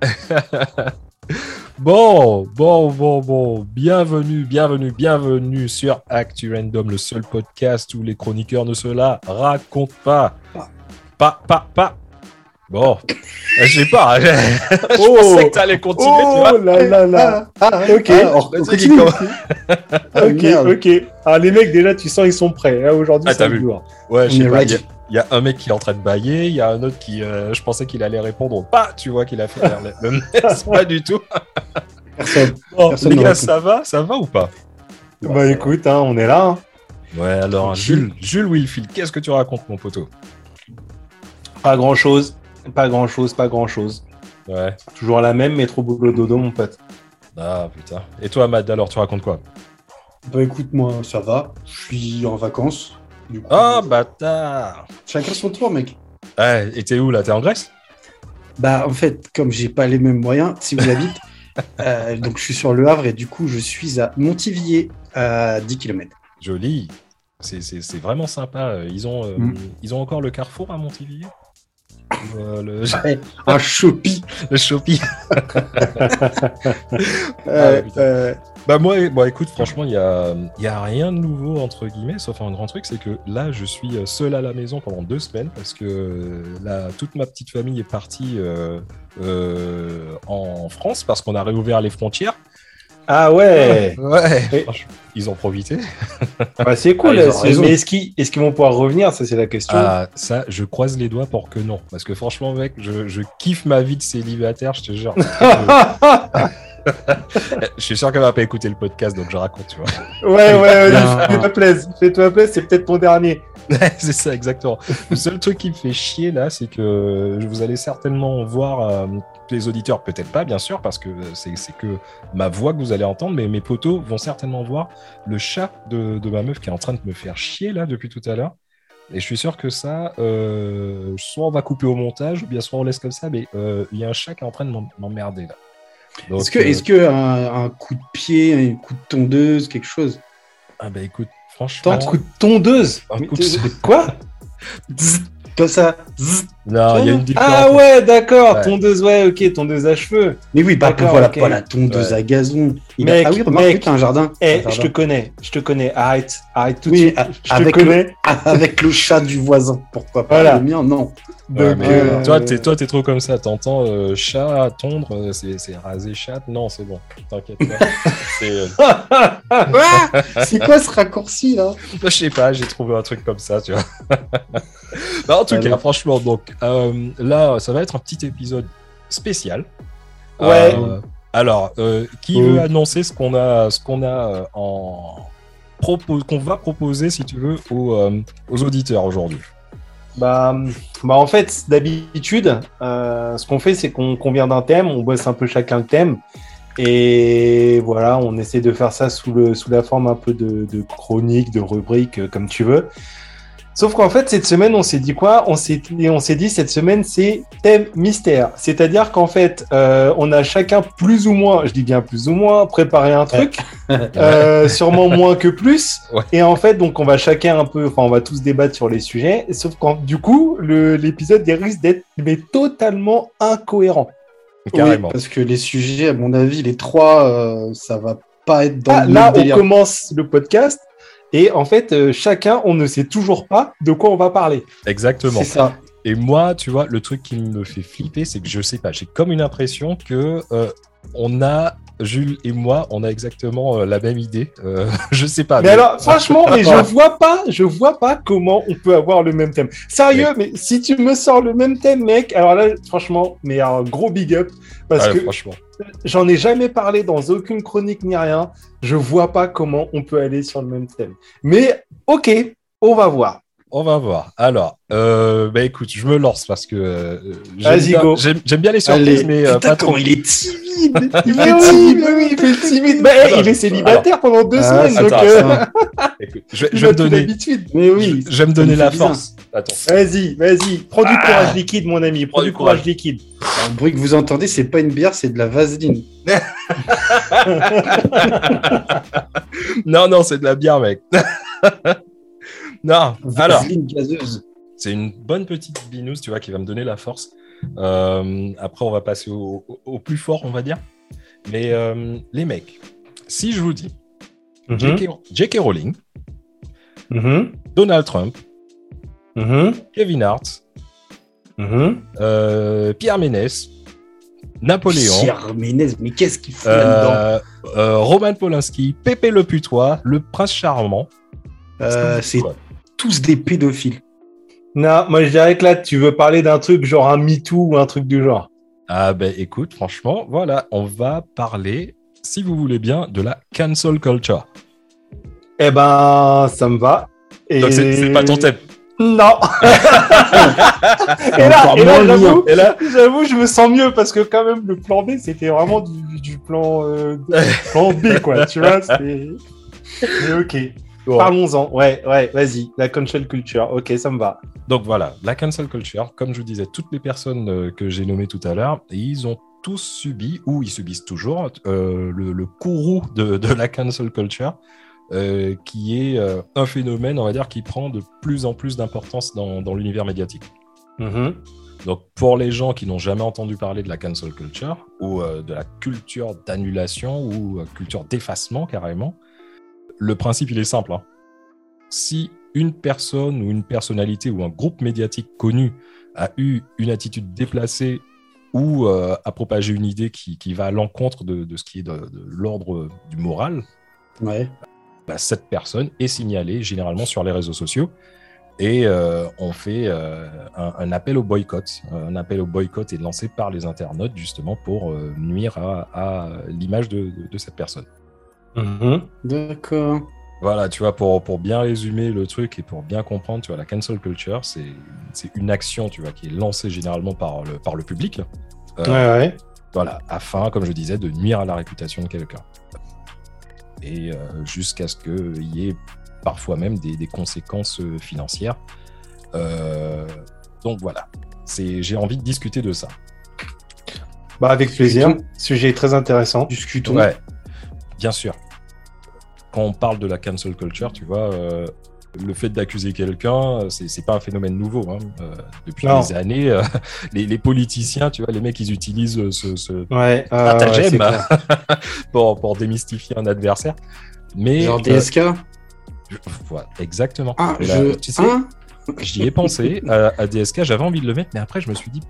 Bon, bon, bon, bon. Bienvenue, bienvenue, bienvenue sur Actu Random, le seul podcast où les chroniqueurs ne se la racontent pas. Pas, pas, pas. Bon, je sais pas. Je, Oh. pensais que t'allais continuer, tu vois. Oh là là là. Ah, Ok. ah, on Vas-y, continue. comment- Ah, ok, merde. ok. Alors les mecs, déjà, tu sens, ils sont prêts. hein, Aujourd'hui, Ah, c'est le jour. Ouais, je sais pas. Il y, a- un mec qui est en train de bailler, il y a un autre qui, euh, je pensais qu'il allait répondre pas, tu vois, qu'il a fait le test, pas du tout. Personne. Bon, Personne les gars, ça va, ça va ou pas? Bah écoute, hein, on est là. hein. Ouais, alors. Jules, Jules Wilfield, qu'est-ce que tu racontes, mon poteau? Pas grand chose. Pas grand chose, pas grand chose. Ouais. Toujours la même, mais trop boulot dodo, mon pote. Ah putain. Et toi, Mad, alors tu racontes quoi? Bah écoute, moi, ça va. Je suis en vacances. Du coup, Ah bâtard chacun son tour, mec. Ouais, et t'es où là? T'es en Grèce? Bah en fait, comme j'ai pas les mêmes moyens, si vous habitez, euh, donc je suis sur le Havre et du coup je suis à Montivilliers à 10 km. Joli. C'est, vraiment sympa. Ils ont, euh, Mm. ils ont encore le carrefour à Montivilliers? Ou, euh, le, Un chopi. le Shopee Euh, putain. euh, Bah moi, bon, écoute, franchement, il y a, il y a rien de nouveau entre guillemets, sauf un grand truc, c'est que là, je suis euh, seul à la maison pendant deux semaines parce que euh, là, toute ma petite famille est partie euh, euh, en France parce qu'on a réouvert les frontières. Ah ouais. Ouais. Ils ont profité. Bah, c'est cool. Ah, c'est- raison. mais est-ce qu'ils est-ce qu'ils vont pouvoir revenir? Ça, c'est la question. Ah, ça, je croise les doigts pour que non, parce que franchement, mec, je, je kiffe ma vie de célibataire, je te jure. je suis sûr qu'elle va pas écouter le podcast, donc je raconte, tu vois. ouais, ouais, ouais. Fais-toi plaisir. Fais-toi plaisir, c'est peut-être ton dernier. c'est ça, exactement. Le seul truc qui me fait chier là, c'est que vous allez certainement voir euh, les auditeurs, peut-être pas, bien sûr, parce que c'est c'est que ma voix que vous allez entendre, mais mes potos vont certainement voir le chat de, de ma meuf qui est en train de me faire chier là depuis tout à l'heure. Et je suis sûr que ça, euh, soit on va couper au montage, ou bien soit on laisse comme ça, mais euh, il y a un chat qui est en train de m'em- m'emmerder là. Est-ce que, euh, est-ce que un, un coup de pied, un coup de tondeuse, quelque chose ah bah écoute, franchement, Un coup de tondeuse. Un coup de- Quoi? Comme ça. Non, il y a une différence. Ah ouais, d'accord. Ouais. Tondeuse, ouais, ok, tondeuse à cheveux. Mais oui, pas, D'accord, voilà, ok. pas la tondeuse Ouais. à gazon. Il Mec, a... Ah oui, remarque, mec. t'as un jardin. Eh, je te connais, je te connais. Arrête, arrête tout de Oui, suite. Je te avec connais. Avec le chat du voisin, pourquoi pas Voilà. Le mien, non. Ouais, Donc, mais euh, toi, t'es, toi, t'es trop comme ça. T'entends euh, chat, tondre, euh, c'est, c'est raser chat. Non, c'est bon. T'inquiète pas. c'est, euh, C'est quoi ce raccourci là? Je sais pas, j'ai trouvé un truc comme ça, tu vois. Bah, en tout Allez. cas, franchement, donc euh, là, ça va être un petit épisode spécial. Ouais. Euh, alors, euh, qui Oh. veut annoncer ce qu'on a, ce qu'on a en qu'on va proposer, si tu veux, aux, aux auditeurs aujourd'hui? Bah, bah en fait, d'habitude, ce qu'on fait, c'est qu'on qu'on vient d'un thème, on bosse un peu chacun le thème, et voilà, on essaie de faire ça sous, le, sous la forme un peu de, de chronique, de rubrique, comme tu veux. Sauf qu'en fait, cette semaine, on s'est dit quoi? On s'est on s'est dit, cette semaine, c'est thème mystère. C'est-à-dire qu'en fait, euh, on a chacun plus ou moins, je dis bien plus ou moins, préparé un truc, euh, sûrement moins que plus. Ouais. Et en fait, donc, on va chacun un peu, enfin, on va tous débattre sur les sujets. Sauf qu'en du coup, le- l'épisode il risque d'être mais totalement incohérent. Carrément. Oui, parce que les sujets, à mon avis, les trois, euh, ça va pas être dans Ah, le là, on commence le podcast. Et en fait, euh, chacun, on ne sait toujours pas de quoi on va parler. Exactement. C'est ça. Et moi, tu vois, le truc qui me fait flipper, c'est que je sais pas, j'ai comme une impression que euh, on a Jules et moi, on a exactement euh, la même idée. Euh, je sais pas. Mais alors, franchement, mais je vois pas, je vois pas comment on peut avoir le même thème. Sérieux, mais si tu me sors le même thème, mec, alors là, franchement, mais un gros big up parce que franchement. j'en ai jamais parlé dans aucune chronique ni rien. Je vois pas comment on peut aller sur le même thème. Mais ok, on va voir. On va voir. Alors, euh, bah écoute, je me lance parce que euh, j'aime Vas-y, bien, go. j'aime, j'aime bien les surprises, Allez, mais euh, putain, pas trop. comment il est timide Il Mais est timide mais oui, il fait timide. Bah, hey, il est célibataire pendant deux Ah, semaines, donc attends, euh, ça. Écoute, je je vais me donner. Mais oui. je vais me ça donner la bizarre. force. Attends. Vas-y, vas-y, prends du courage liquide, mon ami, prends Prends du du courage courage. liquide. Le bruit que vous entendez, c'est pas une bière, c'est de la vaseline. Non, non, c'est de la bière, mec. Non. Alors, c'est une bonne petite binouze, tu vois, qui va me donner la force. Euh, après, on va passer au, au- au plus fort, on va dire. Mais euh, les mecs, si je vous dis Mhm, J.K. J.K. Rowling, mhm, Donald Trump, mhm, Kevin Hart, euh, Pierre Ménès, Napoléon, Pierre Ménez, mais qu'est-ce qu'il fait là-dedans Roman Polanski, Pépé le Putois, le Prince Charmant. C'est tous des pédophiles. Non, moi je dirais que là, tu veux parler d'un truc genre un MeToo ou un truc du genre. Ah ben écoute, franchement, voilà, on va parler, si vous voulez bien, de la cancel culture. Eh ben, ça me va. Et... Donc c'est pas ton thème. Non. et là, et j'avoue, je me sens mieux parce que quand même, le plan B, c'était vraiment du, du plan, euh, plan B, quoi. tu vois, c'est... Mais ok. Parlons-en. Ouais, ouais, vas-y. La cancel culture. Ok, ça me va. donc voilà, la cancel culture, comme je vous disais, toutes les personnes euh, que j'ai nommées tout à l'heure, ils ont tous subi, ou ils subissent toujours, euh, le, le courroux de, de la cancel culture, euh, qui est euh, un phénomène, on va dire, qui prend de plus en plus d'importance dans, dans l'univers médiatique. Mhm. Donc, pour les gens qui n'ont jamais entendu parler de la cancel culture ou de la culture d'annulation ou culture d'effacement carrément, le principe il est simple. hein. Si une personne ou une personnalité ou un groupe médiatique connu a eu une attitude déplacée ou euh, a propagé une idée qui, qui va à l'encontre de, de ce qui est de, de l'ordre du moral, Ouais. bah, cette personne est signalée généralement sur les réseaux sociaux et euh, on fait euh, un, un appel au boycott. Un appel au boycott est lancé par les internautes justement pour nuire à, à l'image de cette personne. Mhm. D'accord. Voilà, tu vois, pour, pour bien résumer le truc et pour bien comprendre, tu vois, la cancel culture, c'est c'est une action, tu vois, qui est lancée généralement par le, par le public. Euh, Ouais, ouais. Voilà, afin, comme je disais, de nuire à la réputation de quelqu'un. Et euh, jusqu'à ce qu'il y ait parfois même des, des conséquences financières. Euh, donc voilà, C'est- j'ai envie de discuter de ça. Bah, avec plaisir. Sujet très intéressant. Discutons. Ouais, bien sûr. Quand on parle de la cancel culture, tu vois, euh, le fait d'accuser quelqu'un, euh, c'est c'est pas un phénomène nouveau. hein. Euh, depuis Non. des années, euh, les, les politiciens, tu vois, les mecs, ils utilisent ce, ce Ouais. stratagème ouais, c'est clair. pour, pour démystifier un adversaire. Mais Genre DSK. voilà, exactement. Ah, là, je. tu sais, Hein j'y ai pensé à, à DSK, j'avais envie de le mettre, mais après, je me suis dit,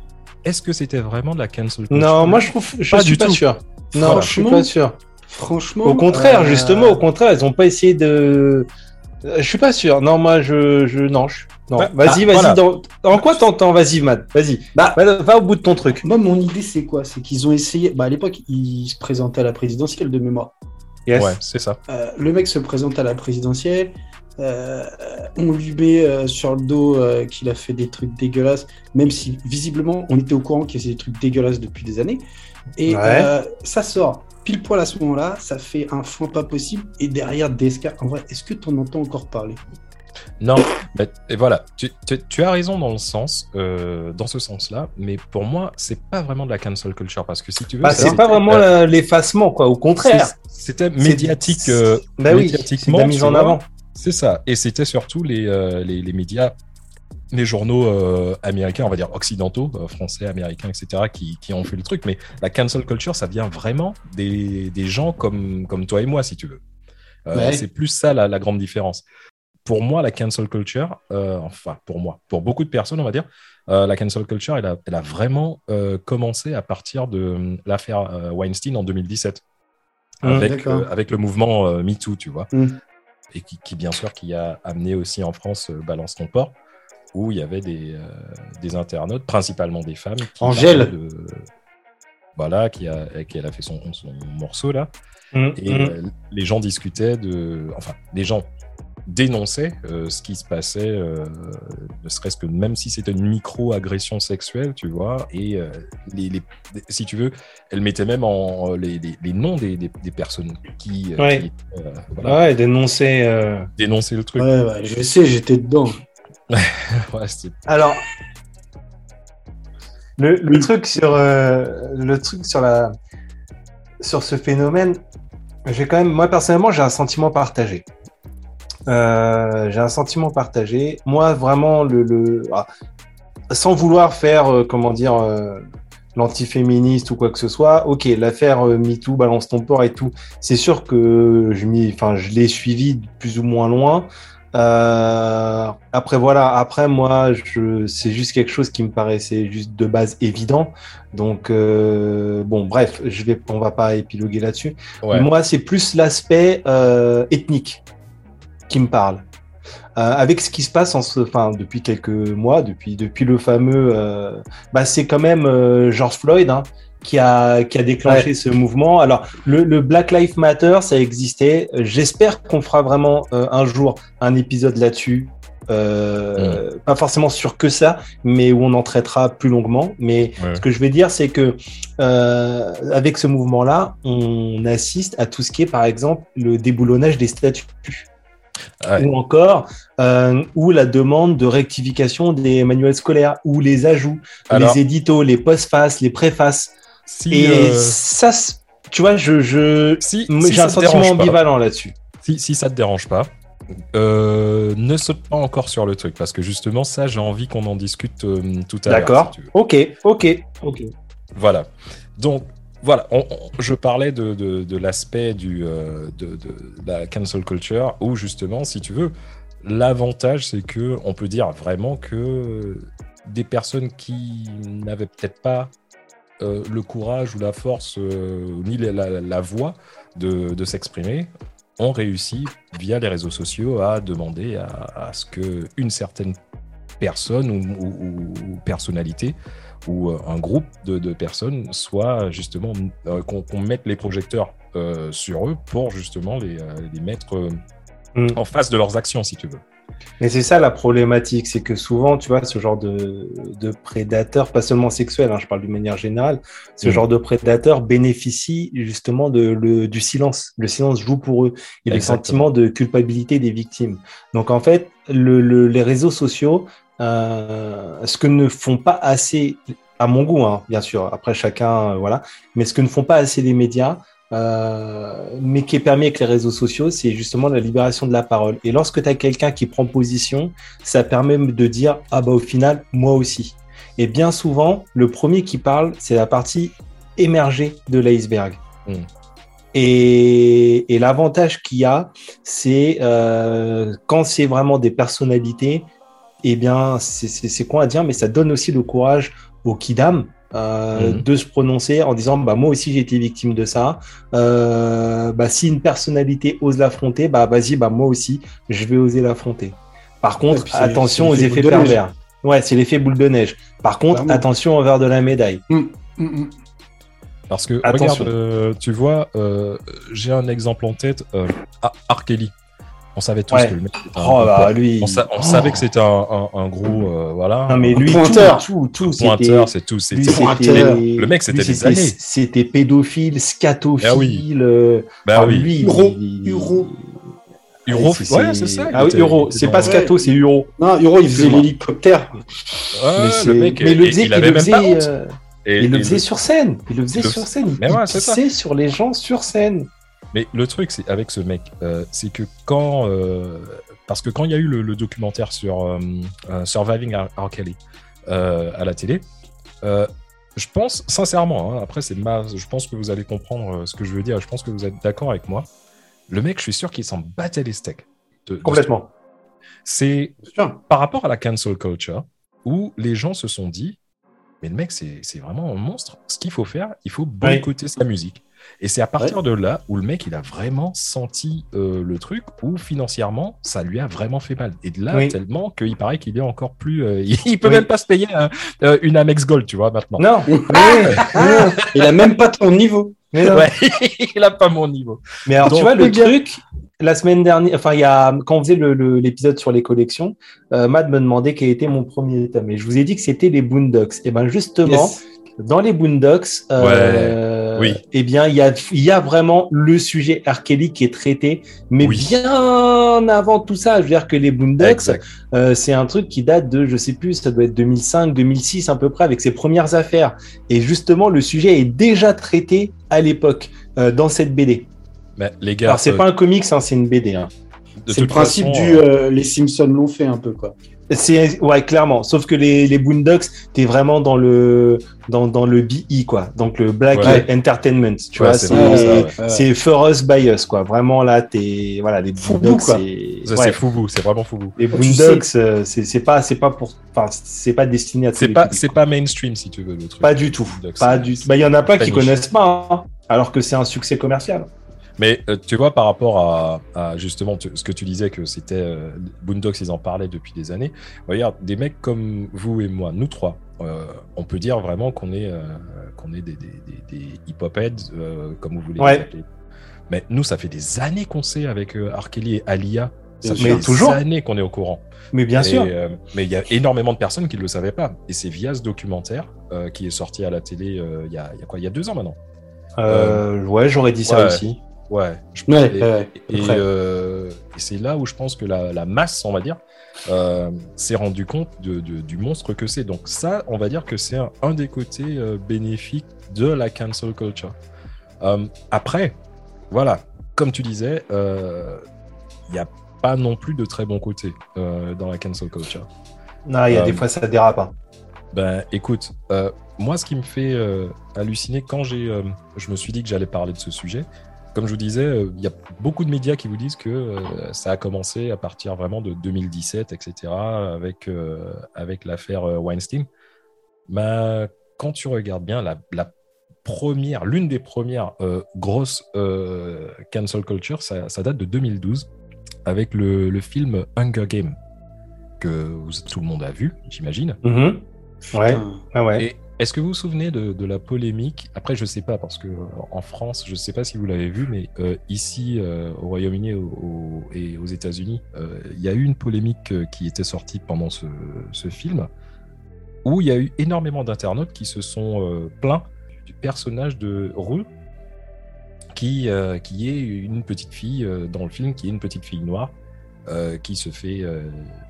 est-ce que c'était vraiment de la cancel culture? Non, moi je trouve, je Pas suis du pas tout. sûr. Non, Voilà. je suis pas sûr. Franchement. Au contraire, euh, justement, au contraire, ils ont pas essayé de. Je suis pas sûr. Non, moi, je, je, non, je... non. Ouais, Vas-y, ah, vas-y. voilà. Dans... En quoi t'entends? Vas-y, Mad. Vas-y. Bah, Va, va au bout de ton truc. Moi, mon idée, c'est quoi? C'est qu'ils ont essayé. Bah, à l'époque, ils se présentaient à la présidentielle de mémoire. Yes. Ouais, c'est ça. Euh, le mec se présente à la présidentielle. euh, on lui met euh, sur le dos euh, qu'il a fait des trucs dégueulasses, même si visiblement on était au courant qu'il faisait des trucs dégueulasses depuis des années. Et Ouais. euh, ça sort pile poil à ce moment-là, ça fait un foin pas possible. Et derrière DSK, en vrai, est-ce que tu en entends encore parler? Non, mais et voilà, tu, tu- tu as raison dans le sens, euh, dans ce sens-là, mais pour moi, c'est pas vraiment de la cancel culture parce que si tu veux, Bah, c'est pas vraiment euh, l'effacement, quoi. Au contraire. c'est- C'était médiatique. Euh, Bah oui, c'est de médiatiquement, la mise en vois. avant. C'est ça. Et c'était surtout les, euh, les, les médias, les journaux euh, américains, on va dire occidentaux, euh, français, américains, etc., qui, qui ont fait le truc. Mais la cancel culture, ça vient vraiment des, des gens comme, comme toi et moi, si tu veux. Euh, Ouais. C'est plus ça la, la grande différence. Pour moi, la cancel culture, enfin pour moi, pour beaucoup de personnes, on va dire, la cancel culture, elle a, elle a vraiment commencé à partir de l'affaire Weinstein en 2017, Mmh, avec, le mouvement MeToo, tu vois Mmh. et qui, qui, bien sûr qui a amené aussi en France Balance ton port, où il y avait des, euh, des internautes, principalement des femmes. Qui Angèle. de- Voilà, qui a, qui elle a fait son, son morceau là. Mmh, Et mmh. euh, les gens discutaient de. Enfin, les gens dénonçaient euh, ce qui se passait, euh, ne serait-ce que même si c'était une micro-agression sexuelle, tu vois. Et euh, les, les- si tu veux, elle mettait même en les, les- les noms des, des- des personnes qui, euh, Ouais. qui, euh, voilà, Ouais, dénoncer. euh, dénonçaient le truc. Ouais, ouais, je sais, j'étais dedans. Ouais, Alors, le, le truc sur euh, le truc sur la sur ce phénomène, j'ai quand même, moi personnellement, j'ai un sentiment partagé. Euh, j'ai un sentiment partagé. Moi, vraiment, le, le ah, sans vouloir faire, euh, comment dire, euh, l'antiféministe ou quoi que ce soit, ok, l'affaire MeToo, balance ton port et tout, c'est sûr que je, enfin, je l'ai suivi plus ou moins loin. Euh, après voilà, après moi, je, c'est juste quelque chose qui me paraissait juste de base évident. Donc euh, bon, bref, je vais, on va pas épiloguer là-dessus. Ouais. Moi, c'est plus l'aspect euh, ethnique qui me parle. Avec ce qui se passe en ce, enfin, depuis quelques mois, depuis, depuis le fameux, bah, c'est quand même George Floyd hein, qui, a, qui a déclenché ce mouvement. Alors, le, le Black Lives Matter, ça existait. J'espère qu'on fera vraiment euh, un jour un épisode là-dessus. Euh, Pas forcément sur que ça, mais où on en traitera plus longuement. Mais Ouais. ce que je veux dire, c'est que euh, avec ce mouvement-là, on assiste à tout ce qui est, par exemple, le déboulonnage des statuts Ouais. ou encore euh, ou la demande de rectification des manuels scolaires ou les ajouts, Alors- les éditos, les postfaces, les préfaces. Si, Et euh, ça, tu vois, je, je si, j'ai si un sentiment dérange pas, ambivalent là-dessus. si, si ça te dérange pas, euh, ne saute pas encore sur le truc parce que justement ça j'ai envie qu'on en discute euh, tout à l'heure. D'accord. si. Ok, ok, ok. Voilà. Donc voilà, on- on- je parlais de, de, de l'aspect du euh, de, de la cancel culture où justement, si tu veux, l'avantage c'est que on peut dire vraiment que des personnes qui n'avaient peut-être pas euh, le courage ou la force euh, ni la, la- la voix de, de s'exprimer ont réussi via les réseaux sociaux à demander à, à ce que une certaine personne ou, ou- ou personnalité ou euh, un groupe de, de personnes soit justement euh, qu'on mette les projecteurs sur eux pour justement les, les mettre Mm. en face de leurs actions si tu veux. Mais c'est ça la problématique, c'est que souvent, tu vois, ce genre de, de prédateurs, pas seulement sexuels, hein, je parle d'une manière générale, ce Mm. genre de prédateurs bénéficient justement de, le, du silence. Le silence joue pour eux et le Exactement. sentiment de culpabilité des victimes. Donc en fait, le, le- les réseaux sociaux, euh, ce que ne font pas assez, à mon goût, hein, bien sûr, après chacun, euh, voilà, mais ce que ne font pas assez les médias, euh, mais qui est permis avec les réseaux sociaux, c'est justement la libération de la parole. Et lorsque tu as quelqu'un qui prend position, ça permet de dire ah bah au final moi aussi. Et bien souvent, le premier qui parle, c'est la partie émergée de l'iceberg. Mm. Et, et l'avantage qu'il y a, c'est euh, quand c'est vraiment des personnalités, eh bien c'est quoi à dire, mais ça donne aussi le courage aux kidam euh, Mhm. de se prononcer en disant bah moi aussi j'ai été victime de ça. Euh, bah si une personnalité ose l'affronter, bah vas-y bah moi aussi je vais oser l'affronter. Par contre attention aux effets pervers. Ouais c'est l'effet boule de neige. Par contre attention envers de la médaille. Hum, hum. Parce que Attention. regarde, euh, tu vois, euh, j'ai un exemple en tête, euh, Ar- R. Kelly. On savait tous Ouais. que le mec était un Oh bah lui. On, sa- on Oh. savait que c'était un, un- un gros, euh, voilà, Non mais lui Pointeur. tout tout, tout pointeur, c'est tout. C'était pointeur. Le mec, c'était des c'était- années. C'était pédophile, scatophile. Ah oui. euh, bah enfin, oui. lui, Euro, il- Euro. Euro, c'est- ouais, c'est ça. Ah oui, Euro. C'est pas scato, c'est Euro. Non, Euro, il faisait l'hélicoptère. Ouais, mais, le mec, mais le faisait, il avait le même faisait, pas euh, Et- il le faisait sur scène. Il le faisait sur scène. Mais il ouais, c'est ça. pissait sur les gens sur scène. Mais le truc, c'est avec ce mec, euh, c'est que quand, euh, parce que quand il y a eu le, le documentaire sur euh, Surviving R. Kelly à la télé, je pense sincèrement, hein, après c'est ma, je pense que vous allez comprendre ce que je veux dire. Je pense que vous êtes d'accord avec moi. Le mec, je suis sûr qu'il s'en battait les steaks. de- Complètement. C'est par rapport à la cancel culture où les gens se sont dit mais le mec c'est c'est vraiment un monstre ce qu'il faut faire il faut boycotter sa musique et c'est à partir de là où le mec il a vraiment senti euh, le truc où financièrement ça lui a vraiment fait mal et de là Oui. tellement qu'il paraît qu'il est encore plus euh, il peut Oui. même pas se payer un- euh, une Amex Gold tu vois maintenant Non, mais, Ah, il a même pas ton niveau. mais ouais il a pas mon niveau Mais alors, Donc, tu vois, le truc, la semaine dernière, enfin, il y a, quand on faisait le- le- l'épisode sur les collections, euh, Matt me demandait quel était mon premier tome. Et je vous ai dit que c'était les Boondocks. Et ben, justement, Yes. dans les Boondocks, euh, oui. eh bien, il y a, il y a vraiment le sujet R. Kelly qui est traité, mais Oui. bien avant tout ça. Je veux dire que les Boondocks, euh, c'est un truc qui date de, je sais plus, ça doit être 2005, 2006 à peu près, avec ses premières affaires. Et justement, le sujet est déjà traité à l'époque euh, dans cette BD. mais les gars Alors, c'est euh, pas un comics, hein, c'est une BD. Hein. C'est le principe façon, du euh, euh, les Simpsons l'ont fait un peu quoi. C'est ouais clairement. Sauf que les, les Boondocks, t'es vraiment dans le dans, dans le BE quoi, donc le Black Ouais. Entertainment. Tu Ouais, vois, c'est ouais. for us by us quoi. Vraiment là, t'es voilà les Foubou, Boondocks, quoi. c'est Ça, ouais. C'est foubou, c'est vraiment foubou. les Tu Boondocks, euh, c'est c'est pas c'est pas pour enfin c'est pas destiné à C'est pas, c'est pas mainstream si tu veux le truc. Pas du tout. Pas du tout. Bah, il y en a pas très qui connaissent pas, hein, alors que c'est un succès commercial. Mais euh, tu vois, par rapport à, à justement tu- ce que tu disais, que c'était euh, Boondocks, ils en parlaient depuis des années. Regarde, des mecs comme vous et moi, nous trois, euh, on peut dire vraiment qu'on est, euh, qu'on est des, des, des, des hip-hop heads, comme vous voulez Ouais. les appeler. Mais nous, ça fait des années qu'on sait avec. Kelly et Alia. Ça fait sûr. des Toujours. années qu'on est au courant. Mais bien Et, sûr. euh, mais il y a énormément de personnes qui ne le savaient pas. Et c'est via ce documentaire euh, qui est sorti à la télé euh, il y, a, y a quoi? Il y a deux ans maintenant. Ouais, j'aurais dit ça ouais. aussi. Ouais. Je Ouais, et, ouais, ouais. et, Après. euh, et c'est là où je pense que la, la masse, on va dire, euh, s'est rendu compte de, de- du monstre que c'est. Donc ça, on va dire que c'est un, un des côtés euh, bénéfiques de la cancel culture. Euh, après, voilà, comme tu disais, euh, il n'y a pas non plus de très bons côtés euh, dans la cancel culture. Non, il y a Euh, des fois ça dérape. hein. Ben, écoute, euh, moi, ce qui me fait euh, halluciner quand j'ai, euh, je me suis dit que j'allais parler de ce sujet, comme je vous disais, euh, il y a beaucoup de médias qui vous disent que euh, ça a commencé à partir vraiment de 2017, etc., avec, euh, avec l'affaire Weinstein. Mais quand tu regardes bien, la, la première, l'une des premières euh, grosses euh, cancel culture, ça, ça date de 2012, avec le, le film Hunger Game, que vous- tout le monde a vu, j'imagine. Ouais, Putain. ouais, ouais. Et est-ce que vous vous souvenez de, la polémique? Après, je sais pas, parce que euh, en France, je sais pas si vous l'avez vu, mais euh, ici, euh, au Royaume-Uni au- au- et aux États-Unis, euh, il y a eu une polémique qui était sortie pendant ce, film, où il y a eu énormément d'internautes qui se sont plaints du personnage de Rue, qui, qui est une petite fille dans le film, qui est une petite fille noire. qui se fait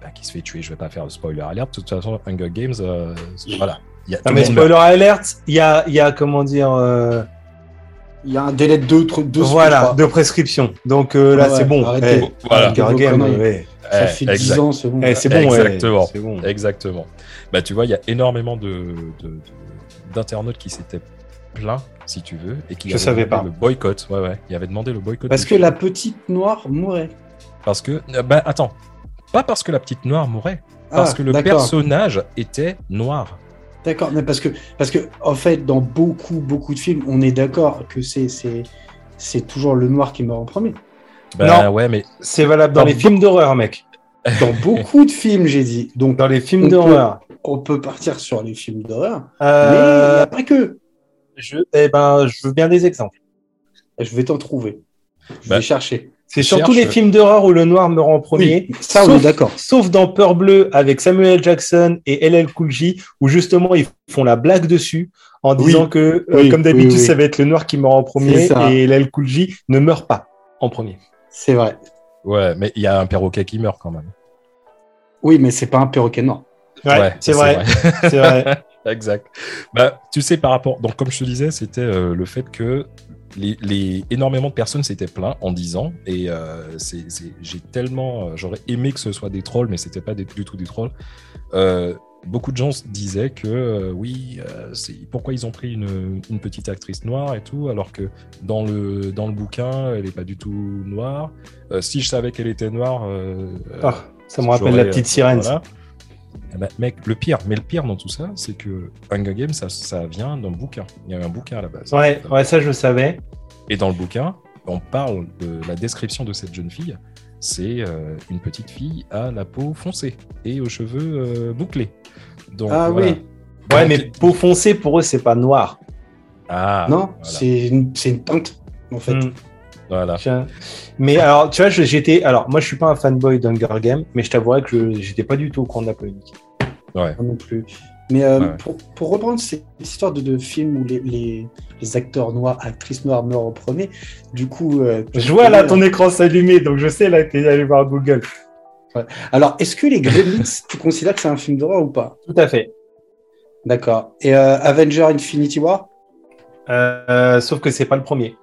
bah, qui se fait tuer. Je vais pas faire le spoiler alert de toute façon Hunger Games voilà. il y a Ah, mais spoiler alert, il y a, il y a comment dire, euh, Il y a un délai de deux, voilà, de prescription. Donc euh, là, Ah ouais, c'est bon. arrêtez. Eh, Voilà. Game, ouais. Ça Eh, fait 10 exact- ans, c'est bon. Eh, c'est bon. Exactement. Bon. Exactement. Bah, tu vois, il y a énormément de, de- de- d'internautes qui s'étaient plaints, si tu veux, et qui Je avaient savais demandé pas. le boycott. Ouais, ouais. Ils avaient demandé le boycott. Parce que film. la petite noire mourait. Parce que, euh, bah, attends, pas parce que la petite noire mourait, parce Ah, que le personnage était noir. D'accord, mais parce que, parce que, en fait, dans beaucoup, beaucoup de films, on est d'accord que c'est, c'est, c'est toujours le noir qui meurt en premier. Bah, Non. ouais, mais C'est valable dans Dans les be- films d'horreur, mec. Dans beaucoup de films, j'ai dit. Donc, Dans les films d'horreur. on peut partir sur les films d'horreur, Euh, mais après que, je, eh ben, je veux bien des exemples. je vais t'en trouver. Je Bah, vais chercher. C'est surtout les films d'horreur où le noir meurt en premier. Oui, ça, on Sauf- est d'accord. Sauf dans Peur Bleue avec Samuel Jackson et LL Cool J, où justement ils font la blague dessus en Oui. disant que, euh, comme d'habitude, oui, oui. ça va être le noir qui meurt en premier et LL Cool J ne meurt pas en premier. C'est vrai. ouais, mais il y a un perroquet qui meurt quand même. Oui, mais c'est pas un perroquet noir. Ouais, c'est vrai. C'est vrai. exact. Bah, tu sais, par rapport. Donc, comme je te disais, c'était euh, le fait que les, les- énormément de personnes s'étaient plaints en disant, et euh, c'est- j'ai tellement. euh, J'aurais aimé que ce soit des trolls, mais c'était pas des- du tout des trolls. Euh, beaucoup de gens disaient que euh, oui, euh, c'est pourquoi ils ont pris une, une petite actrice noire et tout, alors que dans le, dans le bouquin, elle est pas du tout noire. Euh, si je savais qu'elle était noire. euh, Ah, ça me rappelle la petite sirène. voilà. Eh ben, mec, le pire, mais le pire dans tout ça, c'est que Hunger Games, ça, ça vient d'un bouquin. Il y a eu un bouquin à la base. Ouais, ouais, ça je savais. Et dans le bouquin, on parle de la description de cette jeune fille. C'est euh, une petite fille à la peau foncée et aux cheveux euh, bouclés. Donc, Ah voilà. oui. Ouais, Donc, mais peau foncée pour eux, c'est pas noir. Ah, non, voilà. c'est une, c'est une teinte, en fait. Hmm. Voilà. Tiens. Mais alors, tu vois, j'étais. Alors, moi, je suis pas un fanboy d'Hunger Games, mais je t'avouerais que je- j'étais pas du tout au courant de la polémique. Ouais. Moi non plus. Mais euh, Ouais. pour, pour reprendre cette histoire de, de film où les, les, les acteurs noirs, actrices noires meurent en premier, du coup. euh, Je vois là ton écran s'allumer, donc je sais là que t'es allé voir Google. Alors, est-ce que les Gremlins, tu considères que c'est un film d'horreur ou pas? Tout à fait. D'accord. Et euh, Avenger Infinity War? Euh, sauf que c'est pas le premier.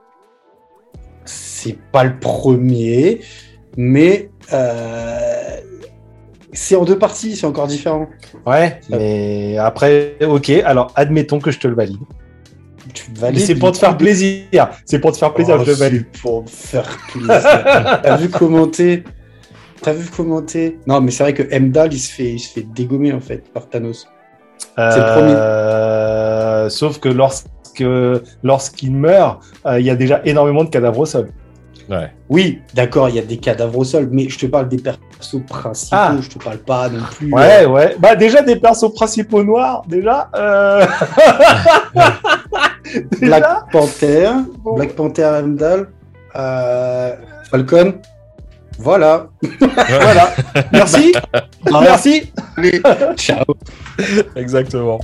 C'est pas le premier, mais euh, c'est en deux parties, c'est encore différent. Ouais, mais après, ok, alors admettons que je te le valide. Tu valides. c'est pour te faire plaisir. C'est pour te faire plaisir, Oh, je le valide. Pour me faire plaisir. T'as vu commenter? T'as vu commenter? Non, mais c'est vrai que Mdal, il se fait, il se fait dégommer en fait par Thanos. C'est le Euh, Sauf que lorsque lorsqu'il meurt, euh, il y a déjà énormément de cadavres au sol. Ouais. Oui, d'accord, il y a des cadavres au sol, mais je te parle des persos principaux. Ah. Je te parle pas non plus. euh, Ouais, ouais. Bah déjà des persos principaux noirs, déjà. euh, déjà. Black Panther, Bon. Black Panther Mdal, euh, Falcon. Voilà. Voilà. Merci. Merci. Allez, ciao. Exactement.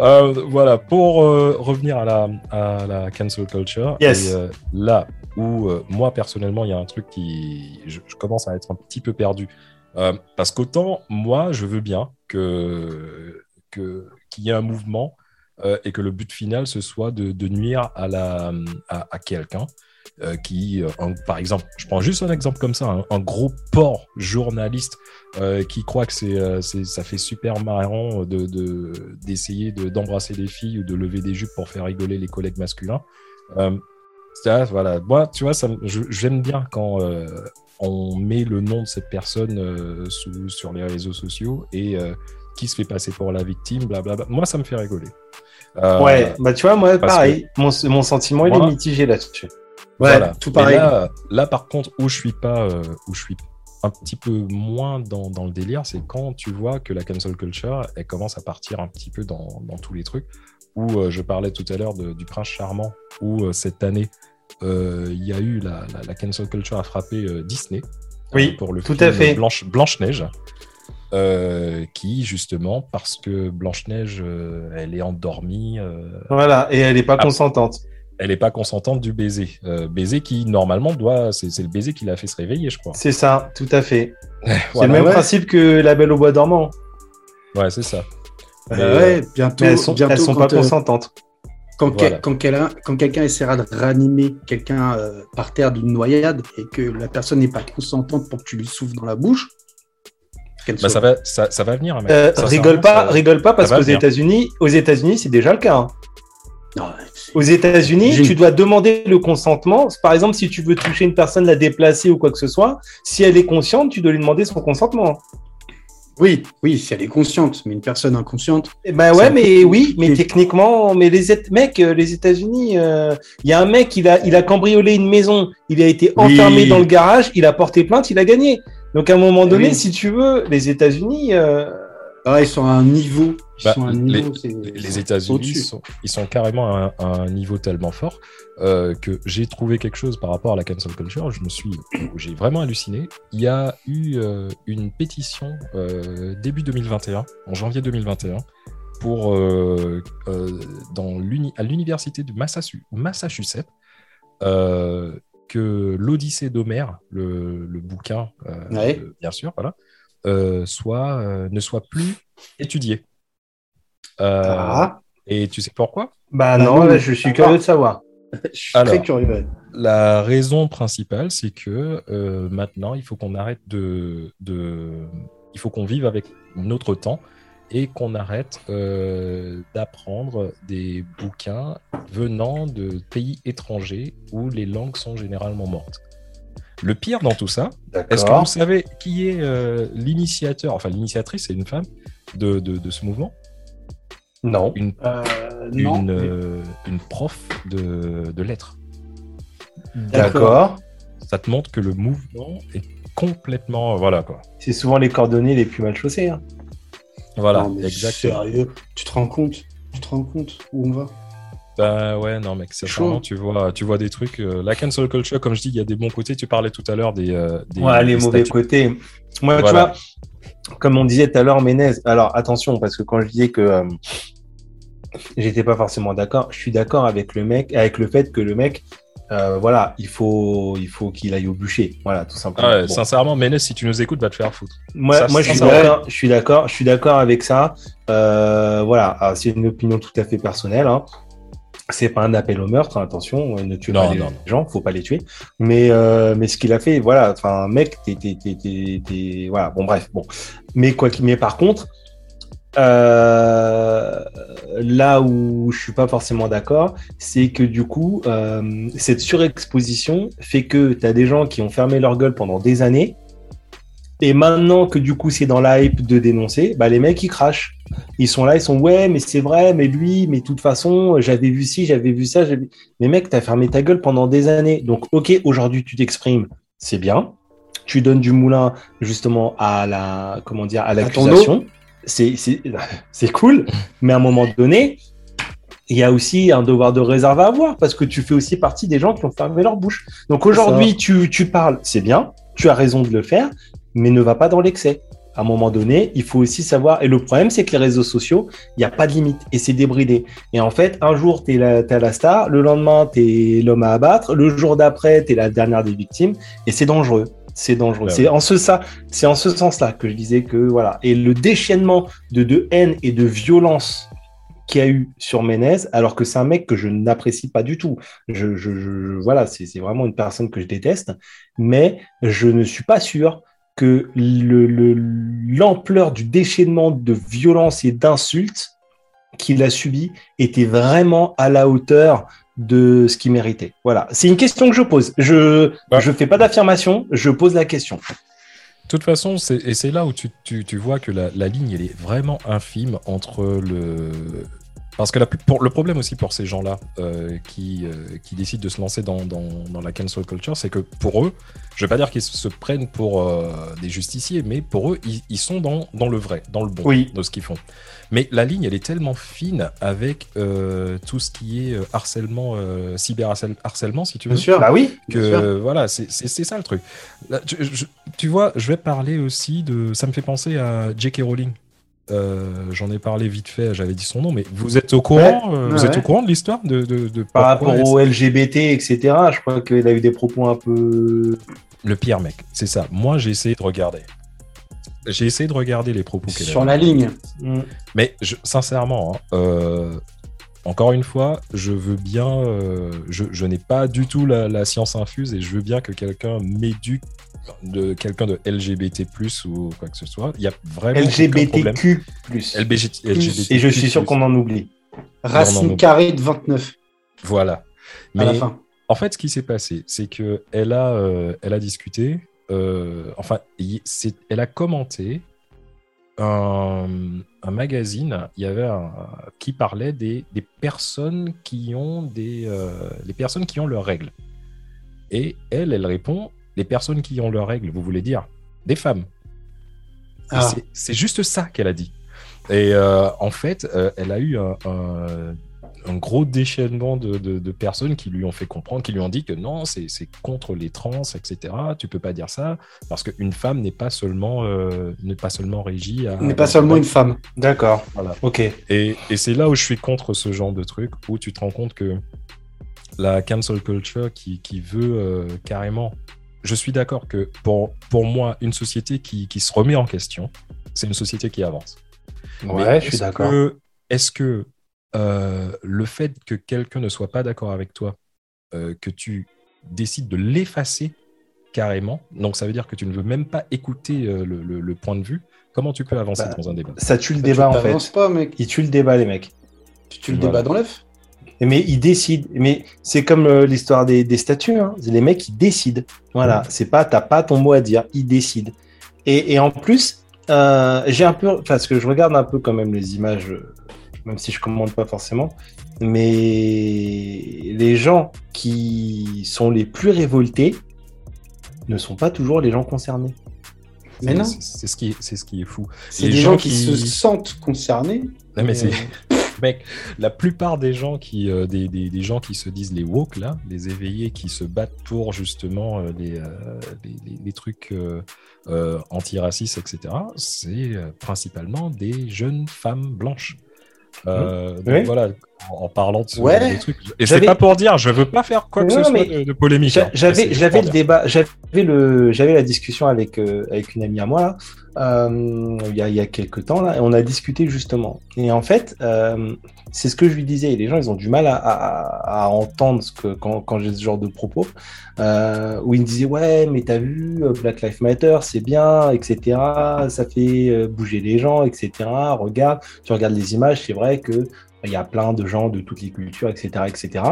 Euh, voilà, pour euh, revenir à la, à la cancel culture, Yes. et, euh, là où euh, moi personnellement, il y a un truc qui. Je, je commence à être un petit peu perdu. Euh, parce qu'autant, moi, je veux bien que qu'il y ait un mouvement euh, et que le but final, ce soit de, de nuire à, la, à, quelqu'un. euh, qui, euh, un- par exemple, je prends juste un exemple comme ça, un, un gros porc journaliste euh, qui croit que c'est, euh, ça fait super marrant de, de- d'essayer de, d'embrasser les filles ou de lever des jupes pour faire rigoler les collègues masculins. Voilà. Moi, tu vois, ça, j'aime bien quand euh, on met le nom de cette personne euh, sous- sur les réseaux sociaux et euh, qui se fait passer pour la victime, blablabla. Moi, ça me fait rigoler. Ouais, bah tu vois, moi, pareil. Mon, mon sentiment, il est mitigé là-dessus. Ouais, Voilà. tout pareil. Là, là, par contre, où je suis pas, où je suis un petit peu moins dans, dans le délire, c'est quand tu vois que la cancel culture, elle commence à partir un petit peu dans, dans tous les trucs. Où euh, je parlais tout à l'heure du prince charmant, où euh, cette année, euh, il y a eu la, la, la cancel culture a frappé euh, Disney. Oui, pour le tout film à fait. Blanche, Blanche-Neige. euh, qui justement parce que Blanche-Neige euh, elle est endormie euh, Voilà, et elle est pas Ah. consentante. elle n'est pas consentante du baiser. Baiser qui, normalement, doit. C'est le baiser qui l'a fait se réveiller, je crois. C'est ça, tout à fait. C'est le même ouais. principe que la Belle au bois dormant. Ouais, c'est ça. Euh, Mais, euh, ouais, bientôt, Mais elles sont, bientôt elles sont quand, pas euh, consentantes. quand, Voilà. quel- quand, quelqu'un- quand quelqu'un essaiera de ranimer quelqu'un euh, par terre d'une noyade et que la personne n'est pas consentante pour que tu lui souffles dans la bouche, Bah, ça, va, ça, ça va venir, mec. Euh, rigole pas, ça- rigole pas parce qu'aux. États-Unis, aux États-Unis, c'est déjà le cas. hein. Non, Aux États-Unis, tu dois demander le consentement. Par exemple, si tu veux toucher une personne, la déplacer ou quoi que ce soit, si elle est consciente, tu dois lui demander son consentement. Oui, oui, si elle est consciente, mais une personne inconsciente. Eh Ben ouais, mais oui, mais techniquement, mais les mecs, euh, les États-Unis, euh, il y a un mec, il a, il a cambriolé une maison, il a été Oui. enfermé dans le garage, il a porté plainte, il a gagné. Donc à un moment donné, Oui. si tu veux, les États-Unis, euh, Ah, ils sont à un niveau. Ils Bah, sont à un les- niveau. c'est- Les, les c'est États-Unis, sont, ils sont carrément à un, à un niveau tellement fort euh, que j'ai trouvé quelque chose par rapport à la cancel culture. Je me suis, j'ai vraiment halluciné. Il y a eu euh, une pétition euh, début 2021, en janvier 2021, pour euh, euh, dans l'uni- à l'université du Massachu- Massachusetts. euh, que l'Odyssée d'Homère, le, le bouquin, euh, Ouais. bien sûr, voilà, euh, soit, euh, ne soit plus étudié. Euh, ah, et tu sais pourquoi? Bah bah non, non, là, je suis curieux de savoir. Je suis Alors. très curieux. La raison principale, c'est que euh, maintenant, il faut qu'on arrête de, de- Il faut qu'on vive avec notre temps et qu'on arrête euh, d'apprendre des bouquins venant de pays étrangers où les langues sont généralement mortes. Le pire dans tout ça, est-ce que vous savez qui est euh, l'initiateur, enfin l'initiatrice, c'est une femme de, de- de ce mouvement? Non. Une, Euh, non. une, mais- euh, une prof de, de lettres. D'accord. ça te montre que le mouvement est complètement voilà quoi C'est souvent les cordonniers les plus mal chaussés. hein. voilà Non, exactement Sérieux, tu te rends compte Tu te rends compte où on va? Bah ouais non mec c'est vraiment tu vois tu vois des trucs euh, la cancel culture comme je dis il y a des bons côtés tu parlais tout à l'heure des, euh, des Ouais, les des mauvais côtés. Moi, tu Voilà. vois, comme on disait tout à l'heure, Ménez, alors attention, parce que quand je disais que euh, j'étais pas forcément d'accord, je suis d'accord avec le mec, avec le fait que le mec, euh, voilà, il faut, il faut qu'il aille au bûcher. Voilà, tout simplement. Ah ouais, Bon. sincèrement Ménès si tu nous écoutes va te faire foutre Moi, Ça, moi je suis d'accord, je suis d'accord, je suis d'accord avec ça. Euh, voilà, Alors, c'est une opinion tout à fait personnelle. hein. c'est pas un appel au meurtre, hein, attention, ne tuez Non, pas les non, non. gens, faut pas les tuer. Mais, euh, mais ce qu'il a fait, voilà, enfin, mec, t'es, t'es, t'es, t'es- t'es- voilà, bon, bref, bon. Mais quoi qu'il, mais par contre, euh, là où je suis pas forcément d'accord, c'est que du coup, euh, cette surexposition fait que tu as des gens qui ont fermé leur gueule pendant des années. Et maintenant que du coup c'est dans la hype de dénoncer, bah les mecs ils crachent. Ils sont là, ils sont ouais, mais c'est vrai, mais lui, mais de toute façon, j'avais vu ci, j'avais vu ça. j'avais- Mais mec, t'as fermé ta gueule pendant des années. Donc ok, aujourd'hui tu t'exprimes, c'est bien. Tu donnes du moulin justement à la, comment dire, à l'accusation. C'est cool, mais à un moment donné, il y a aussi un devoir de réserve à avoir parce que tu fais aussi partie des gens qui ont fermé leur bouche. Donc aujourd'hui, tu, tu parles, c'est bien, tu as raison de le faire, mais ne va pas dans l'excès. À un moment donné, il faut aussi savoir. Et le problème, c'est que les réseaux sociaux, il n'y a pas de limite et c'est débridé. Et en fait, un jour, tu es, la t'es la star, le lendemain, tu es l'homme à abattre, le jour d'après, tu es la dernière des victimes et c'est dangereux. C'est dangereux. Ouais, c'est en ce ça, c'est en ce sens-là que je disais que voilà. Et le déchaînement de, de haine et de violence qu'il y a eu sur Menez, alors que c'est un mec que je n'apprécie pas du tout. Je, je, je- voilà, c'est vraiment une personne que je déteste, mais je ne suis pas sûr que le- le- l'ampleur du déchaînement de violence et d'insultes qu'il a subi était vraiment à la hauteur de ce qu'il méritait. Voilà, c'est une question que je pose. Je Ouais. je fais pas d'affirmation, je pose la question. De toute façon, c'est- et c'est là où tu, tu- tu vois que la, la ligne, elle est vraiment infime entre le... Parce que la plus- pour, le problème aussi pour ces gens-là euh, qui, euh, qui décident de se lancer dans, dans- dans la cancel culture, c'est que pour eux, je vais pas dire qu'ils se prennent pour euh, des justiciers, mais pour eux, ils, ils sont dans, dans le vrai, dans le bon Oui. de ce qu'ils font. Mais la ligne, elle est tellement fine avec euh, tout ce qui est harcèlement, euh, cyberharcèlement, si tu veux Bien sûr. Bah oui. Que sûr. voilà, c'est c'est- c'est ça le truc. Là, tu, je- tu vois, je vais parler aussi de. Ça me fait penser à J.K. Rowling. Euh, J'en ai parlé vite fait, j'avais dit son nom, mais vous êtes au courant, euh, ouais, vous êtes au courant de l'histoire de, de, de Par rapport au LGBT, etc., je crois qu'il a eu des propos un peu. le pire mec, c'est ça. Moi, j'ai essayé de regarder. J'ai essayé de regarder les propos qu'elle Sur la ligne. Mm. Mais je- sincèrement, hein, euh, encore une fois, je veux bien. je je n'ai pas du tout la, la science infuse et je veux bien que quelqu'un m'éduque de quelqu'un de LGBT ou quoi que ce soit. Il y a vraiment. LGBTQ+. LBGT, LGBT+. Et je suis sûr qu'on en oublie. Racine carrée de 29 Voilà. à la Mais fin. en fait, ce qui s'est passé, c'est que elle a, euh, elle a discuté. euh, enfin, elle a commenté un, un magazine. Il y avait un, qui parlait des, des personnes qui ont des, euh, les personnes qui ont leurs règles. Et elle, elle répond les personnes qui ont leurs règles. Vous voulez dire des femmes. Ah. c'est- juste ça qu'elle a dit. Et euh, en fait, euh, elle a eu un, un- un gros déchaînement de, de- de personnes qui lui ont fait comprendre, qui lui ont dit que non, c'est contre les trans, etc. Tu peux pas dire ça parce qu'une femme n'est pas seulement euh, n'est pas seulement régie n'est pas seulement une femme. D'accord. Voilà. Ok. Et, et c'est là où je suis contre ce genre de truc, où tu te rends compte que la cancel culture qui, qui veut carrément. Je suis d'accord que pour, pour moi, une société qui, qui se remet en question, c'est une société qui avance. Mais Ouais, je suis est-ce d'accord. que- Est-ce que euh, le fait que quelqu'un ne soit pas d'accord avec toi, euh, que tu décides de l'effacer carrément, donc ça veut dire que tu ne veux même pas écouter euh, le, le- le point de vue, comment tu peux avancer Bah, dans un débat? Ça tue le Tu débat, en fait. pas, mec. Ils tuent le débat, les mecs. Tu tues le Voilà. débat dans l'œuf. Mais ils décident. Mais c'est comme euh, l'histoire des, des statuts. Hein. Les mecs, ils décident. Voilà. C'est pas, t'as pas ton mot à dire. Ils décident. Et, et en plus, euh, j'ai un peu, parce que je regarde un peu quand même les images, euh, même si je commande pas forcément. Mais les gens qui sont les plus révoltés ne sont pas toujours les gens concernés. Mais C'est- non. C'est ce, qui est- c'est ce qui est fou. C'est Les des gens gens qui, qui- se sentent concernés. Non, mais Euh, c'est. Mec, la plupart des gens qui, euh, des, des- des gens qui se disent les woke, là, les éveillés qui se battent pour justement euh, les, euh, les, les- trucs euh, antiracistes, etc., c'est principalement des jeunes femmes blanches. Donc Oui. voilà, en, parlant de ce Ouais. genre de trucs. Et c'est pas pour dire, je veux pas faire quoi que Non, ce soit de, de polémique. Hein. J'avais, j'avais le débat, j'avais le, j'avais la discussion avec euh, avec une amie à moi là, euh, il y a il y a quelques temps là, et on a discuté justement. Et en fait, euh, c'est ce que je lui disais. Et les gens, ils ont du mal à, à, à entendre ce que quand quand j'ai ce genre de propos, où ils me disaient ouais, mais t'as vu Black Lives Matter, c'est bien, etc. Ça fait bouger les gens, etc. Regarde, tu regardes les images, c'est vrai que il y a plein de gens de toutes les cultures, etc., etc.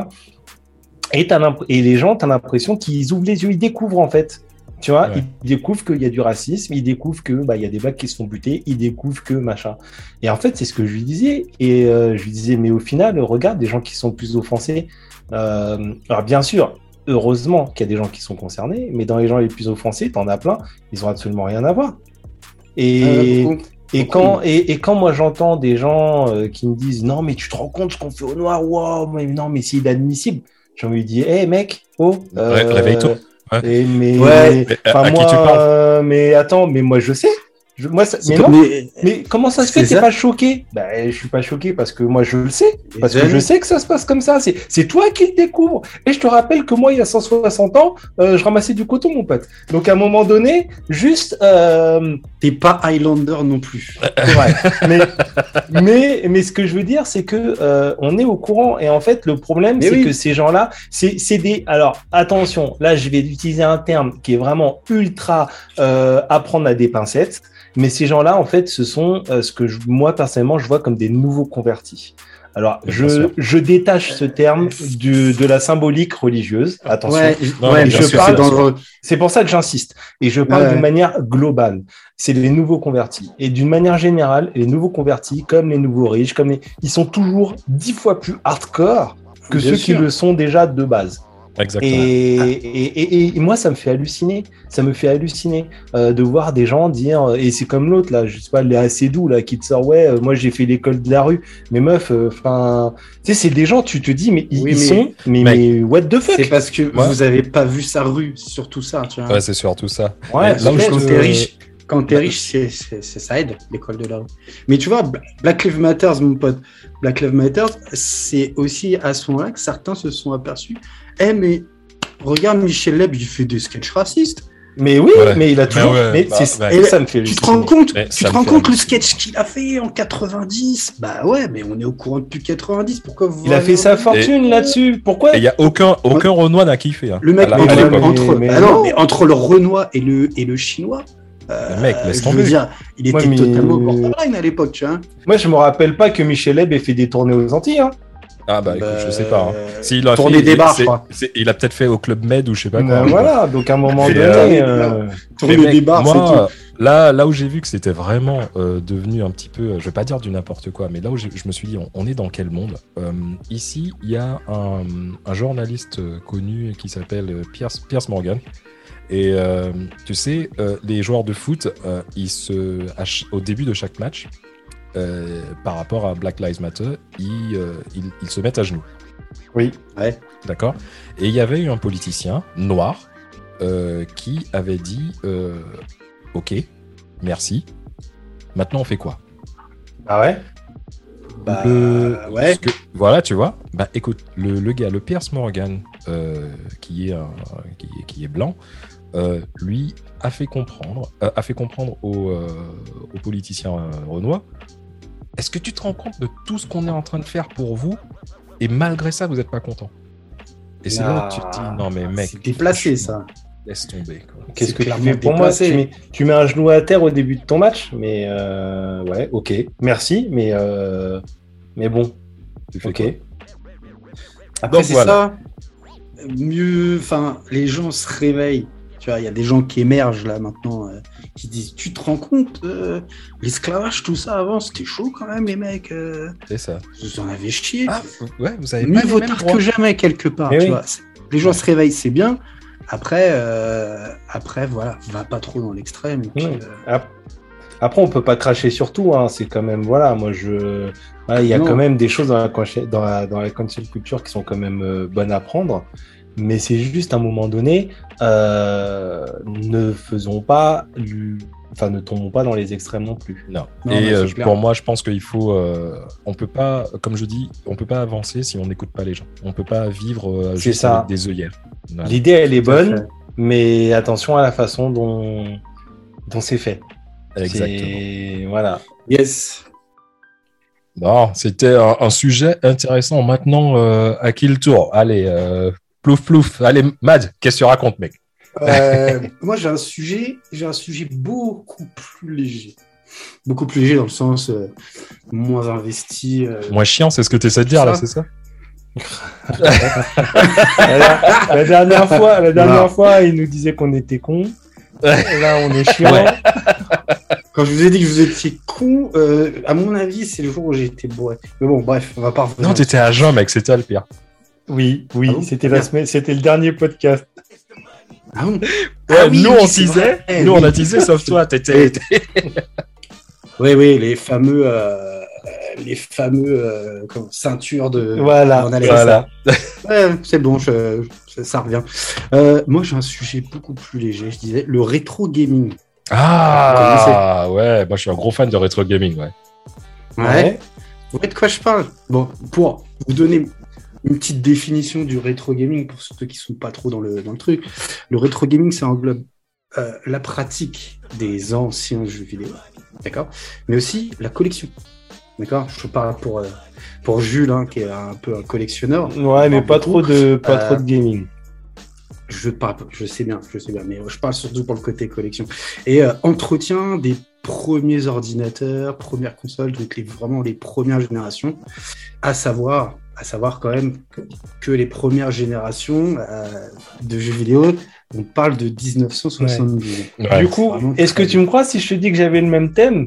Et, les gens, tu as l'impression qu'ils ouvrent les yeux, ils découvrent en fait. Tu vois, Ouais. ils découvrent qu'il y a du racisme, ils découvrent que bah y a des vagues qui se font buter, ils découvrent que machin. Et en fait, c'est ce que je lui disais. Et euh, je lui disais, mais au final, regarde des gens qui sont plus offensés. Euh, alors bien sûr, heureusement qu'il y a des gens qui sont concernés, mais dans les gens les plus offensés, t'en as plein, ils ont absolument rien à voir. Et, Euh. Et quand, et, et quand moi j'entends des gens euh, qui me disent non mais tu te rends compte ce qu'on fait au noir, wow, mais non mais c'est inadmissible. J'ai envie de dire, hé mec, oh, Ré- réveille-toi. Ouais. Mais, Ouais. Mais, à- à qui moi, tu parles? euh, mais attends, mais moi je sais. Je- moi, ça- mais non. comment ça se fait t'es pas choqué? Bah, je suis pas choqué parce que moi je le sais, parce que je sais que ça se passe comme ça. C'est toi qui le découvres. Et je te rappelle que moi, il y a 160 ans, euh, je ramassais du coton, mon pote. Donc à un moment donné, juste, euh, T'es pas Highlander non plus. vrai. mais, mais, mais ce que je veux dire, c'est que euh, on est au courant. Et en fait, le problème, c'est oui. que ces gens-là, c'est des. Alors, attention, là, je vais utiliser un terme qui est vraiment ultra euh, à prendre à des pincettes. Mais ces gens-là, en fait, ce sont euh, ce que je- moi, personnellement, je vois comme des nouveaux convertis. Alors, je, je détache ce terme du, de la symbolique religieuse. Attention. Ouais, C'est pour ça que j'insiste. Et je parle Ouais. d'une manière globale. C'est les nouveaux convertis. Et d'une manière générale, les nouveaux convertis, comme les nouveaux riches, comme les... ils sont toujours dix fois plus hardcore que Bien ceux sûr. qui le sont déjà de base. Exactement. Et, et, et- et moi, ça me fait halluciner. Ça me fait halluciner euh, de voir des gens dire. Et c'est comme l'autre là, je sais pas, les assez doux là, qui te sort ouais, euh, moi j'ai fait l'école de la rue. Mais meuf, enfin, tu sais, c'est des gens. Tu te dis, mais ils, Oui, ils mais- sont, mais, Mec. mais what the fuck? C'est parce que Ouais. vous avez pas vu sa rue, c'est surtout ça. Tu vois. Ouais, c'est surtout ça. Ouais, là où je quand te- t'es riche, quand t'es riche, ça aide l'école de la rue. Mais tu vois, Bla- Black Lives Matter, mon pote, Black Lives Matter, c'est aussi à ce moment-là que certains se sont aperçus. Eh mais regarde Michel Leb, il fait des sketchs racistes. Mais oui, Ouais. mais il a toujours. ouais, mais bah, et ça me fait Tu te rends compte, tu te rends compte le sketch qu'il a fait en 90 Bah ouais, mais on est au courant depuis 90. Pourquoi vous Il a fait sa fortune là-dessus. Pourquoi il y a aucun, aucun Renoir n'a kiffé. Hein, Le mec, la- entre, mais- entre- mais ah non, mais entre le Renoir et le, et le Chinois, euh, Le mec, laisse tomber. dire, il était Ouais, mais- totalement borderline à l'époque, tu vois. Moi, je me rappelle pas que Michel Leb ait fait des tournées aux Antilles. Hein. Ah bah écoute, je sais pas. hein. S'il a fait, des bars, Il a peut-être fait au Club Med ou je sais pas quoi. Ben voilà, donc à un moment Et, donné. euh, euh, mec, des bars, c'est moi, là, là où j'ai vu que c'était vraiment euh, devenu un petit peu, je vais pas dire du n'importe quoi, mais là où je me suis dit, on, on est dans quel monde Euh, Ici, il y a un, un journaliste connu qui s'appelle Pierce, Pierce Morgan. Et euh, tu sais, euh, les joueurs de foot, euh, ils se, au début de chaque match, euh, par rapport à Black Lives Matter, ils, euh, ils- ils se mettent à genoux. Oui. Ouais. D'accord Et il y avait eu un politicien noir euh, qui avait dit euh, Ok, merci. Maintenant, on fait quoi? Ah ouais? Bah, Le- ouais. que- Voilà, tu vois. Bah écoute, le, le gars, le Pierce Morgan, euh, qui, est un- qui, est- qui est blanc, euh, lui a fait comprendre, euh, a fait comprendre aux, euh, aux politiciens euh, renois Est-ce que tu te rends compte de tout ce qu'on est en train de faire pour vous Et malgré ça, vous n'êtes pas content? Et c'est là où tu te dis Non, mais mec, C'est déplacé, ça. laisse tomber. quoi. Qu'est-ce que tu fais pour moi tu mets, tu mets un genou à terre au début de ton match, mais euh, ouais, ok, merci, mais euh, mais bon, ok. Après, c'est voilà. ça. Mieux, enfin, les gens se réveillent. Tu vois, il y a des gens qui émergent là maintenant, euh, qui disent Tu te rends compte, euh, l'esclavage, tout ça avant, c'était chaud quand même, les mecs. euh, C'est ça. vous en avez chié. Ah, ouais, vous avez Mieux vaut tard que jamais, quelque part. Mais tu oui. vois. Les gens se réveillent, c'est bien. Après, après, voilà, va pas trop dans l'extrême. Ouais. Après, on peut pas cracher sur tout, hein. c'est quand même, voilà, moi je. voilà, Il y a Non. quand même des choses dans la, dans la, dans la cancel culture qui sont quand même bonnes à prendre, mais c'est juste à un moment donné, euh, ne faisons pas enfin, ne tombons pas dans les extrêmes non plus. Non. Non, et euh, pour moi, je pense qu'il faut. euh, on peut pas, comme je dis, on peut pas avancer si on n'écoute pas les gens. On peut pas vivre euh, C'est juste ça. avec des œillères. L'idée, elle est bonne, mais attention à la façon dont, dont c'est fait. Exactement. Voilà. Yes. Bon, c'était un, un sujet intéressant. Maintenant, euh, à qui le tour? Allez, euh, plouf plouf. Allez, Mad, qu'est-ce que tu racontes, mec Euh, moi, j'ai un sujet, j'ai un sujet beaucoup plus léger. Beaucoup plus léger dans le sens euh, moins investi. euh, Moins chiant, c'est ce que tu essaies de dire là, c'est ça la, la dernière fois, la dernière Non. fois, il nous disait qu'on était cons. Là, on est chiant. Ouais. Quand je vous ai dit que vous étiez con, euh, à mon avis, c'est le jour où j'ai été bourré. Mais bon, bref, on va pas revenir. Non, t'étais à jeun, mec, c'était le pire. Oui, oui, Ah bon c'était la semaine, c'était le dernier podcast. Ah bon Ouais, Ah oui, nous, on teasait, vrai. nous, Oui. on a teasé, sauf toi, t'étais. Oui, oui, les fameux, euh, les fameux euh, ceintures de. Voilà, on voilà. Ouais, c'est bon, je- je- ça revient. Euh, moi, j'ai un sujet beaucoup plus léger. Je disais le rétro gaming. Ah, ouais, moi, je suis un gros fan de rétro gaming, ouais. Ouais. Voyez de quoi je parle? Bon, pour vous donner une petite définition du rétro gaming pour ceux qui sont pas trop dans le, dans le truc, le rétro gaming, ça englobe euh, la pratique des anciens jeux vidéo, d'accord Mais aussi la collection, d'accord Je parle pour, euh, pour Jules, hein, qui est un peu un collectionneur. Ouais, mais pas beaucoup. trop de, pas Euh, trop de gaming. Je parle, je sais bien, je sais bien, mais je parle surtout pour le côté collection. Et euh, entretien des premiers ordinateurs, premières consoles, donc les, vraiment les premières générations, à savoir, à savoir quand même que, que les premières générations euh, de jeux vidéo, on parle de 1970. Ouais. du coup, est-ce que tu me crois si je te dis que j'avais le même thème?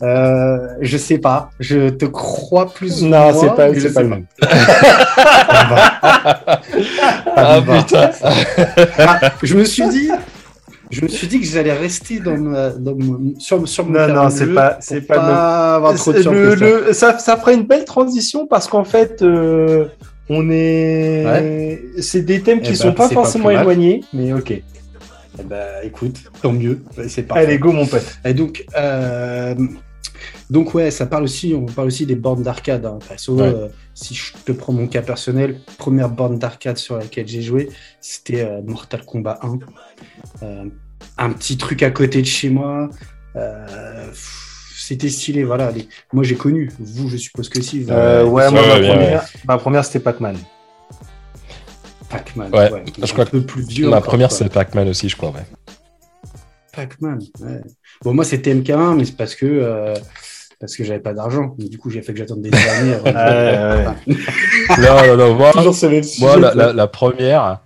Euh, je sais pas, je te crois plus ou Non, moins, c'est pas, c'est pas le même. Ah, bah. putain. Ah, je me suis dit, je me suis dit que j'allais rester dans, ma, dans mon- sur, sur mon Non, non, c'est pas- c'est pas même. avoir trop de Le- ça, ça ferait une belle transition parce qu'en fait, euh, on est. C'est des thèmes qui Eh sont ben, pas pas forcément éloignés, mais ok. Eh ben, écoute, tant mieux, c'est parfait. Allez, go, mon pote. Et donc, euh, donc ouais, ça parle aussi, on parle aussi des bornes d'arcade. Hein. Ouais. euh, si je te prends mon cas personnel, première borne d'arcade sur laquelle j'ai joué, c'était euh, Mortal Kombat 1. Euh, un petit truc à côté de chez moi. euh, c'était stylé, voilà. Les- Moi j'ai connu, vous je suppose que si. vous- Euh, ouais, moi, ma, bien, première, ma première, c'était Pac-Man. Pac-Man. Ouais, je crois un peu plus vieux. Ma encore, première, c'est Pac-Man aussi, je crois, ouais. Pac-Man. ouais. Bon, moi, c'était MK1, mais c'est parce que, euh, parce que j'avais pas d'argent. Donc, Du coup, j'ai fait que j'attende des années. avant de- Ouais, Non, non, non, moi, Toujours moi la, la- la première,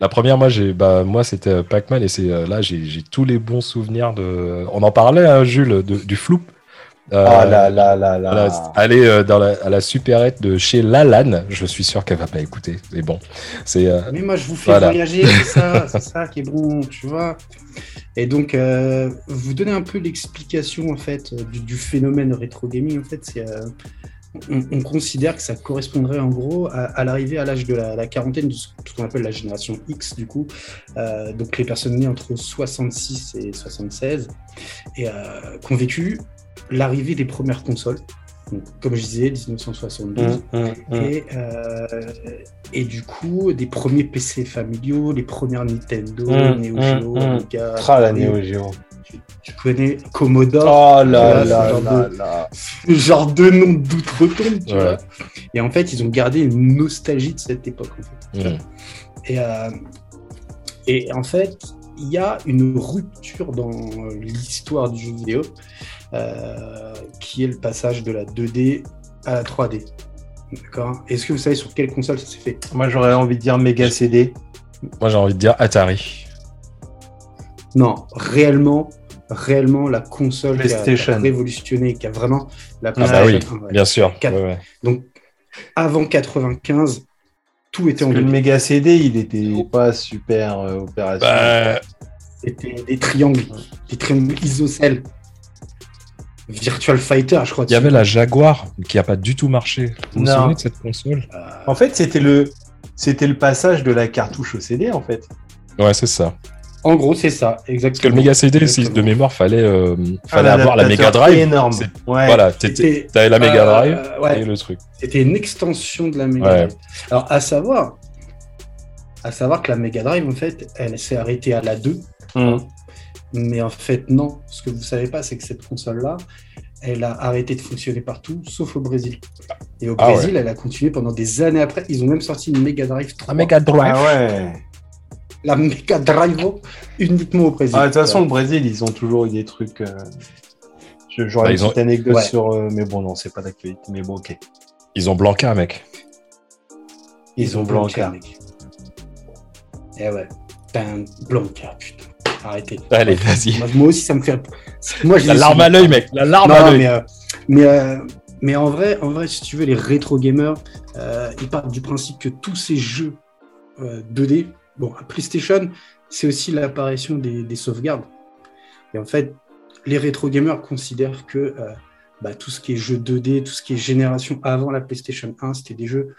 la première, moi, j'ai, bah, moi, c'était euh, Pac-Man et c'est euh, là, j'ai, tous les bons souvenirs de. On en parlait, hein, Jules, de- du flou. Euh, Ah là là là là. voilà, aller euh, dans la, à la supérette de chez Lalanne, je suis sûr qu'elle va pas écouter. Mais bon, c'est. euh, Mais moi, je vous fais Voilà. voyager, c'est ça, c'est ça qui est bon, tu vois. Et donc, euh, vous donner un peu l'explication, en fait, euh, du, du phénomène rétro gaming, en fait, euh, on, on considère que ça correspondrait en gros à, à l'arrivée à l'âge de la, la quarantaine de ce ce qu'on appelle la génération X du coup, Euh, donc les personnes nées entre 66 et 76 et euh, qui ont vécu l'arrivée des premières consoles. Donc, comme je disais, 1972. Hum, hum, hum. Et, euh, et du coup, des premiers PC familiaux, les premières Nintendo, Hum, Neo Geo. Amiga, Ah, la Neo Geo. Tu connais Commodore, Oh là là là de- là. ce genre de nom d'outre-tombe, tu Ouais. vois. Et en fait, ils ont gardé une nostalgie de cette époque, en fait. Et, euh, et en fait, il y a une rupture dans l'histoire du jeu vidéo, qui est le passage de la 2D à la 3D. D'accord? Est-ce que vous savez sur quelle console ça s'est fait? Moi, j'aurais envie de dire Mega CD. Moi, j'ai envie de dire Atari. Non, réellement, réellement, la console qui a, qui a révolutionné, qui a vraiment la Ah bah PlayStation, oui, ouais. bien sûr. Quatre. Ouais, ouais. Donc, avant 95, tout était en que le 2D. Mega CD, il était pas super euh, opérationnel. Bah, C'était des triangles, des triangles isocèles. Virtual Fighter, je crois. il y avait la Jaguar qui a pas du tout marché. Vous vous Non. souvenez de cette console Euh, En fait, c'était le, c'était le passage de la cartouche au CD, en fait. Ouais, c'est ça. En gros, c'est ça, Parce que exactement. le Mega CD, Exactement. de mémoire, fallait, euh, Ah, fallait avoir la Mega Drive. énorme. C'est- Ouais. Voilà, t'étais- C'était- t'avais la Mega Euh, Drive ouais. et le truc. C'était une extension de la Mega Ouais. Drive. Alors, à savoir, à savoir que la Mega Drive, en fait, elle s'est arrêtée à la 2. Mm. Mais en fait, non. Ce que vous savez pas, c'est que cette console-là, elle a arrêté de fonctionner partout, sauf au Brésil. Et au Ah ouais. Brésil, elle a continué pendant des années après. Ils ont même sorti une Mega Drive 3. Drive. Ah ouais. La Mega Drive uniquement au Brésil. Ah, de toute façon, le Brésil, ils ont toujours eu des trucs. euh, je- J'aurais Ah, une ont- petite anecdote Ouais. sur. euh, Mais bon, non, c'est pas d'actualité. Mais bon, ok. Ils ont Blanca, mec. Ils ont Blanca. mec. Eh ouais. Putain, Blanca, putain. Arrêtez. Allez, vas-y. Moi, moi aussi, ça me fait. Moi, La larme à l'œil, mec. La larme Non, à l'œil. mais, euh, mais, euh, mais en vrai, en vrai, si tu veux, les rétro gamers, euh, ils partent du principe que tous ces jeux euh, 2D, bon, à PlayStation, c'est aussi l'apparition des, des sauvegardes. Et en fait, les rétro gamers considèrent que bah, tout ce qui est jeu 2D, tout ce qui est génération avant la PlayStation 1, c'était des jeux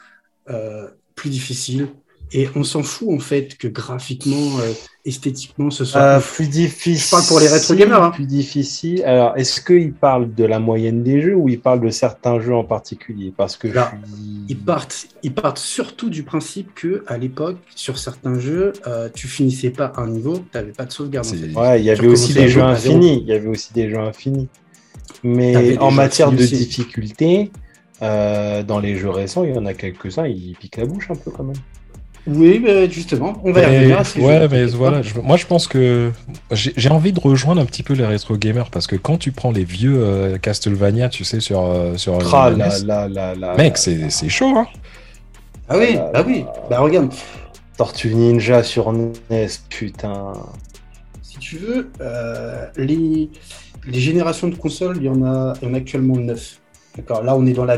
plus difficiles. Et on s'en fout en fait que graphiquement, euh, esthétiquement, ce soit Euh, plus difficile. Je parle pour les rétro gamers, hein. Plus difficile. Alors, est-ce qu'il parle de la moyenne des jeux ou il parle de certains jeux en particulier? Parce que. Là, je suis- Ils partent, ils partent surtout du principe que à l'époque, sur certains jeux, euh, tu finissais pas un niveau, tu n'avais pas de sauvegarde. en C'est- fait. Ouais, il y avait aussi des jeux infinis. Il y avait aussi des jeux infinis. Mais en matière de difficulté, euh, dans les jeux récents, il y en a quelques-uns, ils piquent la bouche un peu quand même. Oui, mais justement, on va y Mais- revenir à ces ouais, jeux, mais voilà. je- moi, je pense que j'ai envie de rejoindre un petit peu les rétro gamers parce que quand tu prends les vieux euh, Castlevania, tu sais, sur euh, sur Ah, la là, là, là, là, mec, là, c'est là. c'est chaud, hein. Ah oui, Ah, bah oui, bah regarde, Tortue Ninja sur NES, putain. si tu veux, euh, les, les générations de consoles, il y en a, il y en a actuellement 9. D'accord, là on est dans la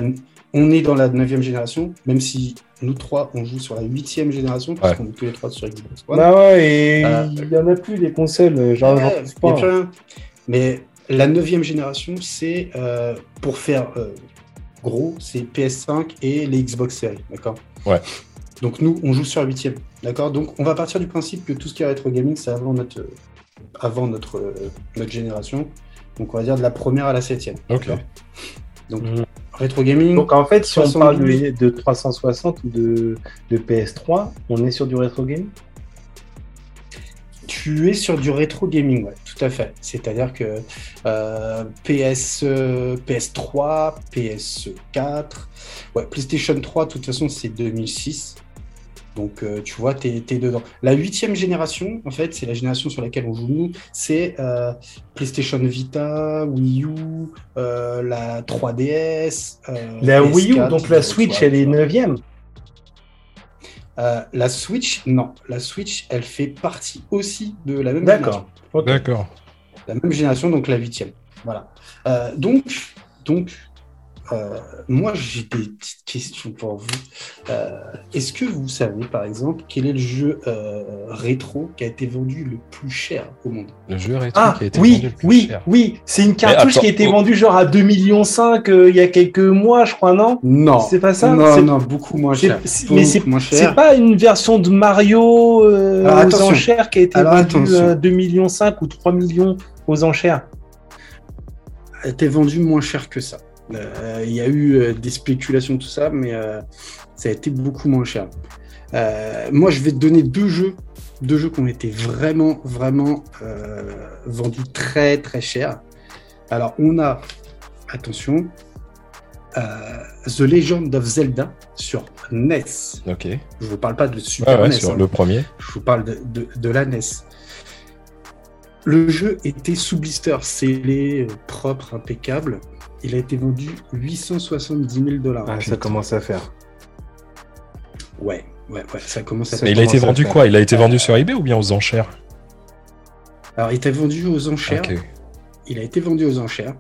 on est dans la 9 génération, même si nous trois on joue sur la 8 génération, parce Ouais. qu'on est tous les trois sur Xbox One. Bah ouais, et Euh, il y en a plus des consoles, euh, Ouais, pas. plus rien. Mais la neuvième génération, c'est euh, pour faire euh, gros, c'est PS5 et les Xbox Series, d'accord? Ouais. Donc nous, on joue sur la huitième, d'accord? Donc on va partir du principe que tout ce qui est rétro gaming, c'est avant notre, euh, avant notre, euh, notre génération. Donc on va dire de la première à la septième. Ok. Donc Mhm. Rétro gaming. Donc en fait, si on 72. parle de, de 360 ou de, de PS3, on est sur du rétro game Tu es sur du rétro gaming, ouais, tout à fait. C'est-à-dire que euh, PS, euh, PS3, PS4, ouais, PlayStation 3, de toute façon, c'est 2006. Donc, euh, tu vois, tu es, dedans. La huitième génération, en fait, c'est la génération sur laquelle on joue nous. C'est euh, PlayStation Vita, Wii U, euh, la 3DS. euh, La Wii U, PS4, donc la Switch, vois, elle est tu vois. 9ème. Euh, la Switch, non. La Switch, elle fait partie aussi de la même D'accord. Ok. D'accord. la même génération, donc la huitième. Voilà. Euh, donc, donc euh, moi, j'ai des petites questions pour vous. Euh, Est-ce que vous savez, par exemple, quel est le jeu euh, rétro qui a été vendu le plus cher au monde? Le jeu rétro Ah, qui a été vendu oui, le plus oui, cher. oui. C'est une cartouche attends, qui a été oh. vendue genre à 2,5 millions euh, il y a quelques mois, je crois, non? Non. C'est pas ça? Non, C'est- non, beaucoup moins c'est- cher. mais c'est- pas une version de Mario euh, Alors, aux enchères qui a été Alors, vendue à 2,5 millions ou 3 millions aux enchères? a été vendu moins cher que ça. Euh, Il y a eu euh, des spéculations, tout ça, mais euh, ça a été beaucoup moins cher. Euh, moi, je vais te donner deux jeux, deux jeux qui ont été vraiment, vraiment euh, vendus très, très cher. Alors, on a, attention, euh, The Legend of Zelda sur NES. Ok. Je vous parle pas de Super Ouais, ouais, NES. sur hein. le premier. Je vous parle de, de- de la NES. Le jeu était sous blister, scellé, euh, propre, impeccable. Il a été vendu 870 000 dollars. Ah, ça commence à faire. Ouais, ouais, ouais, ça commence à Ça Mais faire. il a été vendu faire. quoi? Il a été vendu sur eBay ou bien aux enchères? Alors, il était vendu aux enchères. Il a été vendu aux enchères.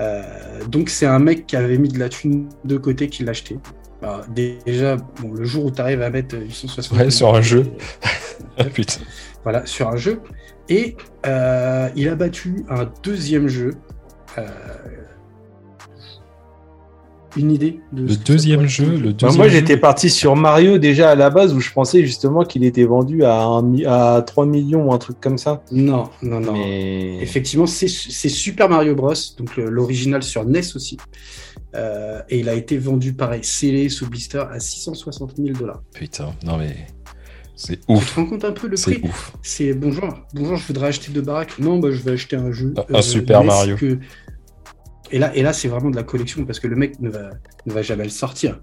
Euh, donc, c'est un mec qui avait mis de la thune de côté qui l'a acheté. Alors, déjà, bon, le jour où tu arrives à mettre 860 Ouais, sur un jeu. Ah, putain. voilà, sur un jeu. Et euh, il a battu un deuxième jeu. euh, une idée de Le deuxième jeu, le Bah, deuxième moi, j'étais parti sur Mario déjà à la base où je pensais justement qu'il était vendu à, un à 3 millions ou un truc comme ça. Non, non, non. Mais... Effectivement, c'est Super Mario Bros. Donc euh, l'original sur NES aussi. Euh, et il a été vendu pareil, scellé sous blister à 660 000 dollars. Putain, non mais c'est Tu te ouf. rends compte un peu le C'est prix? ouf. C'est bonjour, bonjour, je voudrais acheter deux baraques. Non, bah, je vais acheter un jeu. Un Super NES Mario. que- Et là, et là c'est vraiment de la collection parce que le mec ne va, ne va jamais le sortir.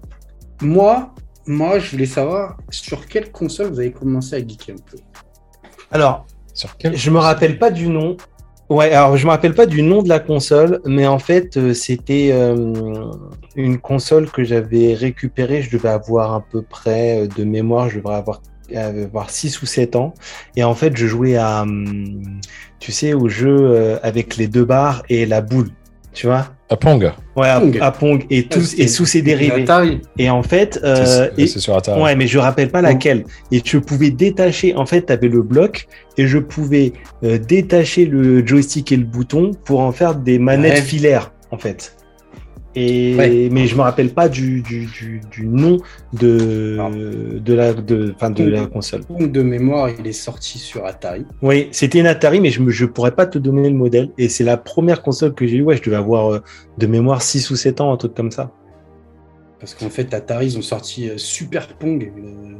Moi, moi, je voulais savoir sur quelle console vous avez commencé à geeker un peu. Alors, Sur quel je me rappelle pas du nom. Ouais, alors je me rappelle pas du nom de la console, mais en fait, euh, c'était euh, une console que j'avais récupérée. Je devais avoir à peu près euh, de mémoire, je devrais avoir, avoir 6 ou 7 ans. Et en fait, je jouais à, hum, tu sais, au jeu avec les deux barres et la boule, tu vois à Pong. Ouais, à, Pong. à Pong et, tous, et sous ses dérivés. Atari. Et en fait, C'est- euh, c'est sur Atari. Ouais, mais je rappelle pas laquelle. Et je pouvais détacher, en fait, tu avais le bloc et je pouvais euh, détacher le joystick et le bouton pour en faire des manettes Ouais. filaires, en fait. Et Ouais. mais je me rappelle pas du, du, du, du nom de de la de enfin de la console. Pong de mémoire, il est sorti sur Atari. Oui, c'était une Atari, mais je me je pourrais pas te donner le modèle. Et c'est la première console que j'ai eu. Ouais, je devais avoir euh, de mémoire 6 ou 7 ans, un truc comme ça. Parce qu'en fait, Atari, ils ont sorti euh, Super Pong euh,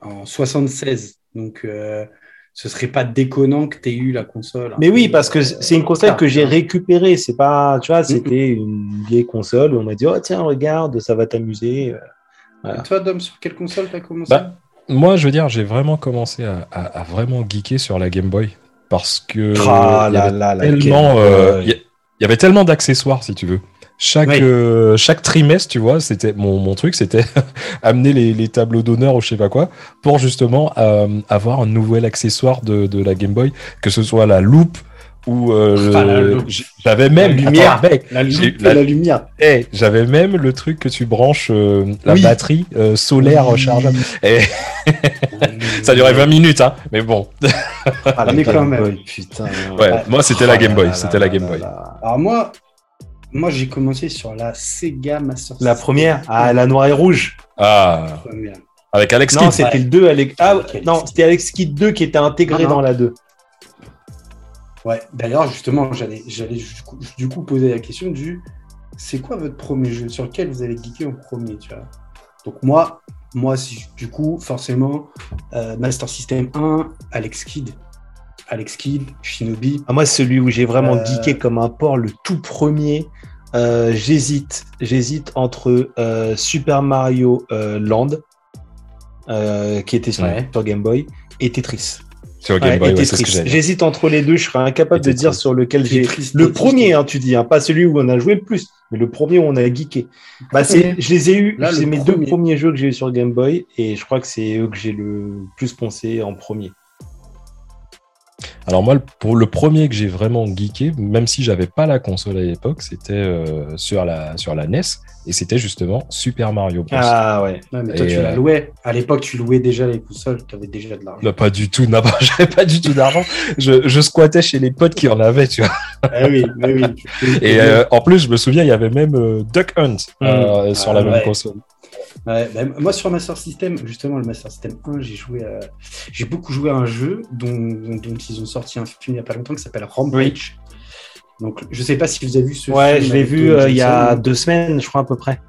en 76. Donc, euh, ce serait pas déconnant que tu aies eu la console. Mais oui, parce que c'est une console que j'ai récupérée. C'est pas, tu vois, c'était une vieille console. On m'a dit, oh tiens, regarde, ça va t'amuser. Voilà. Et toi, Dom, sur quelle console t'as commencé? Bah, Moi, je veux dire, j'ai vraiment commencé à, à- à vraiment geeker sur la Game Boy parce que Ah euh, il y avait tellement d'accessoires, si tu veux. Chaque, Oui. euh, chaque trimestre, tu vois, c'était mon, mon truc, c'était amener les, les tableaux d'honneur ou je sais pas quoi pour justement euh, avoir un nouvel accessoire de, de la Game Boy, que ce soit la loupe ou euh, Ah, j'avais même La lumière. Attends, mec, La loupe la- la lumière. eh, j'avais même le truc que tu branches euh, la Oui. batterie euh, solaire Oui. rechargeable. Et ça durait 20 minutes, hein, mais bon. Ah, la Mais Game quand même. Boy, putain. Ouais, moi c'était la Oh Game Boy, c'était la Game là Boy. là. Alors, moi, moi j'ai commencé sur la Sega Master La System. première, ah, la noire et rouge. Ah, Première. avec Alex Non, Kidd. c'était le 2. Alex... Ah, Alex non, c'était Alex Kidd 2 qui était intégré Non, non. dans la 2. Ouais, d'ailleurs, justement, j'allais j'allais du coup, du coup poser la question du c'est quoi votre premier jeu? Sur lequel vous avez geeké en premier, tu vois? Donc, moi, moi du coup, forcément, euh, Master System 1, Alex Kidd. Alex Kidd, Shinobi. Ah, moi, celui où j'ai vraiment Euh, geeké comme un porc, le tout premier, euh, j'hésite. J'hésite entre euh, Super Mario euh, Land, euh, qui était sur, Ouais. sur Game Boy, et Tetris. Sur Game Ouais, Boy, et ouais, c'est ce que Tetris. J'hésite entre les deux, je serais incapable de dire sur lequel j'ai. Tetris, Le Tetris, premier, hein, tu dis, hein, pas celui où on a joué le plus, mais le premier où on a geeké. Bah, c'est, je les ai eu, c'est mes deux premier. premiers jeux que j'ai eu sur Game Boy, et je crois que c'est eux que j'ai le plus poncé en premier. Alors moi, le- pour le premier que j'ai vraiment geeké, même si j'avais pas la console à l'époque, c'était euh, sur la sur la NES et c'était justement Super Mario Bros. Ah ouais. Ouais, mais toi, Et, tu la euh, louais. À l'époque, tu louais déjà les consoles, tu avais déjà de l'argent. Bah, pas du tout, non, j'avais pas du tout d'argent. Je, je squattais chez les potes qui en avaient, tu vois. Ah oui, oui, oui. Et euh, en plus, je me souviens, il y avait même euh, Duck Hunt euh, sur la Ah, même ouais. console. Ouais, bah, moi sur Master System, justement le Master System 1, j'ai joué, à- j'ai beaucoup joué à un jeu dont, dont, dont ils ont sorti un film il n'y a pas longtemps qui s'appelle Rampage. Donc je sais pas si vous avez vu ce Ouais, film. je l'ai vu euh, il y a deux semaines, je crois à peu près.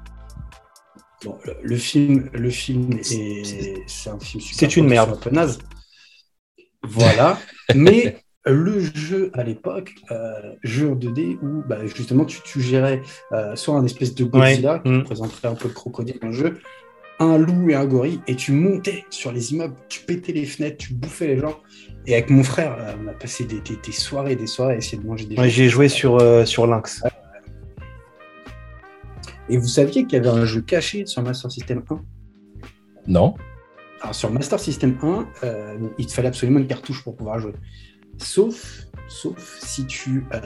Bon, le, le film, le film est, c'est un film super. C'est une merde. Un peu naze. Voilà, mais le jeu à l'époque, euh, jeu en 2D où bah, justement tu, tu gérais euh, soit un espèce de Godzilla qui Mm. présenterait un peu le crocodile dans le jeu, un loup et un gorille, et tu montais sur les immeubles, tu pétais les fenêtres, tu bouffais les gens. Et avec mon frère, euh, on a passé des, des, des soirées, des soirées à essayer de manger des Ouais, gens. j'ai joué sur, euh, sur Lynx. Et vous saviez qu'il y avait un jeu caché sur Master System 1 Non Alors sur Master System 1, euh, il te fallait absolument une cartouche pour pouvoir jouer. Sauf, sauf si, tu, euh,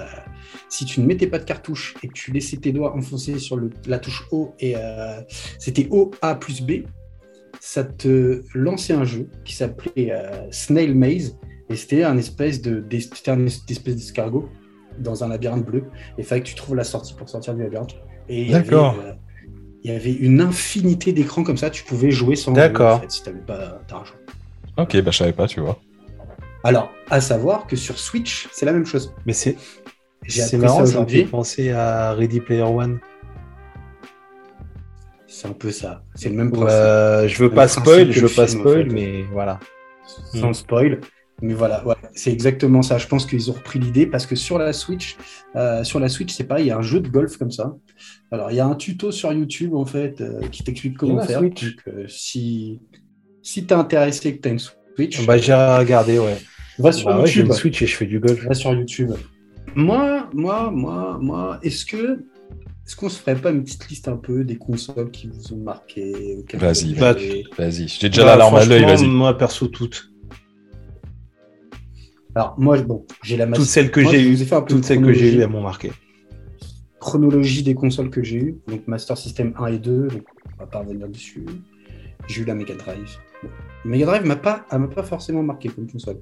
si tu ne mettais pas de cartouche et que tu laissais tes doigts enfoncés sur le- la touche O et euh, c'était O, A plus B, ça te lançait un jeu qui s'appelait euh, Snail Maze et c'était un espèce de un espèce d'escargot dans un labyrinthe bleu et il fallait que tu trouves la sortie pour sortir du labyrinthe. Et il y avait, D'accord. il y avait une infinité d'écrans comme ça. Tu pouvais jouer sans D'accord. jouer, en fait, si tu n'avais pas d'argent. Ok, bah je savais pas, tu vois. Alors, à savoir que sur Switch, c'est la même chose. Mais c'est J'ai marrant, aujourd'hui. penser à Ready Player One. C'est un peu ça. C'est le même principe. Euh, je veux pas spoil, je veux pas film, en spoil, fait. mais voilà. sans spoil. Mais voilà, ouais, c'est exactement ça. Je pense qu'ils ont repris l'idée parce que sur la Switch, euh, sur la Switch, c'est pareil, il y a un jeu de golf comme ça. Alors, il y a un tuto sur YouTube en fait euh, qui t'explique comment faire. Donc, euh, si si t'es intéressé et que t'as une Switch, Bah, j'ai regardé, ouais. va sur Bah ouais, une Switch et je fais du golf. Va sur YouTube. Moi, moi, moi, moi, est-ce que est-ce qu'on se ferait pas une petite liste un peu des consoles qui vous ont marqué Vas-y, bah, Vas-y, j'ai déjà Bah, la larme à l'œil, vas-y. Moi, perso, toutes. Alors, moi, bon, j'ai la Toutes celles que j'ai je eues. Toutes celles que j'ai eues, elles m'ont marqué. chronologie des consoles que j'ai eues, donc Master System 1 et 2, donc on va pas revenir dessus. J'ai eu la Mega Drive. Bon. Mega Drive m'a pas, m'a pas forcément marqué comme console.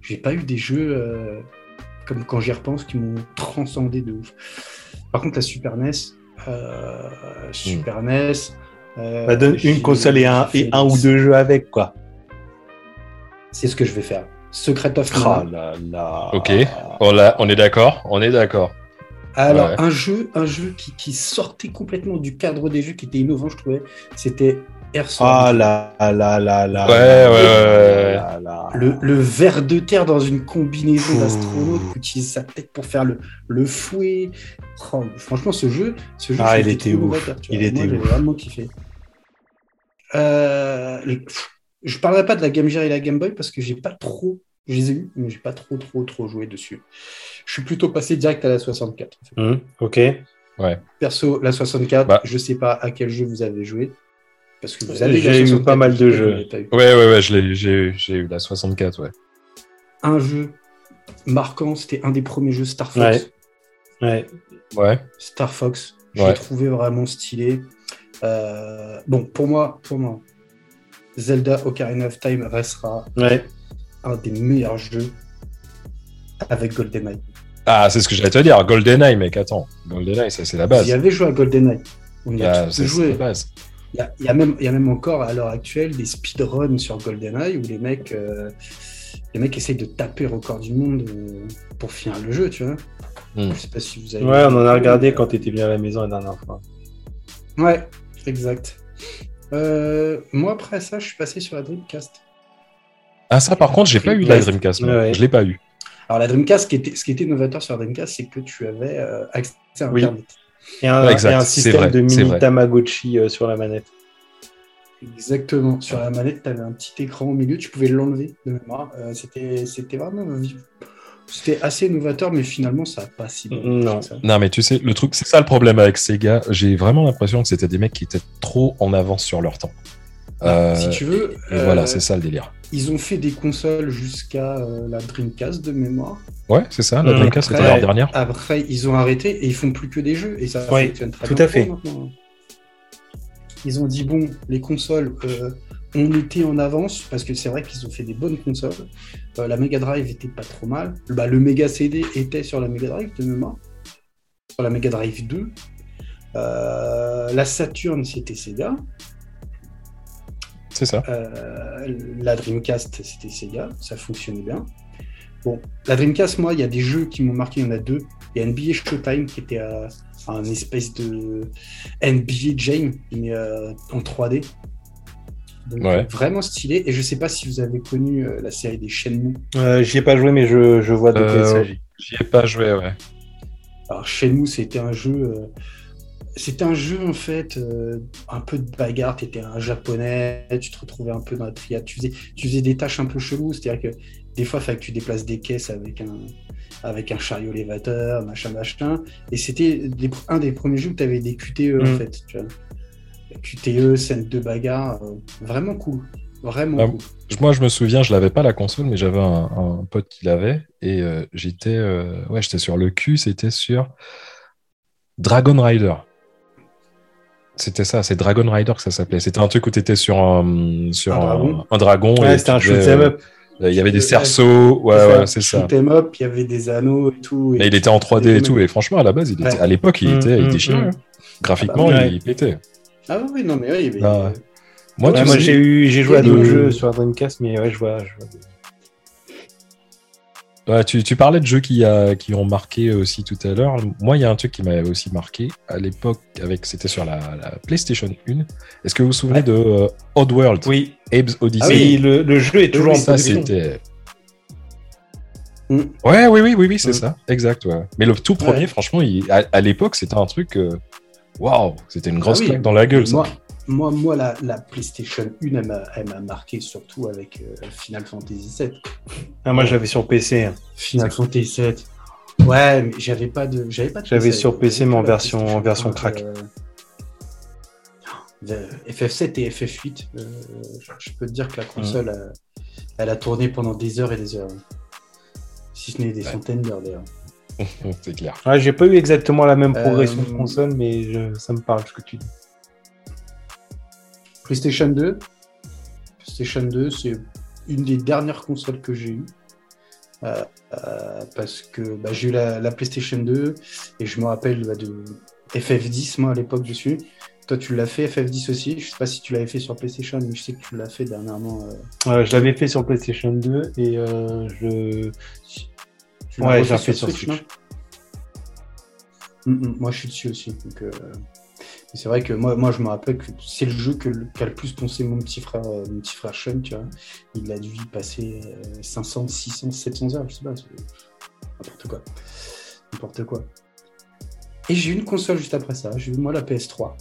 J'ai pas eu des jeux euh, comme quand j'y repense qui m'ont transcendé de ouf. Par contre, la Super NES, euh, Super NES. euh, Bah, donne une console et un, et un ou deux jeux avec, quoi. C'est ce que je vais faire. Secret of Oh Mana. là là. Ok. On, l'a- on est d'accord? On est d'accord. Alors, Ouais. un jeu, un jeu qui, qui sortait complètement du cadre des jeux, qui était innovant, je trouvais, c'était Ah là là là là. Ouais, ouais, ouais, là là. Le, le ver de terre dans une combinaison Ouh. d'astronaute qui utilise sa tête pour faire le, le fouet. Oh, franchement, ce jeu, ce jeu Ah, je il était ouf. Il vois. était Moi, j'ai ouf. vraiment kiffé. Euh, je parlerai pas de la Game Gear et la Game Boy parce que j'ai pas trop, je les ai eu, mais j'ai pas trop, trop, trop joué dessus. Je suis plutôt passé direct à la 64. en fait. Hum, ok. Perso, la 64, Bah. je sais pas à quel jeu vous avez joué. Parce que vous avez J'ai eu 64, pas mal de je jeux. Ouais, ouais, ouais, je l'ai- j'ai eu- j'ai eu la 64, ouais. Un jeu marquant, c'était un des premiers jeux Star Fox. Ouais. Ouais. Ouais. Star Fox, je Ouais. l'ai trouvé vraiment stylé. Euh, bon, pour moi, pour moi, Zelda Ocarina of Time restera Ouais. un des meilleurs jeux avec GoldenEye. Ah, c'est ce que j'allais te dire. GoldenEye, mec, attends. GoldenEye, ça, c'est la base. Vous y avez joué à GoldenEye On y a Ah, tous joué. la base. Il y a, il y a même, il y a même encore à l'heure actuelle des speedruns sur GoldenEye où les mecs, euh, les mecs essayent de taper le record du monde euh, pour finir le jeu, tu vois. Hmm. Je sais pas si vous avez. Ouais, on en a regardé quand t'étais venu à la maison la dernière fois. Ouais, exact. Euh, moi, après ça, je suis passé sur la Dreamcast. Ah, ça, par contre, j'ai pas eu la Dreamcast. Ouais, ouais. Je l'ai pas eu. Alors, la Dreamcast, ce qui était, ce qui était novateur sur la Dreamcast, c'est que tu avais euh, accès à Oui. Et un, Ouais, exact, et un c'est système vrai, de mini. Tamagotchi euh, sur la manette. Exactement. Sur la manette, tu avais un petit écran au milieu, tu pouvais l'enlever de mémoire. Euh, c'était, c'était vraiment. C'était assez novateur, mais finalement, ça n'a pas si bien. Non. marché que ça. Non, mais tu sais, le truc, c'est ça le problème avec Sega. J'ai vraiment l'impression que c'était des mecs qui étaient trop en avance sur leur temps. Euh, si tu veux, et euh, voilà, c'est ça le délire. Ils ont fait des consoles jusqu'à euh, la Dreamcast de mémoire. Ouais, c'est ça. La. Dreamcast, c'était la dernière. Après, ils ont arrêté et ils font plus que des jeux et ça fonctionne très tout bien à fait. maintenant. Ils ont dit bon, les consoles, euh, on était en avance parce que c'est vrai qu'ils ont fait des bonnes consoles. Euh, la Mega Drive était pas trop mal. Bah, le Mega CD était sur la Mega Drive de mémoire, sur la Mega Drive 2. Euh, la Saturn, c'était Sega. C'est ça. Euh, la Dreamcast, c'était Sega, ça fonctionnait bien. Bon, la Dreamcast, moi, il y a des jeux qui m'ont marqué, il y en a deux. Il y a NBA Showtime qui était euh, un espèce de NBA Jam, mais euh, en 3D. Donc, Ouais. Vraiment stylé. Et je sais pas si vous avez connu euh, la série des Shenmue. Euh, J'y ai pas joué, mais je, je vois de quoi il s'agit. J'y ai pas joué, ouais. Alors Shenmue, c'était un jeu, c'était un jeu en fait, euh, un peu de bagarre. Tu étais un japonais, tu te retrouvais un peu dans la triade. Tu faisais, tu faisais des tâches un peu cheloues, c'est-à-dire que des fois, il fallait que tu déplaces des caisses avec un, avec un chariot élévateur, machin, machin. Et c'était un des premiers jeux où tu avais des QTE en Mm. fait. Tu vois. QTE, scène de bagarre, euh, vraiment cool, vraiment Ah, cool. Moi, je me souviens, je l'avais pas la console, mais j'avais un, un pote qui l'avait. Et euh, j'étais ouais, j'étais sur le cul, c'était sur Dragon Rider. C'était ça, c'est Dragon Rider que ça s'appelait. C'était un truc où tu étais sur un, sur Un un, dragon. un dragon. Ouais, et c'était un euh, up. Il y avait des cerceaux. Ouais, ouais, c'est ça. Up, il y avait des anneaux et tout. Et il était en 3D et tout. Et franchement, à la base, il était, Ouais. à l'époque, il Mm, était, il mm, était chiant. mm. hein. Graphiquement, Ah bah, ouais. il pétait. Ah oui, non, mais oui. Mais... Ah ouais. Moi, Ouais, moi j'ai eu, j'ai joué à d'autres jeux sur Dreamcast, mais ouais, je vois. je vois. Ouais, tu, tu parlais de jeux qui, a- qui ont marqué aussi tout à l'heure. Moi, il y a un truc qui m'avait aussi marqué à l'époque, avec c'était sur la, la PlayStation 1. Est-ce que vous vous souvenez Ouais. de euh, Oddworld, Oui, Abe's Odyssey ah oui, le, le jeu est toujours en ça c'était. Mm. Ouais, oui, oui, oui, oui, c'est Mm. ça, exact. Ouais. Mais le tout premier, Ouais. franchement, il- à, à l'époque, c'était un truc. euh, Waouh, c'était une grosse Ah oui. claque dans la gueule. ça. Moi, moi, moi la, la PlayStation 1, elle m'a- elle m'a marqué surtout avec euh, Final Fantasy VII. Ah, moi j'avais sur PC. hein. Final Fantasy VII. Ouais, mais j'avais pas de. J'avais pas de J'avais sur PC, mais en version- en version crack. euh, euh, FF7 et FF8, euh, je, peux te dire que la console, euh, elle a tourné pendant des heures et des heures. Si ce n'est des Ouais. centaines d'heures d'ailleurs. c'est clair. Ouais, j'ai pas eu exactement la même progression Euh, de console, mais je- ça me parle ce que tu dis. PlayStation 2. PlayStation 2, c'est une des dernières consoles que j'ai eues. Euh, euh, parce que bah, j'ai eu la, la PlayStation 2 et je me rappelle bah, de FF10 moi à l'époque dessus. Toi tu l'as fait FF10 aussi. Je sais pas si tu l'avais fait sur PlayStation, mais je sais que tu l'as fait dernièrement. euh, je l'avais fait sur PlayStation 2 et je. tu Ouais, j'ai refait sur Switch. non? Mm, mm, moi je suis dessus aussi. Donc, c'est vrai que moi, moi je me rappelle que c'est le jeu qu'a le plus poncé mon petit frère, euh, mon petit frère Sean, tu vois. Il a dû y passer euh, 500, 600, 700 heures, je sais pas. N'importe quoi. N'importe quoi. Et j'ai eu une console juste après ça. J'ai eu moi la PS3.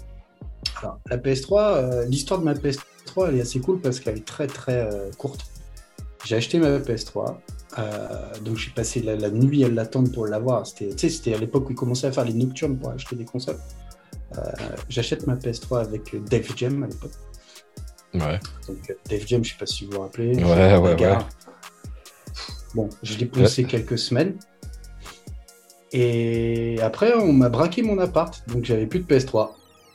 Alors, la PS3, euh, l'histoire de ma PS3, elle est assez cool parce qu'elle est très très euh, courte. J'ai acheté ma PS3. euh, donc j'ai passé la, nuit à l'attendre pour l'avoir. C'était, c'était à l'époque où ils commençaient à faire les nocturnes pour acheter des consoles. Euh, j'achète ma PS3 avec euh, Dave Jam à l'époque. Ouais. Donc euh, Dave Jam, je sais pas si vous vous rappelez. Ouais, ouais, un gars. ouais. Bon, je l'ai poussé quelques semaines. Et après, on m'a braqué mon appart, donc j'avais plus de PS3.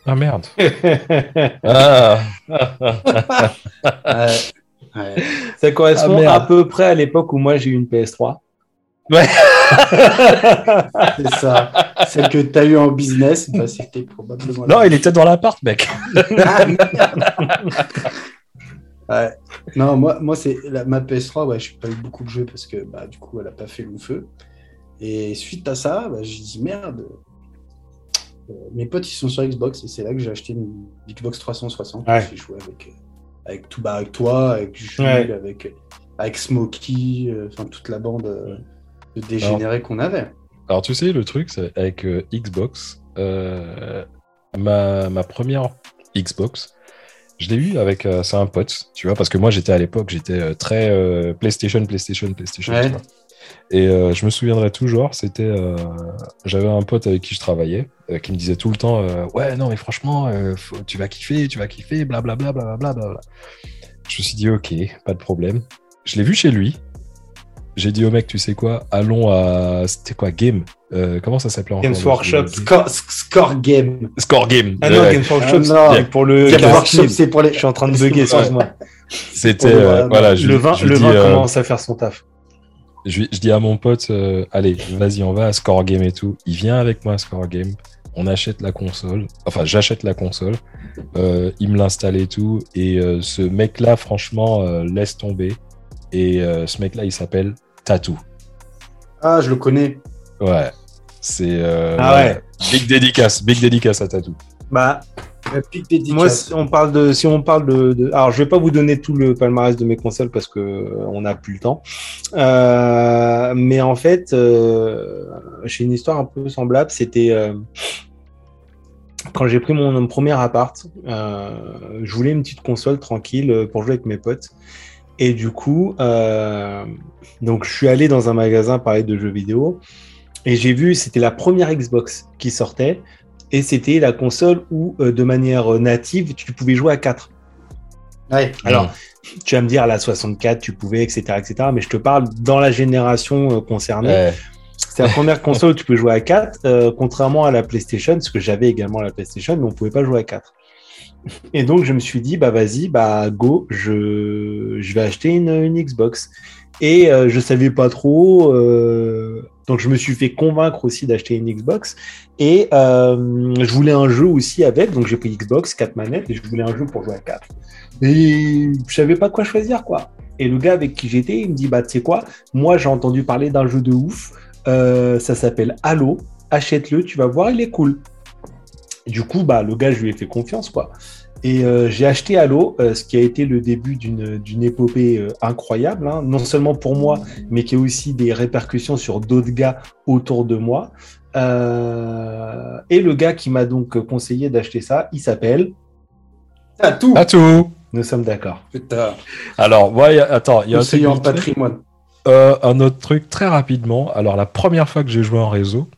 Ah merde. Ah. Euh, ouais. Ça correspond Ah, à peu près à l'époque où moi j'ai eu une PS3. C'est ça. Celle que tu as eu en business, bah, c'était probablement. non, il était dans l'appart, mec. Ah. Ouais. Non, moi, moi c'est ma PS3, ouais, j'ai pas eu beaucoup de jeux parce que bah, du coup, elle a pas fait long feu. Et suite à ça, bah, j'ai dit merde. Euh, mes potes, ils sont sur Xbox et c'est là que j'ai acheté une Xbox 360. Ouais. J'ai joué avec, euh, avec, tout, bah, avec toi, avec Jules, Ouais. avec, avec Smokey, euh, enfin toute la bande euh, de dégénérés qu'on avait. Alors, tu sais, le truc, c'est avec euh, Xbox, euh, ma, ma première Xbox, je l'ai eu avec euh, c'est un pote, tu vois, parce que moi, j'étais à l'époque, j'étais très PlayStation, PlayStation, PlayStation, Ouais. tu vois. Et je me souviendrai toujours, c'était. J'avais un pote avec qui je travaillais, qui me disait tout le temps Ouais, non, mais franchement, faut- tu vas kiffer, tu vas kiffer, blablabla. Bla, bla, bla, bla, bla. Je me suis dit Ok, pas de problème. Je l'ai vu chez lui. J'ai dit au mec, tu sais quoi, allons à. C'était quoi, Game Euh, Comment ça s'appelait encore Games Workshop. Score, score game. Score Game. Ah non, Ouais. Games Workshop, Ah non. c'est pour le Game Games Workshop, c'est pour les. Je suis en train de bugger, excuse-moi. C'était. le- euh, voilà, je, Le vin, je le dis, vin euh, commence à faire son taf. je, je dis à mon pote, euh, allez, vas-y, on va à Score Game et tout. Il vient avec moi à Score Game. On achète la console. Enfin, j'achète la console. Euh, il me l'installe et tout. Et euh, ce mec-là, franchement, euh, laisse tomber. Et euh, ce mec-là, il s'appelle Tattoo. Ah, je le connais. Ouais. C'est. euh, Ah ouais. Big dédicace. Big dédicace à Tattoo. Bah, La pique dédicace. moi, si on parle de, si on parle de, de- alors je vais pas vous donner tout le palmarès de mes consoles parce que euh, on n'a plus le temps. Euh, mais en fait, euh, j'ai une histoire un peu semblable. C'était euh, quand j'ai pris mon, mon premier appart, euh, je voulais une petite console tranquille euh, pour jouer avec mes potes. Et du coup, euh, donc je suis allé dans un magasin parler de jeux vidéo et j'ai vu, c'était la première Xbox qui sortait et c'était la console où, euh, de manière native, tu pouvais jouer à 4. Ouais. Alors, tu vas me dire, à la 64, tu pouvais, etc., etc., mais je te parle dans la génération euh, concernée. Ouais. C'était la première console où tu peux jouer à 4, euh, contrairement à la PlayStation, parce que j'avais également la PlayStation, mais on pouvait pas jouer à 4. Et donc, je me suis dit, bah vas-y, bah go, je, vais acheter une, une Xbox. Et euh, je savais pas trop euh, Donc je me suis fait convaincre aussi d'acheter une Xbox. Et euh, je voulais un jeu aussi avec. Donc j'ai pris Xbox, 4 manettes, et je voulais un jeu pour jouer à 4. Et je savais pas quoi choisir, quoi. Et le gars avec qui j'étais, il me dit, bah tu sais quoi, moi j'ai entendu parler d'un jeu de ouf. Euh, ça s'appelle Halo. Achète-le, tu vas voir, il est cool. Du coup, bah le gars, je lui ai fait confiance, quoi. Et euh, j'ai acheté Halo, euh, ce qui a été le début d'une d'une épopée euh, incroyable, hein, non seulement pour moi, mais qui a aussi des répercussions sur d'autres gars autour de moi. Euh, et le gars qui m'a donc conseillé d'acheter ça, il s'appelle. Tout À tout. Nous sommes d'accord. Putain, Alors, ouais, attends, il y a un en patrimoine. Euh, un autre truc très rapidement. Alors, la première fois que j'ai joué en réseau,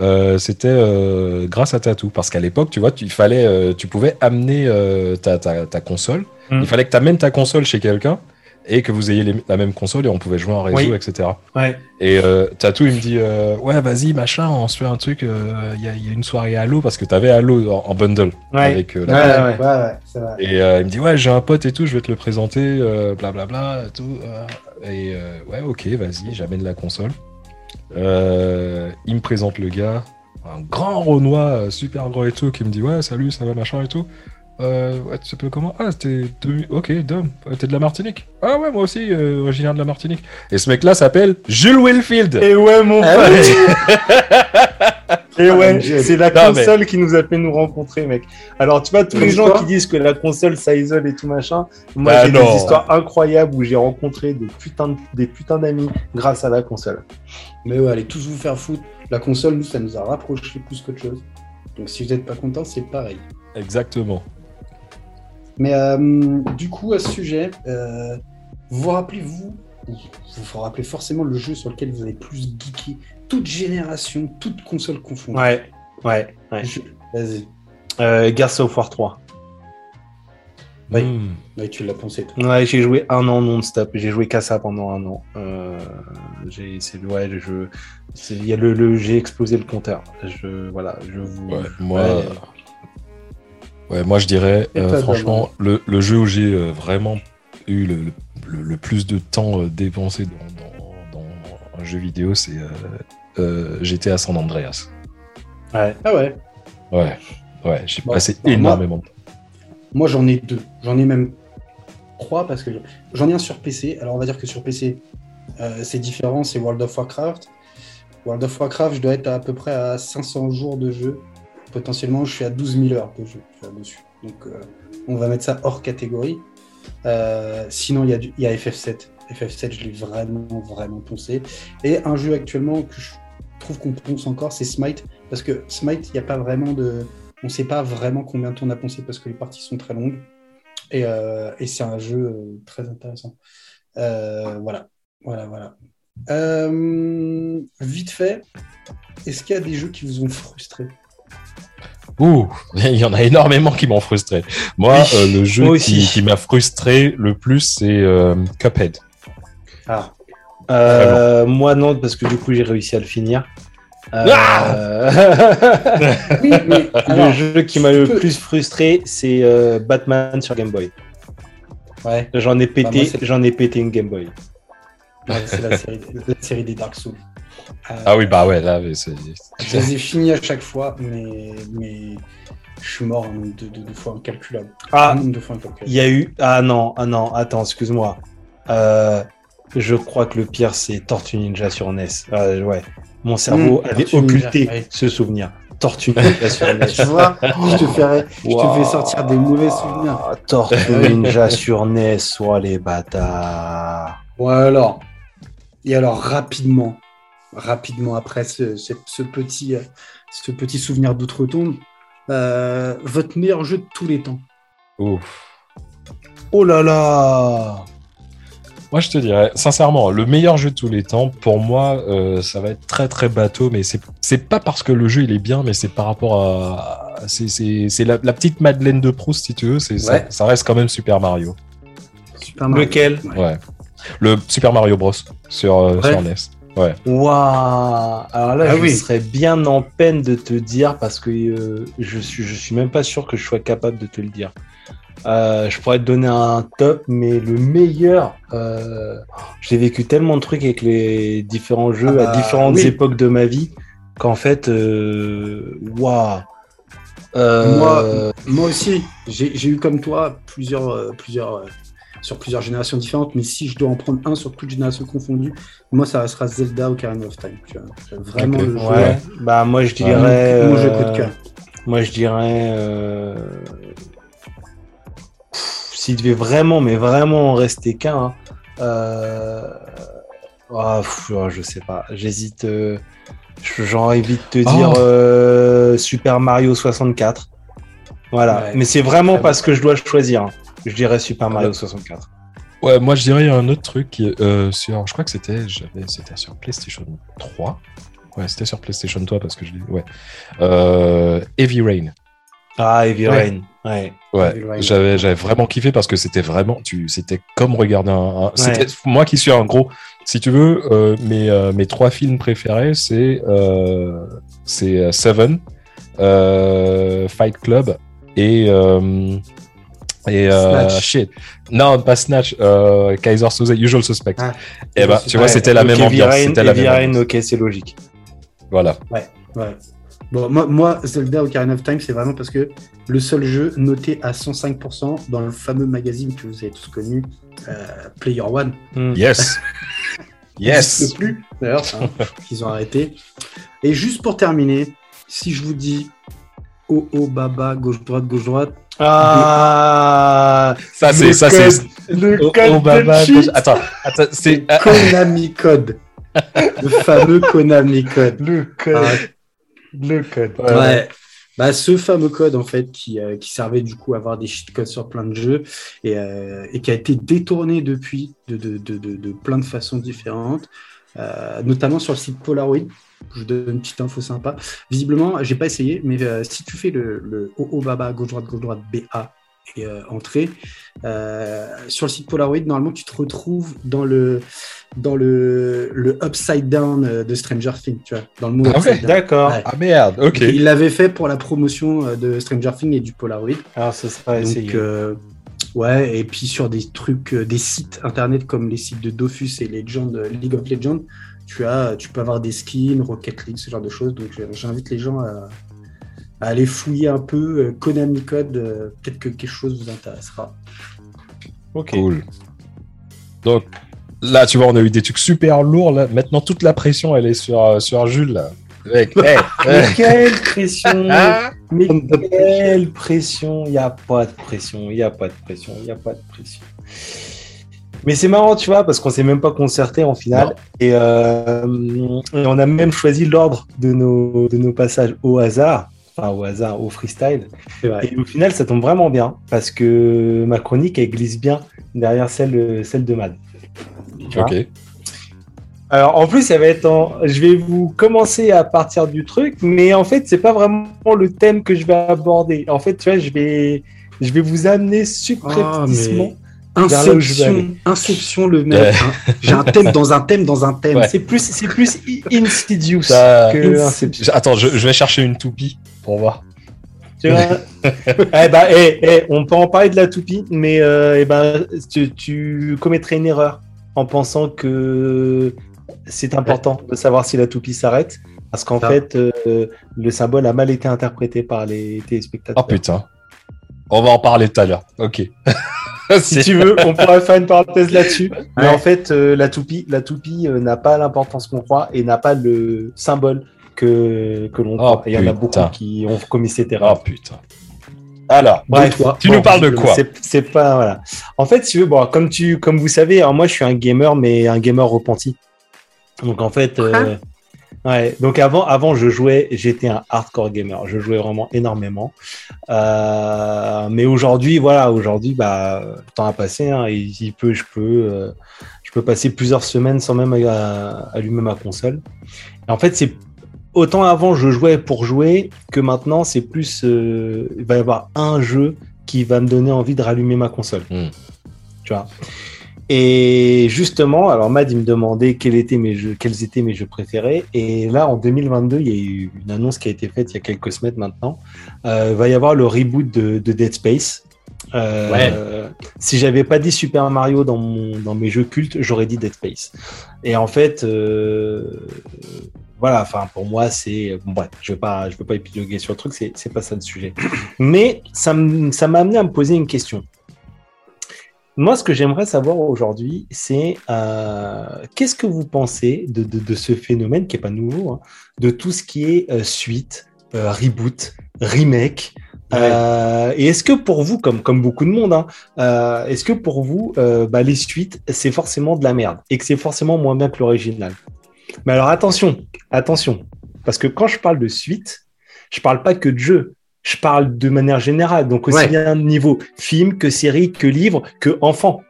euh, c'était euh, grâce à Tatou. Parce qu'à l'époque, tu vois, tu, il fallait, euh, tu pouvais amener euh, ta, ta, ta console. Mm. Il fallait que tu amènes ta console chez quelqu'un et que vous ayez les- la même console et on pouvait jouer en réseau, Oui. etc. Ouais. Et euh, Tatou, il me dit euh, Ouais, vas-y, machin, on se fait un truc. euh, Il y, a- il y a une soirée Halo parce que tu avais Halo en, en bundle. Ouais. Avec, euh, la- Ouais, vrai. Et euh, il me dit Ouais, j'ai un pote et tout, je vais te le présenter, euh, blablabla. tout, euh. et euh, ouais, ok, vas-y, j'amène la console. Euh, il me présente le gars, un grand Renoir, euh, super gros et tout, qui me dit Ouais, salut, ça va, machin et tout. Euh, ouais, tu s'appelles comment? Ah, t'es de... Ok, Dom, t'es de la Martinique Ah ouais, moi aussi, euh, originaire de la Martinique. Et ce mec-là s'appelle Jules Wilfield Et ouais, mon Ah pote. Et Ah, ouais, Dieu. c'est la Non, mais- console qui nous a fait nous rencontrer, mec. Alors, tu vois, tous les gens qui disent que la console, ça isole et tout machin, moi, Bah j'ai des histoires incroyables où j'ai rencontré des putains, de- des putains d'amis grâce à la console. Mais ouais, allez tous vous faire foutre. La console, nous, ça nous a rapprochés plus qu'autre chose. Donc si vous n'êtes pas content, c'est pareil. Exactement. Mais euh, du coup, à ce sujet, euh, vous vous rappelez, vous, vous vous rappelez forcément le jeu sur lequel vous avez plus geeké, toute génération, toute console confondue. Ouais, ouais, ouais. Je- Vas-y. Euh, Gears of War 3. Oui. Hmm. Ouais, tu l'as pensé. toi. Ouais, j'ai joué un an non-stop. J'ai joué qu'à ça pendant un an. Euh, j'ai, c'est, ouais, je, c'est, il y a le, le- j'ai explosé le compteur. Je, voilà, je vous. Ouais, moi, Ouais. ouais, moi je dirais, euh, franchement, le, le jeu où j'ai euh, vraiment eu le, le- le plus de temps euh, dépensé dans, dans- dans un jeu vidéo, c'est euh, euh, GTA San Andreas. Ouais. Ah ouais. Ouais, ouais, j'ai Bon, passé énormément de temps. Moi, j'en ai deux. J'en ai même trois parce que j'en ai un sur PC. Alors, on va dire que sur PC, euh, c'est différent. C'est World of Warcraft. World of Warcraft, je dois être à, peu près à 500 jours de jeu. Potentiellement, je suis à 12 000 heures de jeu dessus. Donc, euh, on va mettre ça hors catégorie. Euh, sinon, il y, a y a FF7. FF7, je l'ai vraiment, vraiment poncé. Et un jeu actuellement que je trouve qu'on ponce encore, c'est Smite. Parce que Smite, il n'y a pas vraiment de. On ne sait pas vraiment combien de temps on a poncé parce que les parties sont très longues. Et, euh, et c'est un jeu euh, très intéressant. Euh, voilà. Voilà, voilà. Euh, vite fait, est-ce qu'il y a des jeux qui vous ont frustré? Ouh, il y en a énormément qui m'ont frustré. Moi, Oui, euh, le jeu moi qui, m'a frustré le plus, c'est euh, Cuphead. Ah. Euh, moi non, parce que du coup j'ai réussi à le finir. Euh, Oui, mais le jeu qui m'a le peux- plus frustré, c'est euh, Batman sur Game Boy. ouais, J'en ai Bah, pété, j'en ai pété une Game Boy. ouais, c'est la série, la série des Dark Souls. Euh, Ah oui, bah ouais, là, mais c'est. Je les ai finis à chaque fois, mais, mais je suis mort un nombre de, de, de fois incalculable. Ah, fois incalculable. il y a eu. Ah non, ah non, attends, excuse-moi. Euh, je crois que le pire c'est Tortue Ninja sur NES. Euh, ouais, mon cerveau Mmh, avait Tortue Ninja, occulté ouais. ce souvenir. Tortue Ninja sur NES. Tu vois, je te, ferai, je te fais sortir des mauvais souvenirs. Ah, Tortue Ninja sur NES, soit les bâtards. Bon alors, et alors rapidement, rapidement après ce, ce- ce petit, euh, ce petit souvenir d'outre-tombe, euh, votre meilleur jeu de tous les temps. Ouf. Oh là là Moi, je te dirais, sincèrement, le meilleur jeu de tous les temps, pour moi, euh, ça va être très très bateau, mais c'est c'est pas parce que le jeu il est bien, mais c'est par rapport à. C'est c'est- c'est la, la petite Madeleine de Proust, si tu veux, c'est ça, ça reste quand même Super Mario. Super Mario. Lequel? Ouais. Ouais. Le Super Mario Bros. sur, euh, sur NES. Ouais. Waouh Alors là, Ah je oui. serais bien en peine de te dire parce que euh, je suis je suis même pas sûr que je sois capable de te le dire. Euh, je pourrais te donner un top, mais le meilleur, euh, j'ai vécu tellement de trucs avec les différents jeux Ah à bah, différentes oui. époques de ma vie qu'en fait, euh, waouh. Euh, Moi, moi aussi, j'ai eu comme toi plusieurs, plusieurs, sur plusieurs générations différentes, mais si je dois en prendre un sur toutes générations confondues, moi ça restera Zelda Ocarina of Time. Tu vois. Vraiment le jeu. ouais, bah moi je dirais. mon jeu coup de cœur. Moi je dirais. euh, S'il devait vraiment, mais vraiment en rester qu'un. hein, euh, ah, oh, je sais pas, j'hésite. euh, J'ai envie de te dire Oh. euh, Super Mario 64. Voilà, Ouais. mais c'est vraiment parce que je dois choisir. hein. Je dirais Super Mario 64. Ouais, moi je dirais un autre truc euh, sur, je crois que c'était, j'avais, c'était sur PlayStation 3. Ouais, c'était sur PlayStation 3 parce que je l'ai. Ouais. Euh, Heavy Rain. Ah, Heavy Ouais. Rain. Ouais. Ouais, j'avais, j'avais vraiment kiffé parce que c'était vraiment, tu, c'était comme regarder un. un- c'était, moi qui suis un gros, si tu veux, euh, mes, euh, mes trois films préférés, c'est, euh, c'est euh, Seven, euh, Fight Club et euh, et euh, Snatch. shit. Non, pas Snatch, euh, Kaiser Soze, Usual Suspect. Ah, et bah, tu vois, Ouais, c'était la même ambiance. C'était la même Rain, ambiance. ok, c'est logique. Voilà. Ouais. Bon, moi, moi, Zelda Ocarina of Time, c'est vraiment parce que le seul jeu noté à 105% dans le fameux magazine que vous avez tous connu, euh, Player One. Hmm. Yes. yes. plus, d'ailleurs, hein, qu'ils ont arrêté. Et juste pour terminer, si je vous dis oh oh baba, gauche-droite, gauche-droite, Ah, Ça, c'est, le ça, code- c'est. le Oh, code oh, bah, de bah, cheat. Attends, attends, c'est. ah, Konami Code. le fameux Konami Code. Le code. Le code. Ouais. Bah, ce fameux code en fait qui, euh, qui servait du coup à avoir des cheat codes sur plein de jeux et, euh, et qui a été détourné depuis de, de, de, de, de plein de façons différentes, euh, notamment sur le site Polaroid. Je vous donne une petite info sympa. Visiblement, j'ai pas essayé, mais euh, si tu fais le, le OO Baba gauche droite gauche droite BA et euh, entrée euh, sur le site Polaroid, normalement tu te retrouves dans le dans le, le upside down euh, de Stranger Things, tu vois, dans le mot Ah ouais. D'accord. Ouais. Ah merde, ok. Il l'avait fait pour la promotion euh, de Stranger Things et du Polaroid. Alors, ce sera essayé. Euh, ouais, et puis sur des trucs, des sites internet comme les sites de Dofus et Legend, League of Legends, tu, as, tu peux avoir des skins, Rocket League, ce genre de choses. Donc, j'invite les gens à, à aller fouiller un peu euh, Konami Code. euh, Peut-être que quelque chose vous intéressera. ok. Cool. Donc là, tu vois, on a eu des trucs super lourds. Là. Maintenant, toute la pression, elle est sur, euh, sur Jules. Là. Mec, hey, Mais quelle pression Ah Mais quelle pression Il n'y a pas de pression, il n'y a pas de pression, il n'y a pas de pression. Mais c'est marrant, tu vois, parce qu'on s'est même pas concerté en finale. Et, euh, et on a même choisi l'ordre de nos, de nos passages au hasard. Enfin, au hasard, au freestyle. Et au final, ça tombe vraiment bien, parce que ma chronique, elle glisse bien derrière celle, celle de Mad. Tu vois Ok. alors en plus, ça va être en... Je vais vous commencer à partir du truc, mais en fait, c'est pas vraiment le thème que je vais aborder. En fait, tu vois, je vais, je vais vous amener subrepticement. Je veux Inception. Inception, le mec. Ouais. hein. J'ai un thème dans un thème dans un thème. Ouais. C'est plus, c'est plus insidious Ça- que Inception. Attends, je, je vais chercher une toupie pour voir. Tu vois eh ben, eh, eh, on peut en parler de la toupie, mais euh, eh ben, tu, tu commettrais une erreur en pensant que c'est important de savoir si la toupie s'arrête, parce qu'en fait, euh, le symbole a mal été interprété par les Oh téléspectateurs. putain. On va en parler tout à l'heure. Ok. si tu veux, on pourrait faire une parenthèse là-dessus. Mais en fait, euh, la toupie, la toupie euh, n'a pas l'importance qu'on croit et n'a pas le symbole que, que l'on croit. Et il y en a beaucoup qui ont commis cette Oh erreur. putain. Alors, Bref, toi. tu nous parles de quoi c'est- pas voilà. En fait, si tu veux, bon, comme tu, comme vous savez, alors moi, je suis un gamer, mais un gamer repenti. Donc en fait, euh, ouais. Donc avant, avant, je jouais, j'étais un hardcore gamer. Je jouais vraiment énormément. Euh, mais aujourd'hui, voilà, aujourd'hui, bah, le temps a passé. Hein, et il peut, je peux, euh, je peux passer plusieurs semaines sans même allumer ma console. Et en fait, c'est autant avant je jouais pour jouer que maintenant c'est plus euh, il va y avoir un jeu qui va me donner envie de rallumer ma console. Hmm. Tu vois. Et justement, alors Mad il me demandait quels étaient mes jeux, quels étaient mes jeux préférés. Et là, en 2022, il y a eu une annonce qui a été faite il y a quelques semaines maintenant. Euh, il va y avoir le reboot de, de Dead Space. Euh, Si j'avais pas dit Super Mario dans, mon, dans mes jeux cultes, j'aurais dit Dead Space. Et en fait, euh, voilà, enfin pour moi c'est bon, bref, je pas, je veux pas épiloguer sur le truc, c'est c'est pas ça le sujet. Mais ça m'a amené à me poser une question. Moi, ce que j'aimerais savoir aujourd'hui, c'est euh, qu'est-ce que vous pensez de, de, de ce phénomène qui est pas nouveau, hein, de tout ce qui est euh, suite, euh, reboot, remake. Et est-ce que pour vous, comme, comme beaucoup de monde, hein, est-ce que pour vous, bah, les suites, c'est forcément de la merde et que c'est forcément moins bien que l'original? Mais alors attention, attention, parce que quand je parle de suite, je parle pas que de jeu. Je parle de manière générale, donc aussi Ouais. bien niveau film que série, que livre, que enfant.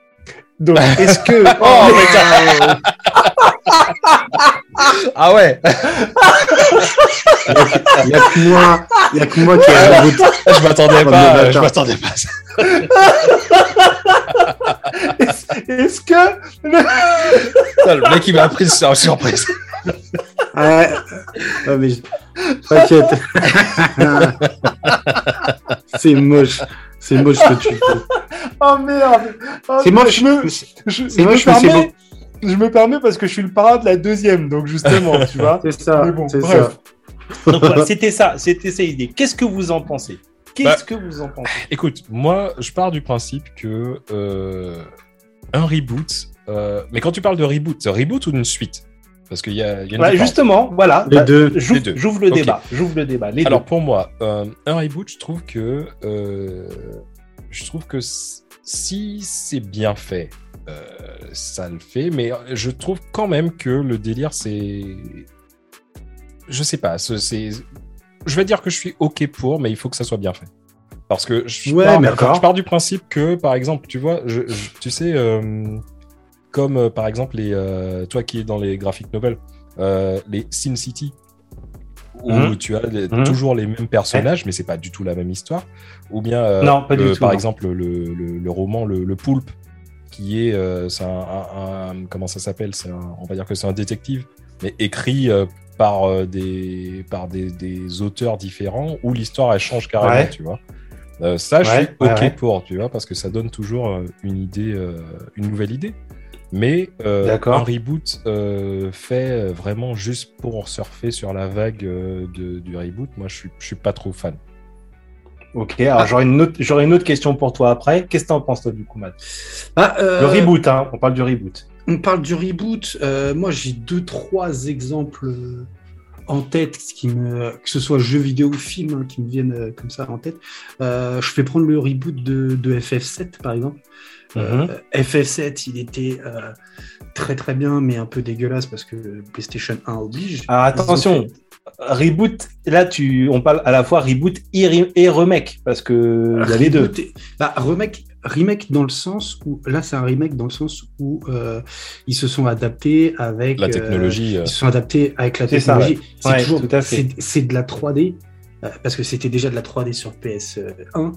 Donc, est-ce que. Oh, putain. ah ouais Il y a que moi, y a que moi qui ai un. Je m'attendais pas, je m'attendais pas à ça. Est-ce que. Putain, Le mec il m'a pris sur surprise. Ouais. Ouais, mais je- T'inquiète. c'est moche. C'est moche ce que tu fais. Oh merde Oh, C'est moche. Je me, je, C'est je moche, me mais c'est permets, je me permets parce que je suis le parrain de la deuxième, donc justement, tu vois. C'est ça. Mais bon, c'est bref. ça. Donc voilà, c'était ça, c'était ça l'idée. Qu'est-ce que vous en pensez? Qu'est-ce Bah, que vous en pensez? Écoute, moi, je pars du principe que euh, un reboot. euh, mais quand tu parles de reboot, c'est un reboot ou une suite? Parce qu'il y a, il y a une Ouais, différence. Justement, voilà. Les Bah, deux. J'ouvre Les deux. j'ouvre le débat. J'ouvre le débat. Les Alors deux. pour moi, euh, un reboot, je trouve que euh, je trouve que si c'est bien fait, ça le fait. Mais je trouve quand même que le délire, c'est, je sais pas, ce- c'est, je vais dire que je suis ok pour, mais il faut que ça soit bien fait. Parce que je, Ouais, pars, je pars du principe que, par exemple, tu vois, je, je- tu sais, euh, comme euh, par exemple les, euh, toi qui es dans les graphic novels, euh, les Sin City, où Mhm. tu as les- Mhm. toujours les mêmes personnages, mais c'est pas du tout la même histoire. Ou bien, euh, Non, pas du le- tout, par non. exemple, le, le- le roman le Poulpe, qui est, euh, un, un- un- comment ça s'appelle On va dire que c'est un détective, mais écrit euh, par euh, des par des, des auteurs différents, où l'histoire elle change carrément, Ouais. tu vois. Euh, ça, je suis ok ouais, pour, tu vois, parce que ça donne toujours une idée, une nouvelle idée. Mais un reboot fait vraiment juste pour surfer sur la vague de- du reboot, moi je suis, je suis pas trop fan. Ok, alors j'aurais une, autre- j'aurais une autre question pour toi après. Qu'est-ce que t'en penses, toi, du coup, Matt? Ah, euh, Le reboot, hein. On parle du reboot. On parle du reboot. euh, moi, j'ai deux, trois exemples euh, en tête, qui me, que ce soit jeux vidéo ou film, hein, qui me viennent comme ça en tête. Euh, je vais prendre le reboot de, de FF7, par exemple. Euh, FF7, il était très très bien, mais un peu dégueulasse parce que PlayStation 1 oblige. Ont attention, fait- reboot, là, tu, on parle à la fois reboot et, re- et remake, parce que il y a les deux. Et- Bah, remake, remake dans le sens où là c'est un remake dans le sens où euh, ils se sont adaptés avec La euh, technologie. euh, ils se sont adaptés avec la technologie. C'est Ouais, c'est- de la 3D euh, parce que c'était déjà de la 3D sur PS1.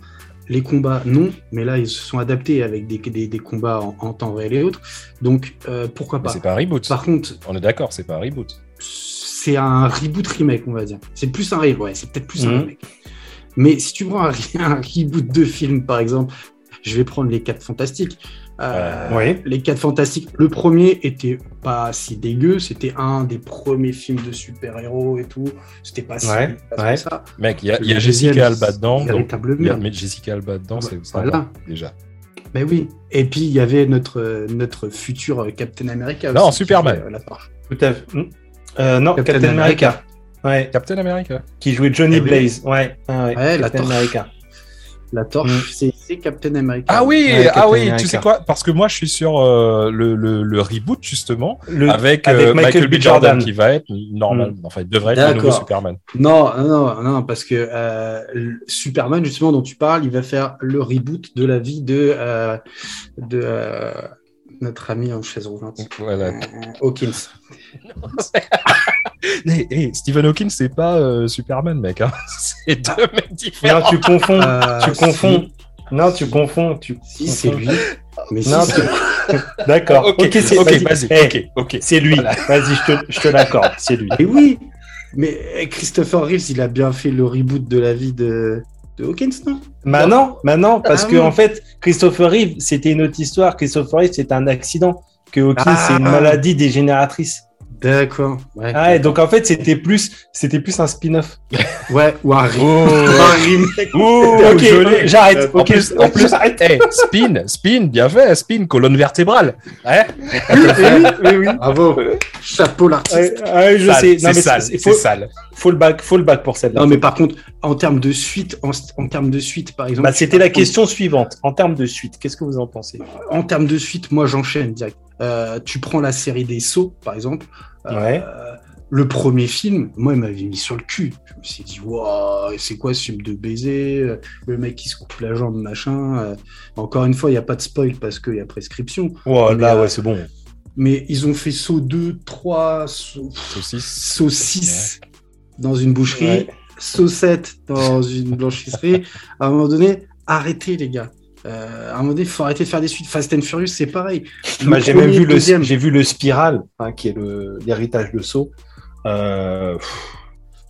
Les combats non, mais là ils se sont adaptés avec des, des, des combats en, en temps réel et autres. Donc euh, pourquoi pas. c'est pas un reboot. Par contre, On est d'accord, c'est pas un reboot. C'est un reboot remake, on va dire. C'est plus un remake, ouais, c'est peut-être plus un Mhm. remake. Mais si tu prends un, un reboot de film, par exemple, je vais prendre les 4 fantastiques. Euh, Oui. Les 4 fantastiques, le premier était pas si dégueu, c'était un des premiers films de super-héros et tout. C'était pas si Ouais, que ouais. ça. Mec, il y a, il y a Le Jessica Alba dedans. c'est Donc, Véritable il y a- Jessica Alba dedans, c'est ça Voilà. déjà. Ben oui. Et puis il y avait notre, notre futur euh, Captain America. Non, aussi, Superman. euh, la. Tout à fait. Hmm. Euh, non, Captain Captain, America. Ouais, Captain America. qui jouait Johnny Eh oui. Blaze. Ouais, ouais, ouais, Ouais, la Captain torche. America. La torche, Mm. c'est- Captain America. Ah oui, Ouais, ah oui, America. tu sais quoi? Parce que moi, je suis sur euh, le, le, le reboot justement Le- avec, avec euh, Michael Michael, B. Jordan, Jordan. qui va être normal, enfin, il devrait être le nouveau. Superman. Non, non, non, parce que euh, Superman, justement, dont tu parles, il va faire le reboot de la vie de, euh, de euh, notre ami en chaise roulante, Voilà. euh, Hawkins. hey, hey, Stephen Hawking, c'est pas euh, Superman, mec. Hein. C'est deux mecs différents. Non, tu confonds. Euh, tu confonds. Non, tu confonds. Tu... Si, c'est lui. Mais si, Non, c'est- D'accord. ok, ok, vas-y. vas-y, ok, ok. C'est lui. Voilà. Vas-y, je te, je te l'accorde. C'est lui. Et oui, mais eh, Christopher Reeves, il a bien fait le reboot de la vie de, de Hawkins, non? Maintenant, maintenant, parce Ah que oui. en fait, Christopher Reeve, c'était une autre histoire. Christopher Reeve, c'était un accident. Que Hawkins, Ah. c'est une maladie dégénératrice. D'accord. Ouais. Ah, et donc en fait, c'était plus, c'était plus un spin-off. Ouais, ou un, Oh. ou un remake. ok, joli. j'arrête. En Ok, plus, en plus, j'arrête. hey, spin, spin, bien fait, spin, colonne vertébrale. Ouais. Oui, oui, oui, oui. Bravo. Chapeau l'artiste. Ouais, ouais, je Sale, sais. C'est sale, c'est- sale. faut le back, faut le pour celle-là. Non, mais par contre, en termes de suite, en, en termes de suite, par exemple. Bah, c'était la question suivante. En termes de suite, qu'est-ce que vous en pensez? En termes de suite, moi, j'enchaîne direct. Euh, tu prends la série des sauts, par exemple. Euh. Le premier film, moi, il m'avait mis sur le cul. Je me suis dit, waouh, c'est quoi ce film de baiser Euh, Le mec qui se coupe la jambe, machin. Encore une fois, il n'y a pas de spoil parce qu'il y a prescription. Mais, là, euh, ouais, c'est bon. Mais ils ont fait saut 2, 3, saut, Saucisse. saut 6 dans une boucherie, Ouais. saut 7 dans une blanchisserie. à un moment donné, arrêtez, les gars. Euh, à un moment donné, il faut arrêter de faire des suites. Fast and Furious, c'est pareil. Bah, j'ai même vu le, deuxième. j'ai vu le Spiral, hein, qui est le, l'héritage de Saw. Euh,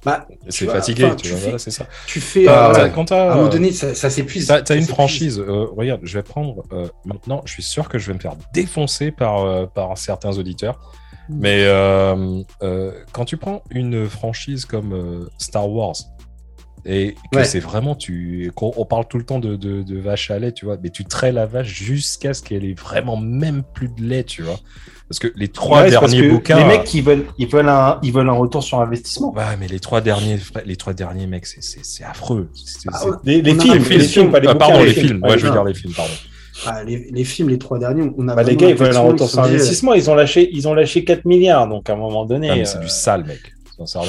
Bah, C'est fatigué, enfin, tu tu voilà, c'est ça. tu fais. T'as- euh, à un moment donné, ça, ça s'épuise. T'as une franchise. euh, regarde, je vais prendre euh, maintenant. Je suis sûr que je vais me faire défoncer par, euh, par certains auditeurs. Mm. Mais euh, euh, quand tu prends une franchise comme euh, Star Wars et que Ouais. c'est vraiment tu, on parle tout le temps de, de, de vache à lait, tu vois, mais tu traites la vache jusqu'à ce qu'elle ait vraiment même plus de lait, tu vois. Parce que les trois ouais, c'est parce derniers que bouquins. Les mecs, ils veulent, ils veulent un, ils veulent un retour sur investissement. Ouais, mais les trois derniers, les trois derniers mecs, c'est- c'est c'est affreux. Ah. Les, films, les film, films, pas les Ah, bouquins, pardon, les les films. films. Ouais, Ouais, je veux dire les films, pardon. Ah, les, les films, les trois derniers, on a Bah, les gars, ils veulent un retour sur investissement. Ils ont lâché, ils ont lâché 4 milliards. Donc, à un moment donné. C'est euh, du sale, mec. C'est-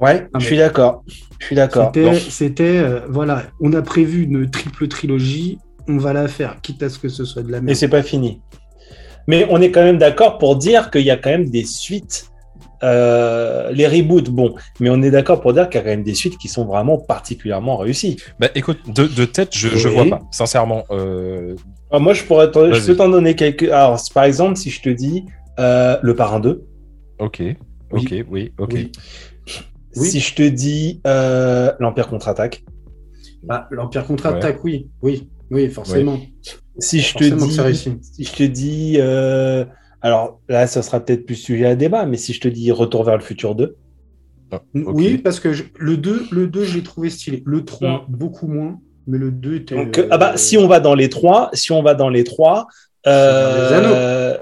Ouais, Ah, je suis d'accord. Je suis d'accord. C'était, euh, voilà, on a prévu une triple trilogie, on va la faire, quitte à ce que ce soit de la Et merde. c'est pas fini. Mais on est quand même d'accord pour dire qu'il y a quand même des suites. Euh, les reboots, bon, mais on est d'accord pour dire qu'il y a quand même des suites qui sont vraiment particulièrement réussies. Bah écoute, de, de tête, je, je vois pas. Sincèrement, euh, Alors, moi, je pourrais, t'en- je peux t'en donner quelques. Alors, par exemple, si je te dis euh, le Parrain 2, ok, ok, oui, ok. Oui. Oui. si je te dis euh, l'Empire contre-attaque, Bah, L'Empire contre-attaque, oui, oui, oui, forcément. si je te Forcément dis, si je te dis, euh, alors là, ça sera peut-être plus sujet à débat, mais si je te dis Retour vers le futur 2, Ah. Oui, parce que je- le 2, le 2 je l'ai trouvé stylé. Le 3, Mm. beaucoup moins, mais le 2 était. Donc, euh, ah bah, si on va dans les trois, si on va dans les trois, euh,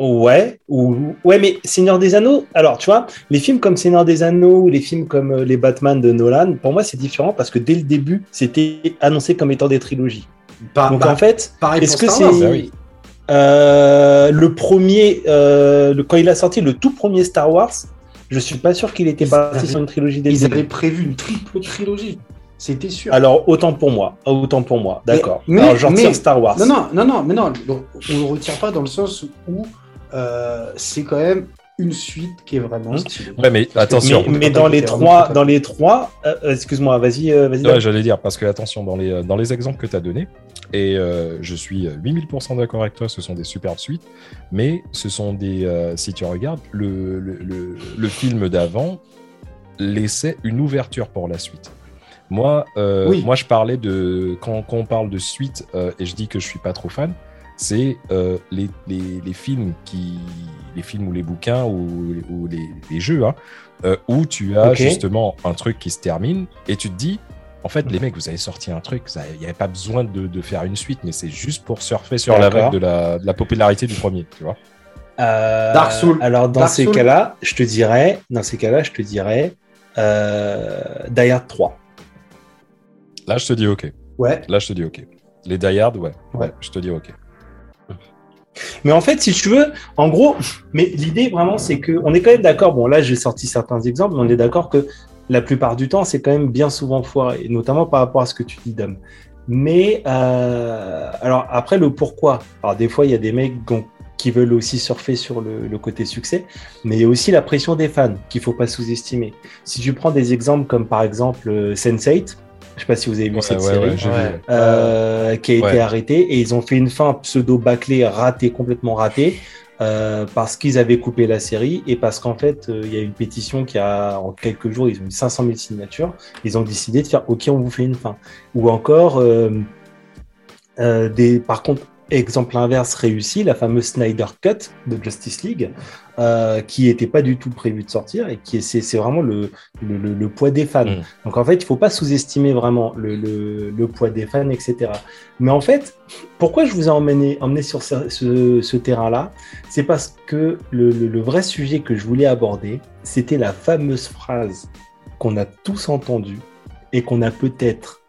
ouais, ou ouais, mais Seigneur des Anneaux. Alors, tu vois, les films comme Seigneur des Anneaux ou les films comme euh, les Batman de Nolan, pour moi, c'est différent parce que dès le début, c'était annoncé comme étant des trilogies. Bah, Donc, bah, en fait, est-ce que c'est. Bah oui. euh, le premier, euh, le- quand il a sorti le tout premier Star Wars, je suis pas sûr qu'il était Ils parti avaient- sur une trilogie dès Ils avaient prévu une triple trilogie. C'était sûr. Alors, autant pour moi, autant pour moi, d'accord. mais- Alors, je retire mais- Star Wars. Non, non, non, non, mais non, on ne le retire pas dans le sens où euh, c'est quand même une suite qui est vraiment. Ouais, mais attention. Mais, dans les trois, dans les trois, euh, euh, excuse-moi, vas-y, euh, vas-y. Ouais, j'allais dire, parce que attention, dans les, dans les exemples que tu as donnés, et euh, je suis 8000% d'accord avec toi, ce sont des superbes suites, mais ce sont des. euh, si tu regardes, le, le, le, le film d'avant laissait une ouverture pour la suite. Moi, euh, Oui. moi je parlais de. Quand, quand on parle de suite, euh, et je dis que je suis pas trop fan, c'est euh, les, les, les films qui. Les films ou les bouquins ou, ou les, les jeux, hein, euh, où tu as justement un truc qui se termine et tu te dis, en fait, les mecs, vous avez sorti un truc, il n'y avait pas besoin de, de faire une suite, mais c'est juste pour surfer sur la vague de la, de la popularité du premier, tu vois. Euh, Dark Souls. Alors dans Dark ces cas-là, je te dirais, dans ces cas-là, je te dirais euh, Die Hard 3. Là, je te dis OK. Ouais. Là, je te dis OK. Les Die Hard, ouais. Ouais. ouais. Je te dis OK. Mais en fait, si tu veux, en gros, mais l'idée vraiment, c'est que on est quand même d'accord. Bon, là, j'ai sorti certains exemples, mais on est d'accord que la plupart du temps, c'est quand même bien souvent foiré, notamment par rapport à ce que tu dis, Dom. Mais euh, alors après, le pourquoi. Alors des fois, il y a des mecs qui veulent aussi surfer sur le, le côté succès, mais il y a aussi la pression des fans qu'il faut pas sous-estimer. Si tu prends des exemples comme par exemple euh, Sense8, je sais pas si vous avez vu Ouais, cette ouais, série. ouais, euh, qui a été Ouais. arrêté et ils ont fait une fin pseudo bâclée ratée complètement ratée euh, parce qu'ils avaient coupé la série et parce qu'en fait, euh, il y a une pétition qui a, en quelques jours, ils ont eu 500 000 signatures. Ils ont décidé de faire OK, on vous fait une fin. Ou encore, euh, euh, des, par contre, exemple inverse réussi, la fameuse Snyder Cut de Justice League, euh, qui n'était pas du tout prévu de sortir et qui est, c'est, vraiment le, le, le- le poids des fans. Mm. Donc en fait, il faut pas sous-estimer vraiment le, poids des fans, etc. Mais en fait, pourquoi je vous ai emmené, emmené sur ce, ce, ce terrain-là? C'est parce que le vrai sujet que je voulais aborder, c'était la fameuse phrase qu'on a tous entendue et qu'on a peut-être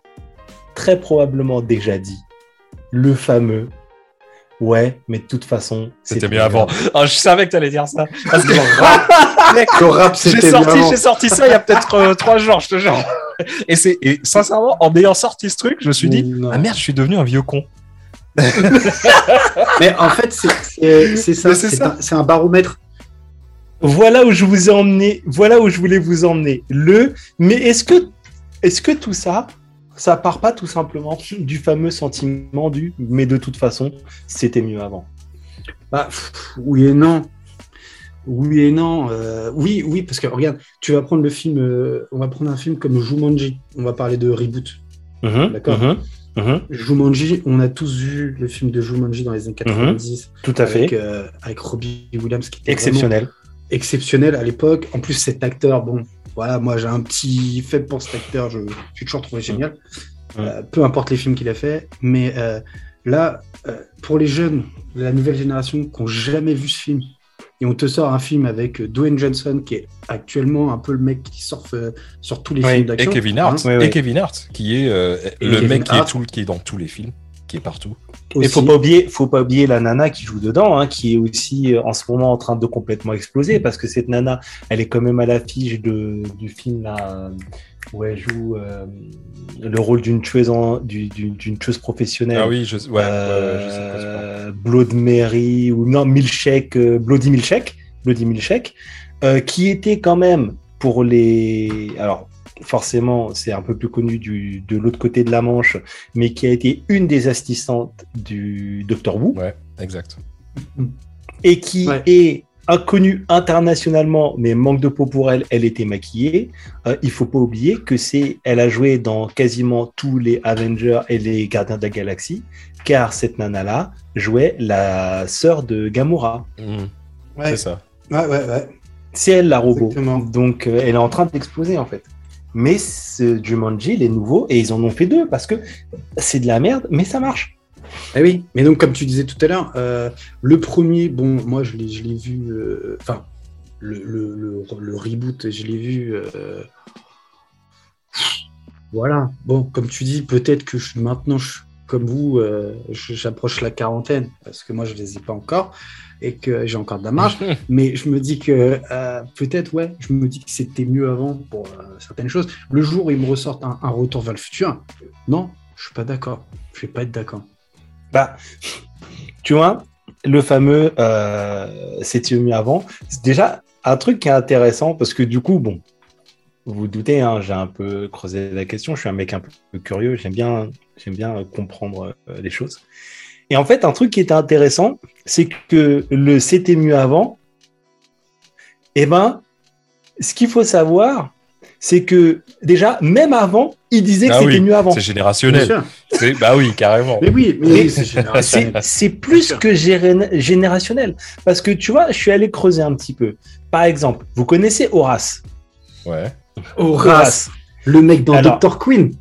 très probablement déjà dit. Le fameux Ouais, mais de toute façon, C'était mieux avant. Ah, je savais que tu allais dire ça. Parce que Le rap, j'ai c'était sorti, bien. j'ai sorti ça il y a peut-être euh, trois jours, je te jure. Et, c'est, sincèrement, en ayant sorti ce truc, je me suis dit, Non. ah merde, je suis devenu un vieux con. Mais en fait, c'est ça. C'est un, un baromètre. Voilà où je vous ai emmené, voilà où je voulais vous emmener. Le, mais est-ce que, est-ce que tout ça, ça part pas tout simplement du fameux sentiment du, mais de toute façon, c'était mieux avant. Bah, pff, oui et non. Oui et non. euh, oui, oui, parce que regarde, tu vas prendre le film. euh, on va prendre un film comme Jumanji. On va parler de reboot. D'accord. mhm, mhm, Jumanji, on a tous vu le film de Jumanji dans les années 90 tout à avec, fait. euh, avec Robbie Williams qui était Exceptionnel. exceptionnel à l'époque. En plus, cet acteur, bon, voilà, moi j'ai un petit faible pour cet acteur, je j'ai toujours trouvé génial. Euh, peu importe les films qu'il a fait, mais euh, là, euh, pour les jeunes de la nouvelle génération qui n'ont jamais vu ce film, et on te sort un film avec Dwayne Johnson, qui est actuellement un peu le mec qui surfe sur tous les films Et d'action. Kevin Hart, hein, Ouais, et. Kevin Hart, qui est le Kevin mec qui est, Hart. tout, qui est dans tous les films, qui est partout. Et aussi. faut pas oublier, faut pas oublier la nana qui joue dedans, hein, qui est aussi euh, en ce moment en train de complètement exploser parce que cette nana, elle est quand même à l'affiche de du film là euh, où elle joue euh, le rôle d'une tueuse en, du- du- d'une tueuse professionnelle. Ah oui, je, ouais, ouais, ouais, je sais pas, je sais pas. Blood Mary ou non Milkshake, euh, Bloody Milkshake, Bloody Milkshake, euh, qui était quand même pour les alors forcément c'est un peu plus connu du, de l'autre côté de la Manche, mais qui a été une des assistantes du Docteur Wu Ouais, exact. et qui Ouais. est inconnue internationalement, mais manque de peau pour elle, elle était maquillée. Euh, il faut pas oublier que c'est, elle a joué dans quasiment tous les Avengers et les Gardiens de la Galaxie, car cette nana-là jouait la sœur de Gamora. Mhm, Ouais, C'est ça. ouais, ouais, ouais. C'est elle la robot. Exactement. Donc euh, elle est en train d'exploser en fait. Mais ce Jumanji, il est nouveau et ils en ont fait deux parce que c'est de la merde, mais ça marche. Eh oui, mais donc comme tu disais tout à l'heure, euh, le premier, bon, moi je l'ai, vu, euh, enfin, le, reboot, je l'ai vu. euh, voilà, bon, comme tu dis, peut-être que maintenant, je, comme vous, euh, j'approche la quarantaine, parce que moi je les ai pas encore, et que j'ai encore de la marge, mais je me dis que euh, peut-être, ouais, je me dis que c'était mieux avant pour euh, certaines choses. Le jour où ils me ressortent un, un retour vers le futur, non, je suis pas d'accord, je vais pas être d'accord. Bah, tu vois, le fameux c'était mieux avant. C'est déjà un truc qui est intéressant parce que du coup, bon, vous vous doutez, hein, j'ai un peu creusé la question. Je suis un mec un peu curieux. J'aime bien, j'aime bien euh, comprendre euh, les choses. Et en fait, un truc qui était intéressant, c'est que le c'était mieux avant. Eh ben, ce qu'il faut savoir, c'est que déjà, même avant, il disait que Ah c'était oui, mieux avant. C'est générationnel. Bah oui, carrément. Mais oui, mais, oui, c'est plus que générationnel. Parce que tu vois, je suis allé creuser un petit peu. Par exemple, vous connaissez Horace? Ouais. Horace, le mec dans Alors- Dr. Queen.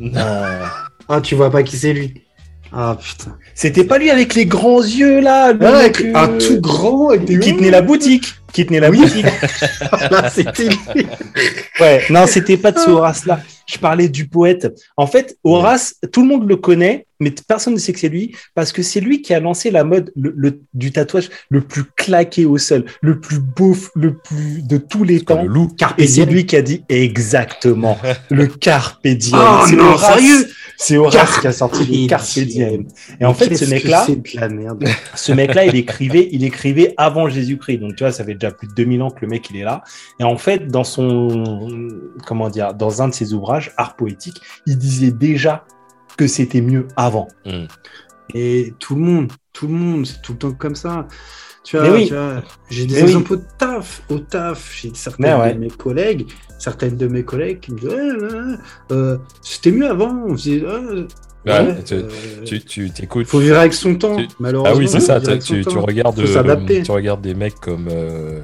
Un- Ah, tu vois pas qui c'est lui. Ah putain. C'était pas lui avec les grands yeux là, le Ah, mec, avec euh, un tout grand avec des qui tenait la boutique. Qui tenait la Oui. boutique. Là, c'était lui. Ouais, non, c'était pas de ce Horace-là. Je parlais du poète. En fait, Horace, tout le monde le connaît, mais personne ne sait que c'est lui, parce que c'est lui qui a lancé la mode le, le- du tatouage le plus claqué au sol, le plus beau, le plus de tous les temps. Le loup. Carpe Et c'est lui qui a dit exactement le carpe diem. Oh c'est non, Horace- sérieux? C'est Horace Carpe qui a sorti le carpe diem. Et en fait, ce mec-là, ce mec-là, il écrivait, il écrivait avant Jésus-Christ. Donc, tu vois, ça fait déjà plus de 2000 ans que le mec, il est là. Et en fait, dans son, comment dire, dans un de ses ouvrages, Art poétique, il disait déjà que c'était mieux avant. Mhm. Et tout le monde, tout le monde, c'est tout le temps comme ça. Tu vois, oui. vois, j'ai des Mais oui. exemples au taf, au taf, j'ai certaines Mais ouais. de mes collègues, certaines de mes collègues qui me disent, ouais, euh, c'était mieux avant, on faisait, euh, Ouais, ouais, tu- euh, Tu tu t'écoutes. faut vivre avec son temps, tu- malheureusement. Ah oui, c'est ça. Tu, regardes, euh, tu regardes des mecs comme euh,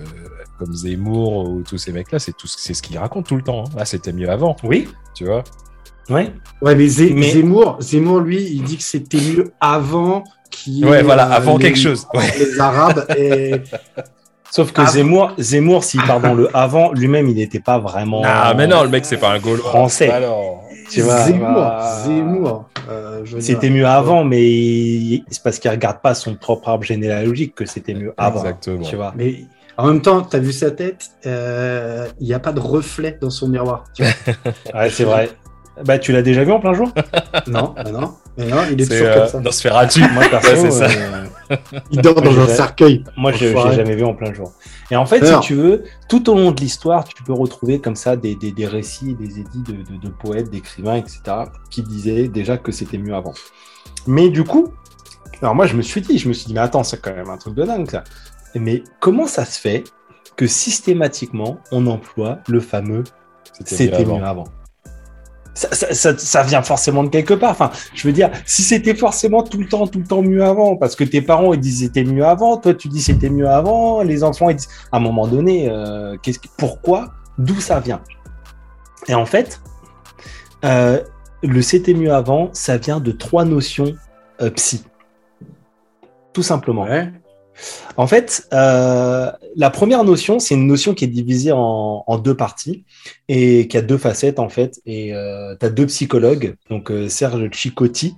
comme Zemmour ou tous ces mecs-là, c'est tout, ce- c'est ce qu'ils racontent tout le temps. hein. Ah, c'était mieux avant, Oui, tu vois. ouais. Ouais, mais, Zé- Mais- Zemmour, Zemmour, lui, il dit que c'était mieux avant qu'il y ait, Ouais, voilà, euh, avant les- quelque chose. Ouais. Les Arabes et Sauf que Ah. Zemmour, Zemmour, s'il part dans le avant, lui-même, il n'était pas vraiment. Ah, mais non, le mec, c'est pas un Gaulois. Français. Alors. Tu vois, Zemmour, bah, Zemmour. euh, C'était mieux avant, mais il- c'est parce qu'il regarde pas son propre arbre généalogique que c'était mieux avant. Exactement. Tu vois. Mais en même temps, t'as vu sa tête, euh, il n'y a pas de reflet dans son miroir. tu vois. Ouais, c'est vrai. Bah, tu l'as déjà vu en plein jour? Non, mais non, mais non, il est, C'est toujours euh, comme ça. Nosferatu. Moi, perso, Ouais, c'est ça. euh, Il dort dans un cercueil. moi, je l'ai jamais vu en plein jour. Et en fait, Alors. si tu veux, tout au long de l'histoire, tu peux retrouver comme ça des, des, des récits, des édits de, de, de poètes, d'écrivains, etc., qui disaient déjà que c'était mieux avant. Mais du coup, alors moi, je me suis dit, je me suis dit, mais attends, c'est quand même un truc de dingue, ça. Mais comment ça se fait que systématiquement, on emploie le fameux c'était mieux avant? Ça, ça- ça- ça vient forcément de quelque part. Enfin, je veux dire, si c'était forcément tout le temps, tout le temps mieux avant, parce que tes parents ils disent c'était mieux avant, toi tu dis c'était mieux avant, les enfants ils disent à un moment donné, euh, qu'est-ce que- pourquoi, d'où ça vient? Et en fait, euh, le c'était mieux avant, ça vient de trois notions euh, psy, tout simplement. Ouais. En fait, euh, la première notion, c'est une notion qui est divisée en, en deux parties et qui a deux facettes en fait. Et tu as deux psychologues, donc euh, Serge Chicotti.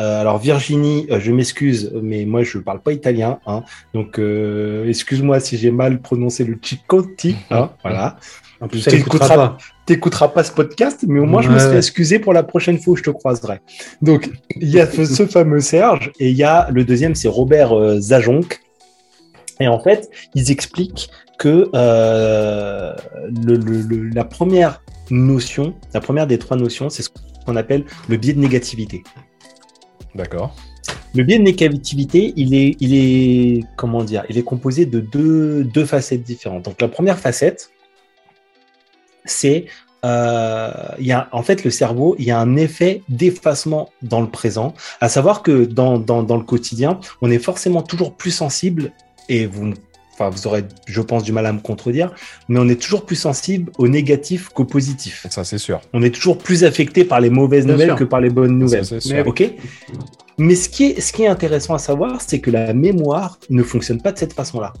Euh, alors Virginie, euh, je m'excuse, mais moi je parle pas italien, hein, donc euh, excuse-moi si j'ai mal prononcé le Chicotti. Hein, voilà. En plus, Tu elle écoutera écouteras pas. T'écouteras pas ce podcast, mais au moins je me serai excusé pour la prochaine fois où je te croiserai. Donc il y a ce fameux Serge et il y a le deuxième, c'est Robert euh, Zajonc. Et en fait, ils expliquent que euh, le- le- le- la première notion, la première des trois notions, c'est ce qu'on appelle le biais de négativité. D'accord. Le biais de négativité, il est, il est, comment dire, il est composé de deux, deux facettes différentes. Donc la première facette, c'est, euh, il y a, en fait, le cerveau, il y a un effet d'effacement dans le présent, à savoir que dans, dans, dans le quotidien, on est forcément toujours plus sensible, et vous, enfin, vous aurez, je pense, du mal à me contredire, mais on est toujours plus sensible au négatif qu'au positif. Ça, c'est sûr. On est toujours plus affecté par les mauvaises Bien nouvelles sûr. que par les bonnes nouvelles. Ça, c'est Mais. Ok Mais ce qui, est, ce qui est intéressant à savoir, c'est que la mémoire ne fonctionne pas de cette façon-là.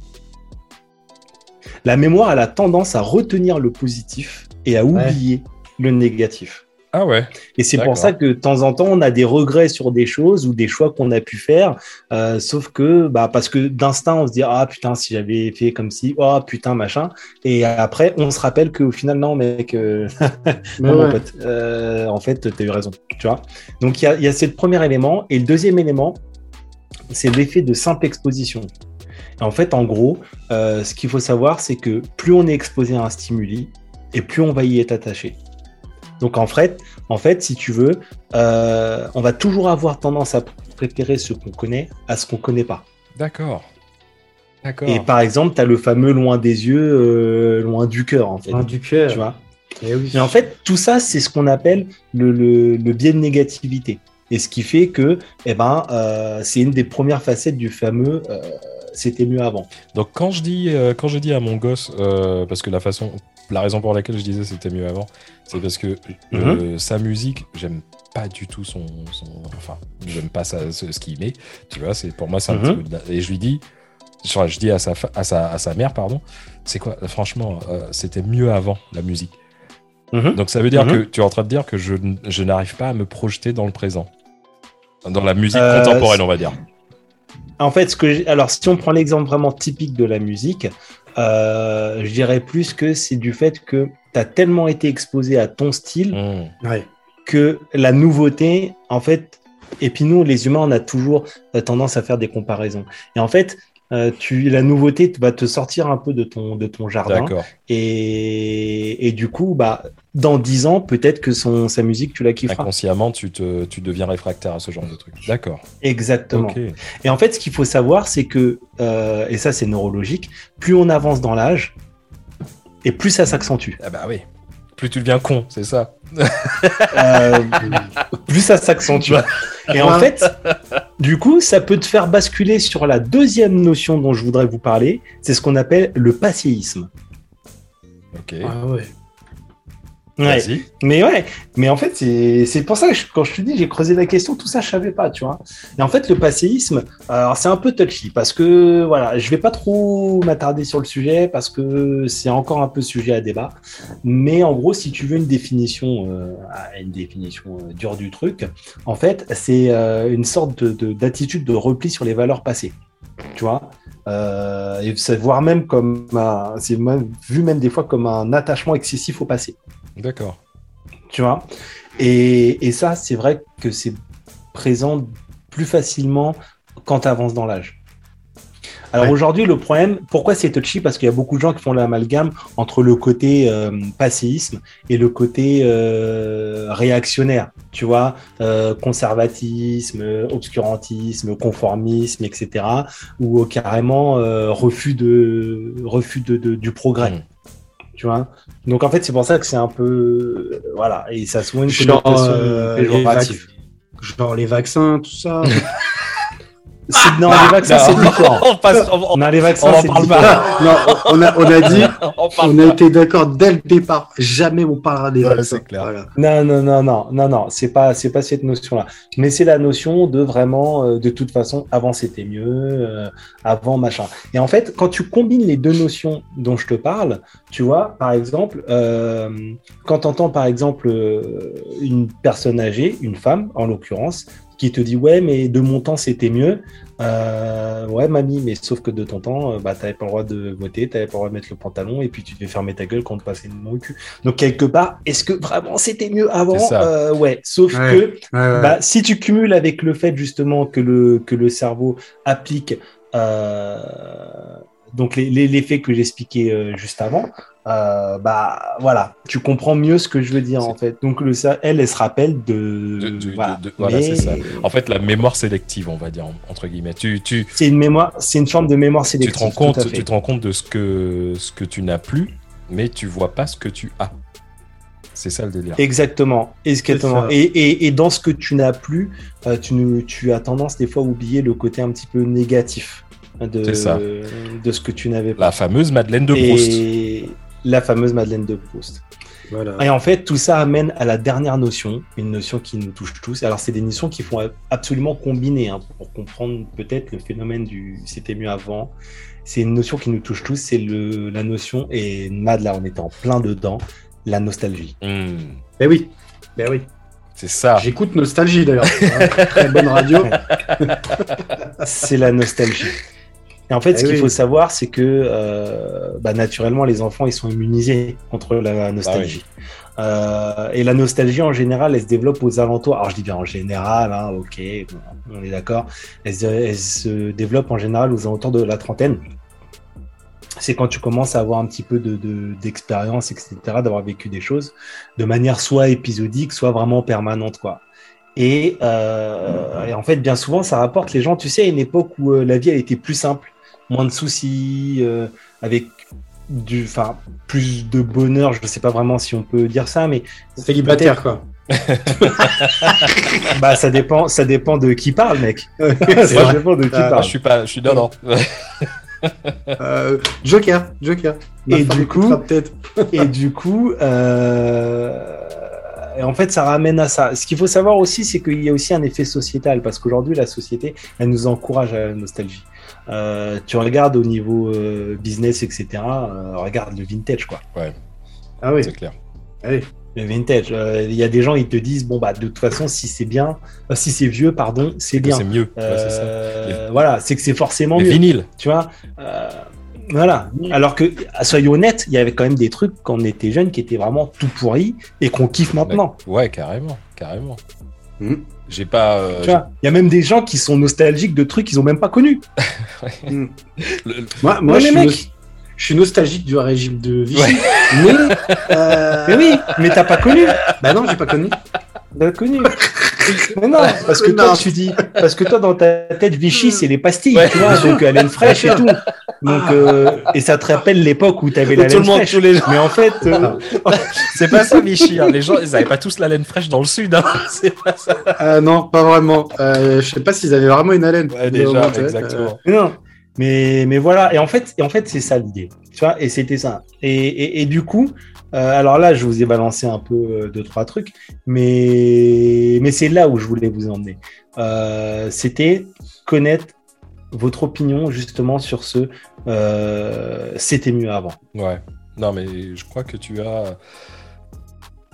La mémoire, elle a tendance à retenir le positif et à oublier le négatif. Ah ouais. Et c'est pour ça que de temps en temps, on a des regrets sur des choses ou des choix qu'on a pu faire. euh, sauf que, bah, parce que d'instinct, on se dit ah putain si j'avais fait comme si, oh putain machin. Et après, on se rappelle qu'au final non mec, euh, non, mon pote, euh, en fait, tu as eu raison. Tu vois Donc, il y a, il y a ce premier élément. Et le deuxième élément, c'est l'effet de simple exposition. Et en fait, en gros, euh, ce qu'il faut savoir, c'est que plus on est exposé à un stimuli, et plus on va y être attaché. Donc, en fait, en fait si tu veux, euh, on va toujours avoir tendance à préférer ce qu'on connaît à ce qu'on connaît pas. D'accord. D'accord. Et par exemple, tu as le fameux loin des yeux, euh, loin du cœur, en fait. Loin du cœur. Tu vois? Eh oui. Et en fait, tout ça, c'est ce qu'on appelle le, le- le biais de négativité. Et ce qui fait que, eh ben, euh, c'est une des premières facettes du fameux euh, c'était mieux avant. Donc quand je dis euh, quand je dis à mon gosse euh, parce que la façon la raison pour laquelle je disais c'était mieux avant c'est parce que euh, sa musique j'aime pas du tout son, son enfin j'aime pas sa- ce, ce qu'il met tu vois c'est pour moi c'est un Mhm. petit peu de et je lui dis je, je dis à sa à sa à sa mère pardon c'est quoi franchement c'était mieux avant la musique donc ça veut dire Mhm. que tu es en train de dire que je, je n'arrive pas à me projeter dans le présent dans la musique Euh, contemporaine on va dire En fait, ce que j'ai- alors si on prend l'exemple vraiment typique de la musique, euh, je dirais plus que c'est du fait que tu as tellement été exposé à ton style. Ouais. que la nouveauté, en fait, et puis nous, les humains, on a toujours euh, tendance à faire des comparaisons. Et en fait, euh, tu, la nouveauté va te sortir un peu de ton, de ton jardin. D'accord. Et, et du coup, bah, dans 10 ans, peut-être que son, sa musique, tu la kifferas. Inconsciemment, tu, te, tu deviens réfractaire à ce genre de truc. D'accord. Exactement. Et en fait, ce qu'il faut savoir, c'est que, euh, et ça c'est neurologique, plus on avance dans l'âge, et plus ça s'accentue. Ah bah oui. Plus tu deviens con, c'est ça. Euh, plus ça s'accentue. Et en fait, du coup, ça peut te faire basculer sur la deuxième notion dont je voudrais vous parler, c'est ce qu'on appelle le passéisme. Ok. Ah ouais. Ouais. Mais ouais, mais en fait, c'est c'est pour ça que je- quand je te dis, j'ai creusé la question, tout ça, je savais pas, tu vois. Et en fait, le passéisme, alors c'est un peu touchy parce que, voilà, je vais pas trop m'attarder sur le sujet parce que c'est encore un peu sujet à débat. Mais en gros, si tu veux une définition, euh, une définition euh, dure du truc, en fait, c'est euh, une sorte de- de- d'attitude de, repli sur les valeurs passées, tu vois? Et c'est voire même comme c'est vu même des fois comme un attachement excessif au passé D'accord. tu vois? Et, et ça, c'est vrai que c'est présent plus facilement quand tu avances dans l'âge. Alors Ouais. aujourd'hui, le problème, pourquoi c'est touchy? Parce qu'il y a beaucoup de gens qui font l'amalgame entre le côté euh, passéisme et le côté euh, réactionnaire, tu vois, euh, conservatisme, obscurantisme, conformisme, etc. Ou carrément euh, refus de refus de, de- du progrès. Mm. Tu vois Donc en fait, c'est pour ça que c'est un peu. euh, voilà, et ça a souvent une Genre, euh, péjorative. Genre les vaccins, tout ça. C'est- Non, les vaccins, c'est différent. on passe. On, on- Non, les vaccins, on en c'est parle différent. pas. non, on a, on a dit, on a pas. été d'accord dès le départ. Jamais on parlera des Ouais, vaccins. c'est clair. Voilà. Non, non, non, non, non, non, c'est pas, c'est pas cette notion-là. Mais c'est la notion de vraiment, euh, de toute façon, avant c'était mieux, euh, avant machin. Et en fait, quand tu combines les deux notions dont je te parle, tu vois, par exemple, euh, quand tu entends par exemple euh, une personne âgée, une femme en l'occurrence, qui te dit ouais, mais de mon temps c'était mieux. Euh, ouais, mamie, mais sauf que de ton temps, euh, bah, t'avais pas le droit de voter, t'avais pas le droit de mettre le pantalon, et puis tu devais fermer ta gueule quand on te passait une main au cul. Donc quelque part, est-ce que vraiment c'était mieux avant? Euh, Ouais, sauf Ouais. que Ouais, ouais. bah, si tu cumules avec le fait justement que le, que le cerveau applique euh, donc les, les, les faits que j'expliquais euh, juste avant, euh, bah voilà, tu comprends mieux ce que je veux dire en fait. Donc le, elle, elle se rappelle de, De- de- voilà. de- de- voilà, Mais c'est ça. En fait, la mémoire sélective, on va dire entre guillemets. Tu, tu, c'est une mémoire, c'est une forme de mémoire tu sélective. te rends compte, tu te rends compte de ce que ce que tu n'as plus, mais tu vois pas ce que tu as. C'est ça le délire. Exactement, exactement. Et, et, et dans ce que tu n'as plus, euh, tu, ne- tu as tendance des fois à oublier le côté un petit peu négatif de, C'est ça. de ce que tu n'avais pas. La fameuse Madeleine de Proust. Et la fameuse Madeleine de Proust. Voilà. Et en fait, tout ça amène à la dernière notion, une notion qui nous touche tous. Alors, c'est des notions qui font absolument combiner hein, pour comprendre peut-être le phénomène du c'était mieux avant. C'est une notion qui nous touche tous, c'est le la notion, et Mad, là, on était en plein dedans, la nostalgie. Hmm, Ben oui. Ben oui. c'est ça. J'écoute Nostalgie d'ailleurs. Très bonne radio. c'est la nostalgie. Et en fait, ce Eh qu'il oui. faut savoir, c'est que euh, bah, naturellement, les enfants, ils sont immunisés contre la nostalgie. Euh, et la nostalgie, en général, elle se développe aux alentours. Alors, je dis bien en général, hein, ok, bon, on est d'accord. Elle, se- elle se développe en général aux alentours de la trentaine. C'est quand tu commences à avoir un petit peu de- de- d'expérience, etc., d'avoir vécu des choses de manière soit épisodique, soit vraiment permanente, quoi. Et, euh, et en fait, bien souvent, ça rapporte les gens, tu sais, à une époque où euh, la vie, elle était plus simple, moins de soucis, euh, avec du, enfin, plus de bonheur. Je ne sais pas vraiment si on peut dire ça, mais Célibataire quoi. bah, ça dépend, ça dépend de qui parle, mec. Ça vrai. dépend de qui Ah, Ah, parle. je suis pas, je suis non non. Euh, Joker, Joker. Et du coup-. Et du coup, euh, et en fait, ça ramène à ça. Ce qu'il faut savoir aussi, c'est qu'il y a aussi un effet sociétal, parce qu'aujourd'hui, la société, elle nous encourage à la nostalgie. Euh, tu regardes au niveau euh, business, etc. euh, regarde le vintage, quoi. Ah oui. C'est clair. Allez. Le vintage. euh, Il y a des gens, ils te disent, bon, bah, de toute façon, si c'est bien, euh, si c'est vieux, pardon, c'est bien. C'est mieux. Ouais, ça. Euh, Voilà, c'est que c'est forcément Les mieux. vinyles. Tu vois Voilà. Alors que, soyons honnêtes, il y avait quand même des trucs quand on était jeune qui étaient vraiment tout pourris et qu'on kiffe maintenant. Ouais, carrément, carrément. Hmm. J'ai pas. euh, Tu vois, il y a même des gens qui sont nostalgiques de trucs qu'ils ont même pas connus. Hmm. le- le- Moi, moi Ouais, je, les suis mecs. nos- je suis nostalgique du régime de Vichy. Ouais. Mais, euh, Mais oui, mais t'as pas connu. Bah non, j'ai pas connu. T'as connu. Mais non, parce que Non. toi, tu dis, parce que toi, dans ta tête, Vichy, c'est les pastilles, Ouais. tu vois, donc haleine fraîche et tout. Donc, euh, et ça te rappelle l'époque où t'avais la Tout le laine monde, fraîche. tous les gens. Mais en fait, euh, C'est pas ça, Vichy. hein. Les gens, ils avaient pas tous la laine fraîche dans le sud. Hein. C'est pas ça. Euh, non, pas vraiment. Euh, je sais pas s'ils avaient vraiment une haleine. Ouais, déjà, moment, tu exactement. mais non. Mais, mais voilà, et en fait, et en fait c'est ça l'idée. Tu vois, et c'était ça. Et, et, et du coup, euh, alors là, je vous ai balancé un peu euh, deux, trois trucs, mais, mais c'est là où je voulais vous emmener. Euh, c'était connaître votre opinion justement sur ce euh, c'était mieux avant. Ouais. Non, mais je crois que tu as.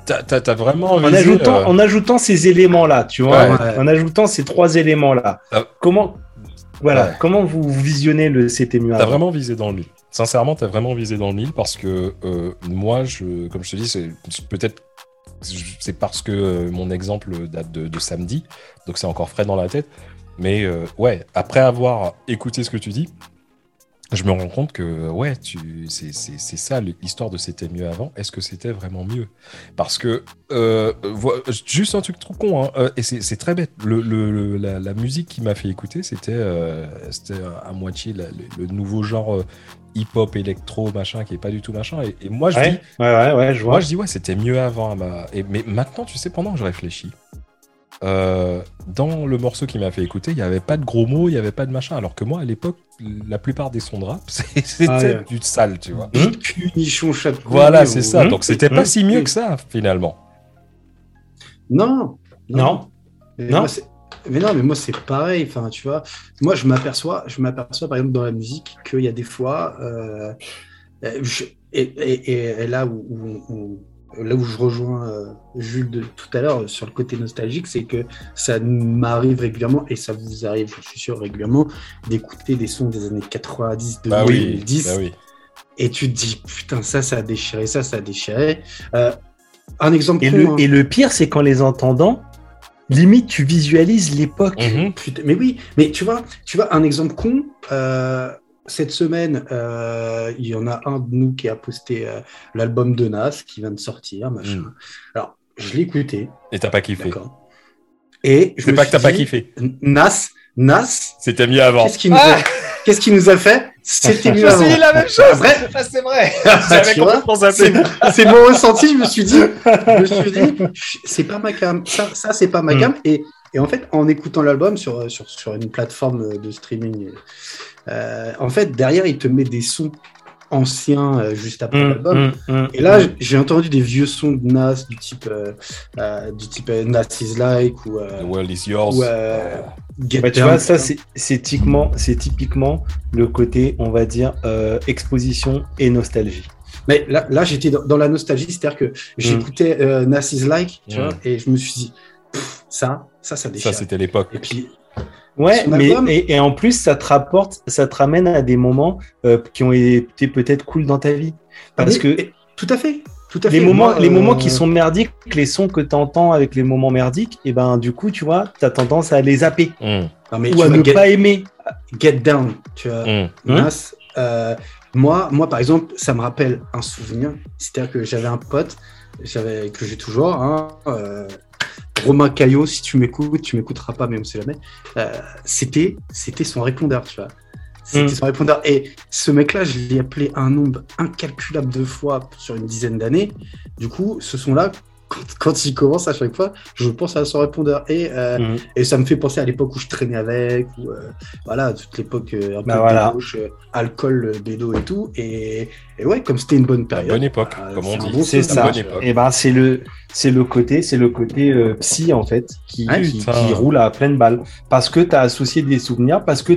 T'as, t'as- t'as vraiment En visé, ajoutant, euh, en ajoutant ces éléments-là, tu vois, Ouais. en ajoutant ces trois éléments-là, Ah. comment, voilà, Ouais. comment vous visionnez le c'était mieux T'as avant? vraiment visé dans le mille. Sincèrement, t'as vraiment visé dans le mille parce que euh, moi, comme je te dis, c'est peut-être c'est parce que euh, mon exemple date de, samedi, donc c'est encore frais dans la tête. Mais euh, ouais, après avoir écouté ce que tu dis, je me rends compte que ouais, tu, c'est, c'est, ça l'histoire de c'était mieux avant. Est-ce que c'était vraiment mieux? Parce que juste un truc trop con, hein, et c'est, très bête. La, musique qui m'a fait écouter, c'était, à moitié le, nouveau genre hip-hop, électro, machin, qui est pas du tout machin. Et, et moi je dis, Ouais, ouais, ouais, ouais, je vois. moi, je dis, ouais, c'était mieux avant. à ma- Et, mais maintenant, tu sais, pendant que je réfléchis, euh, dans le morceau qui m'a fait écouter, il n'y avait pas de gros mots, il n'y avait pas de machin. Alors que moi, à l'époque, la plupart des sons de rap, c'est- c'était Ah ouais. du sale, tu vois. Cul, nichon, chat de Voilà, c'est ou- ça. Mmh. Donc, c'était pas Mmh. si mieux que ça, finalement. Non. Non. Non. Mais non, mais moi c'est pareil. Enfin, tu vois, moi je m'aperçois, je m'aperçois par exemple dans la musique qu'il y a des fois, euh, euh, je- et, et- et- et là où, où- où- là où je rejoins euh, Jules de tout à l'heure sur le côté nostalgique, c'est que ça m'arrive régulièrement et ça vous arrive, je suis sûr régulièrement, d'écouter des sons des années 90, 2000, Bah oui, 2010 bah oui. et tu te dis putain ça ça a déchiré, ça ça a déchiré. Euh, un exemple. Et con, le, hein. et le pire, c'est qu'en les entendant, limite, tu visualises l'époque. Mhm. Putain, mais oui, mais tu vois, tu vois un exemple con. euh, cette semaine, euh, il y en a un de nous qui a posté euh, l'album de Nas qui vient de sortir, machin. Mm. Alors, je l'ai écouté, Et t'as pas kiffé. Et je me pas que t'as pas kiffé. Nas, Nas, C'était mieux avant. qu'est-ce qu'il nous, a- qu'est-ce qu'il nous a fait? C'était mieux Je me la même chose. C'est vrai. Ah, c'est zappé. c'est mon ressenti. Je me suis dit, je me suis dit, c'est pas ma cam. Ça, ça c'est pas ma Mm. cam. Et, et en fait, en écoutant l'album sur, sur, sur une plateforme de streaming, euh, en fait, derrière, il te met des sons anciens euh, juste après Hum, l'album. hum, hum, Et là, j'ai entendu des vieux sons de Nas du type, euh, euh, du type euh, Nas is like ou, euh, The world is yours. ou euh, Get Bah, tu vois, ça, c'est typiquement, c'est typiquement le côté, on va dire, euh, exposition et nostalgie. Mais là, là j'étais dans, dans la nostalgie, c'est-à-dire que j'écoutais euh, Nas is like, tu Mm. vois, et je me suis dit, ça, ça, ça déchire. Ça, c'était l'époque. Et puis, Ouais, mais et, et en plus, ça te rapporte, ça te ramène à des moments euh, qui ont été peut-être cool dans ta vie. Parce Mais- que tout à fait, tout à les fait. moments, Moi, les euh, moments qui sont merdiques, les sons que tu entends avec les moments merdiques, et ben du coup, tu vois, tu as tendance à les zapper Hum, non, mais ou à ne get, pas aimer. Get Down, tu vois. hum. Hein Nas, euh, moi, moi, par exemple, ça me rappelle un souvenir. C'est-à-dire que j'avais un pote, j'avais que j'ai toujours, hein, euh, Romain Caillot, si tu m'écoutes, tu m'écouteras pas, mais on sait jamais. Euh, c'était, c'était son répondeur, tu vois. C'était Mm. son répondeur. Et ce mec-là, je l'ai appelé un nombre incalculable de fois sur une dizaine d'années. Du coup, ce son-là, quand, quand il commence à chaque fois, je pense à son répondeur. Et, euh, Mm. et ça me fait penser à l'époque où je traînais avec, ou euh, voilà, toute l'époque euh, un peu Bah voilà. débauche, euh, alcool, bédo et tout. Et, et ouais, comme c'était une bonne période. Bonne époque, bah, comme on dit. bon C'est ça. bonne époque. Et ben c'est le c'est le côté c'est le côté euh, psy en fait qui, Ouais, qui, roule à pleine balle parce que tu as associé des souvenirs parce que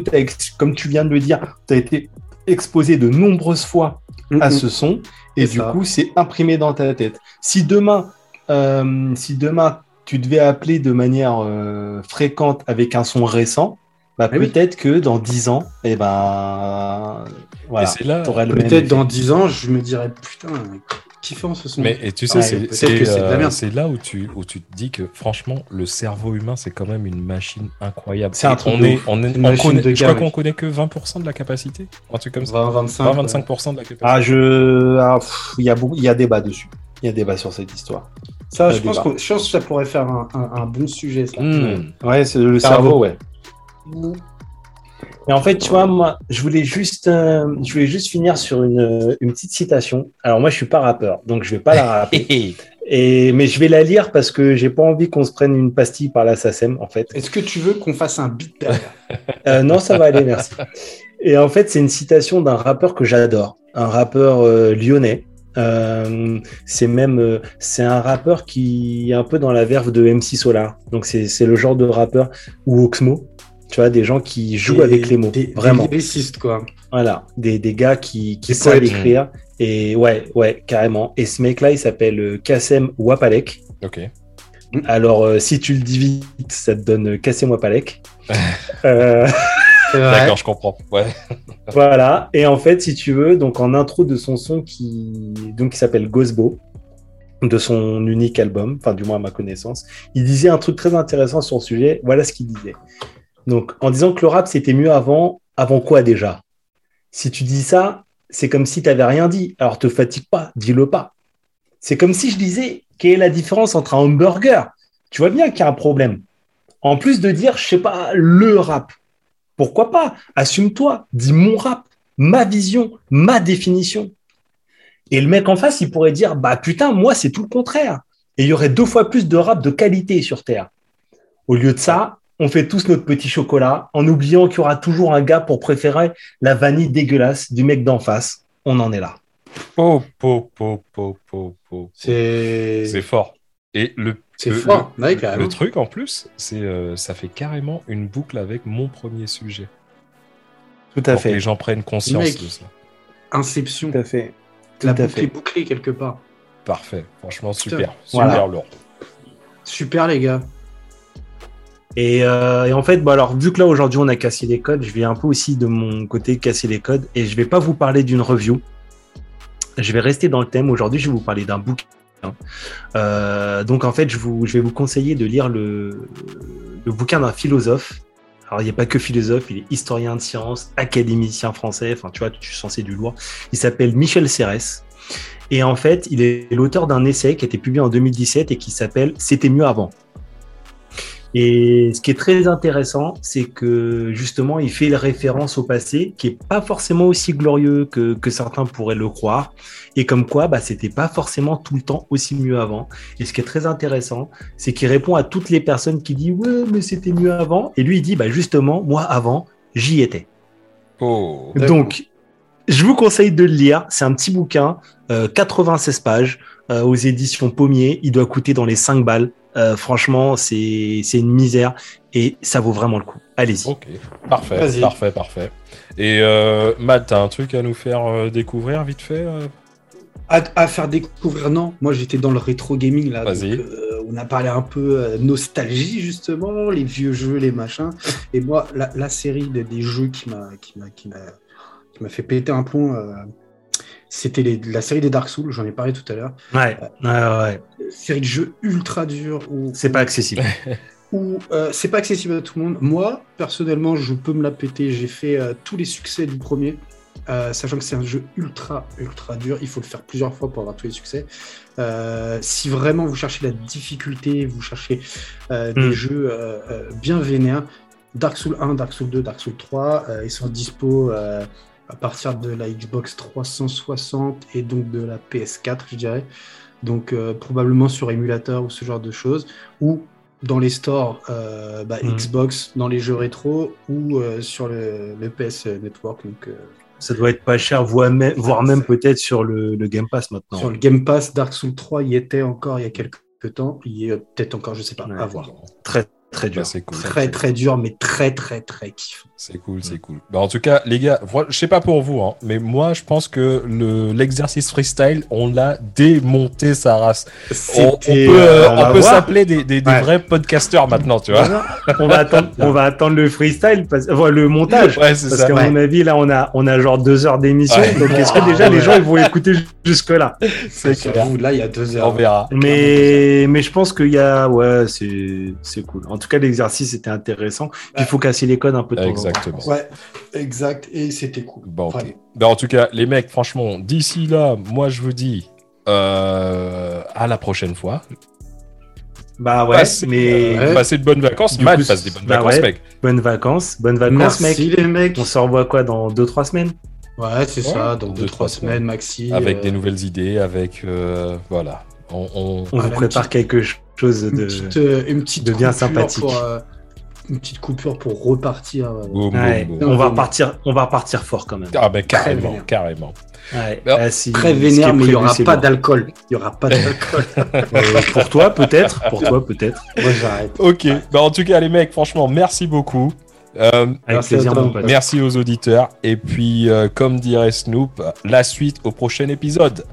comme tu viens de le dire tu as été exposé de nombreuses fois à ce son et du ça. coup c'est imprimé dans ta tête. Si demain euh, si demain tu devais appeler de manière euh, fréquente avec un son récent bah, Ah oui. peut-être que dans 10 ans et ben voilà c'est là. t'aurais le même Peut-être dans 10 ans, je me dirais putain, kiffé en ce son. Mais et tu sais, Ouais, c'est euh, c'est là où tu, où tu te dis que franchement, le cerveau humain, c'est quand même une machine incroyable. C'est un truc on de est, ouf. on est, Une on machine connaît- de je crois qu'on connaît que 20% de la capacité. Un truc comme ça. 20, 25. 20-25% de la capacité. Ah, je. ah, Il y, a beaucoup- il y a débat dessus. Il y a débat sur cette histoire. Ça, je pense, qu'on- je pense que ça pourrait faire un, un- un bon sujet, ça. Hmm. Ouais, c'est le Cerveau. cerveau, ouais. Et en fait, tu vois, moi, je voulais juste, euh, je voulais juste finir sur une, une petite citation. Alors moi, je suis pas rappeur, donc je vais pas la rapper. Et mais je vais la lire parce que j'ai pas envie qu'on se prenne une pastille par la SACEM, en fait. Est-ce que tu veux qu'on fasse un beat derrière Euh, non, ça va aller, merci. Et en fait, c'est une citation d'un rappeur que j'adore, un rappeur euh, lyonnais. Euh, c'est même, euh, c'est un rappeur qui est un peu dans la verve de MC Solar. Donc c'est c'est le genre de rappeur ou Oxmo, tu vois, des gens qui jouent Des- avec les mots, des, vraiment. Des lyricistes, quoi. Voilà, des, des gars qui, qui Des savent poètes. écrire. Et ouais, ouais, carrément. Et ce mec-là, il s'appelle euh, Kassem Wapalek. Ok. Alors, euh, si tu le dis vite, ça te donne Kassem Wapalek. euh. D'accord, je comprends. Ouais. Voilà. Et en fait, si tu veux, donc en intro de son son qui, donc, qui s'appelle Gosbo, de son unique album, enfin, du moins à ma connaissance, il disait un truc très intéressant sur le sujet. Voilà ce qu'il disait. Donc, en disant que le rap, c'était mieux avant, avant quoi déjà? Si tu dis ça, c'est comme si tu n'avais rien dit. Alors, te fatigue pas, dis-le pas. C'est comme si je disais, quelle est la différence entre un hamburger? Tu vois bien qu'il y a un problème. En plus de dire, je sais pas, le rap. Pourquoi pas? Assume-toi, dis mon rap, ma vision, ma définition. Et le mec en face, il pourrait dire, bah putain, moi, c'est tout le contraire. Et il y aurait deux fois plus de rap de qualité sur Terre. Au lieu de ça, on fait tous notre petit chocolat en oubliant qu'il y aura toujours un gars pour préférer la vanille dégueulasse du mec d'en face. On en est là. Po, po, po, po, po, po. C'est C'est fort. Et le, c'est le- fort. le- Ouais, carrément. le truc en plus, c'est euh, ça fait carrément une boucle avec mon premier sujet. Tout à pour que fait. les gens prennent conscience Mec. de ça. Inception. Tout à fait. Tout La à boucle fait. est bouclée quelque part. Parfait. Franchement, Putain. super. Voilà. Super lourd. Super, les gars. Et, euh, et en fait, bon, alors, vu que là aujourd'hui on a cassé les codes, je vais un peu aussi de mon côté casser les codes et je vais pas vous parler d'une review. Je vais rester dans le thème. Aujourd'hui, je vais vous parler d'un bouquin. Euh, donc en fait, je, vais vous conseiller de lire le, bouquin d'un philosophe. Alors il n'y a pas que philosophe, il est historien de sciences, académicien français. Enfin, tu vois, tu es censé du lourd. Il s'appelle Michel Serres. Et en fait, il est l'auteur d'un essai qui a été publié en 2017 et qui s'appelle C'était mieux avant. Et ce qui est très intéressant, c'est que justement, il fait référence au passé, qui est pas forcément aussi glorieux que, que certains pourraient le croire, et comme quoi, bah, c'était pas forcément tout le temps aussi mieux avant. Et ce qui est très intéressant, c'est qu'il répond à toutes les personnes qui disent ouais, mais c'était mieux avant, et lui il dit bah justement, moi avant, j'y étais. Oh. Donc, je vous conseille de le lire. C'est un petit bouquin, euh, 96 pages, euh, aux éditions Pommier. Il doit coûter dans les 5 balles. Euh, franchement, c'est c'est une misère et ça vaut vraiment le coup. Allez-y. Ok. Parfait. Vas-y. Parfait. Parfait. Et euh, Matt, t'as un truc à nous faire euh, découvrir vite fait euh? À, à faire découvrir, non. Moi, j'étais dans le rétro gaming là. Donc, euh, on a parlé un peu euh, nostalgie justement, les vieux jeux, les machins. Et moi, la, la série de- des jeux qui m'a qui m'a qui m'a qui m'a fait péter un plomb, euh, c'était les- la série des Dark Souls. J'en ai parlé tout à l'heure. Ouais, ouais, ouais. Série de jeux ultra dure où C'est pas accessible. où euh, c'est pas accessible à tout le monde. Moi, personnellement, je peux me la péter. J'ai fait euh, tous les succès du premier, euh, sachant que c'est un jeu ultra, ultra dur. Il faut le faire plusieurs fois pour avoir tous les succès. Euh, si vraiment vous cherchez la difficulté, vous cherchez euh, des Mm. jeux euh, euh, bien vénères, Dark Souls 1, Dark Souls 2, Dark Souls 3, euh, ils sont dispo euh, à partir de la Xbox 360 et donc de la PS4, je dirais. Donc euh, probablement sur émulateur ou ce genre de choses, ou dans les stores euh, bah, Mhm. Xbox, dans les jeux rétro, ou euh, sur le, le PS Network, donc Ça doit être pas cher, voire même, voire même peut-être sur le, le Game Pass maintenant. sur le Game Pass. Dark Souls 3 y était encore il y a quelques temps, il y est peut-être encore, je sais pas, Ouais. à voir. Très, très dur. Bah, c'est cool. Très très dur, mais très très très kiffant. C'est cool, c'est cool. Bah, en tout cas, les gars, je sais pas pour vous, hein, mais moi, je pense que le l'exercice freestyle, on l'a démonté sa race. On, on peut, euh, euh, on on s'appeler des, des- des Ouais. vrais podcasteurs maintenant, tu vois. on va attendre, on va attendre le freestyle, parce, enfin, le montage. Ouais, c'est Parce ça. qu'à Ouais. mon avis, là, on a, on a genre deux heures d'émission. Ouais. Donc, est-ce que déjà les gens ils vont écouter jusque là C'est clair. J'avoue, Là, il y a deux On heures. verra. Mais, mais je pense qu'il y a, ouais, c'est, c'est cool. En tout cas, l'exercice était intéressant. Puis, Il faut casser les codes un peu de en. Exactement. Ouais, exact. Et c'était cool. Bon, ok. Vraiment. Bah, en tout cas, les mecs, franchement, d'ici là, moi, je vous dis euh, à la prochaine fois. Bah ouais, Passez, mais euh, passez de bonnes vacances. Du Matt, coup, passe des bonnes bah vacances, ouais. mec. bonnes vacances, bonnes vacances, Merci mec. les mecs. On se revoit quoi dans deux trois semaines? Ouais, c'est Ouais, ça. Dans deux, deux, trois trois semaines, Maxi. Avec euh, des nouvelles idées, avec. euh, voilà. On, on- On Voilà, vous une prépare petite- quelque chose une de. petite, euh, une petite de bien coupure sympathique. pour, euh, une petite coupure pour repartir. euh, Boum, Ouais, boum, boum. on va repartir, on va repartir fort quand même. Ah, ben carrément, vénère. carrément. Ouais. Ah, si- Très vénère, mais il n'y aura pas d'alcool. Il n'y aura pas d'alcool. Euh, pour toi peut-être, pour toi peut-être. Moi, j'arrête. Ok. Bah, en tout cas, les mecs, franchement, merci beaucoup. Euh, Avec Merci plaisir aux auditeurs. Et puis, euh, comme dirait Snoop, la suite au prochain épisode.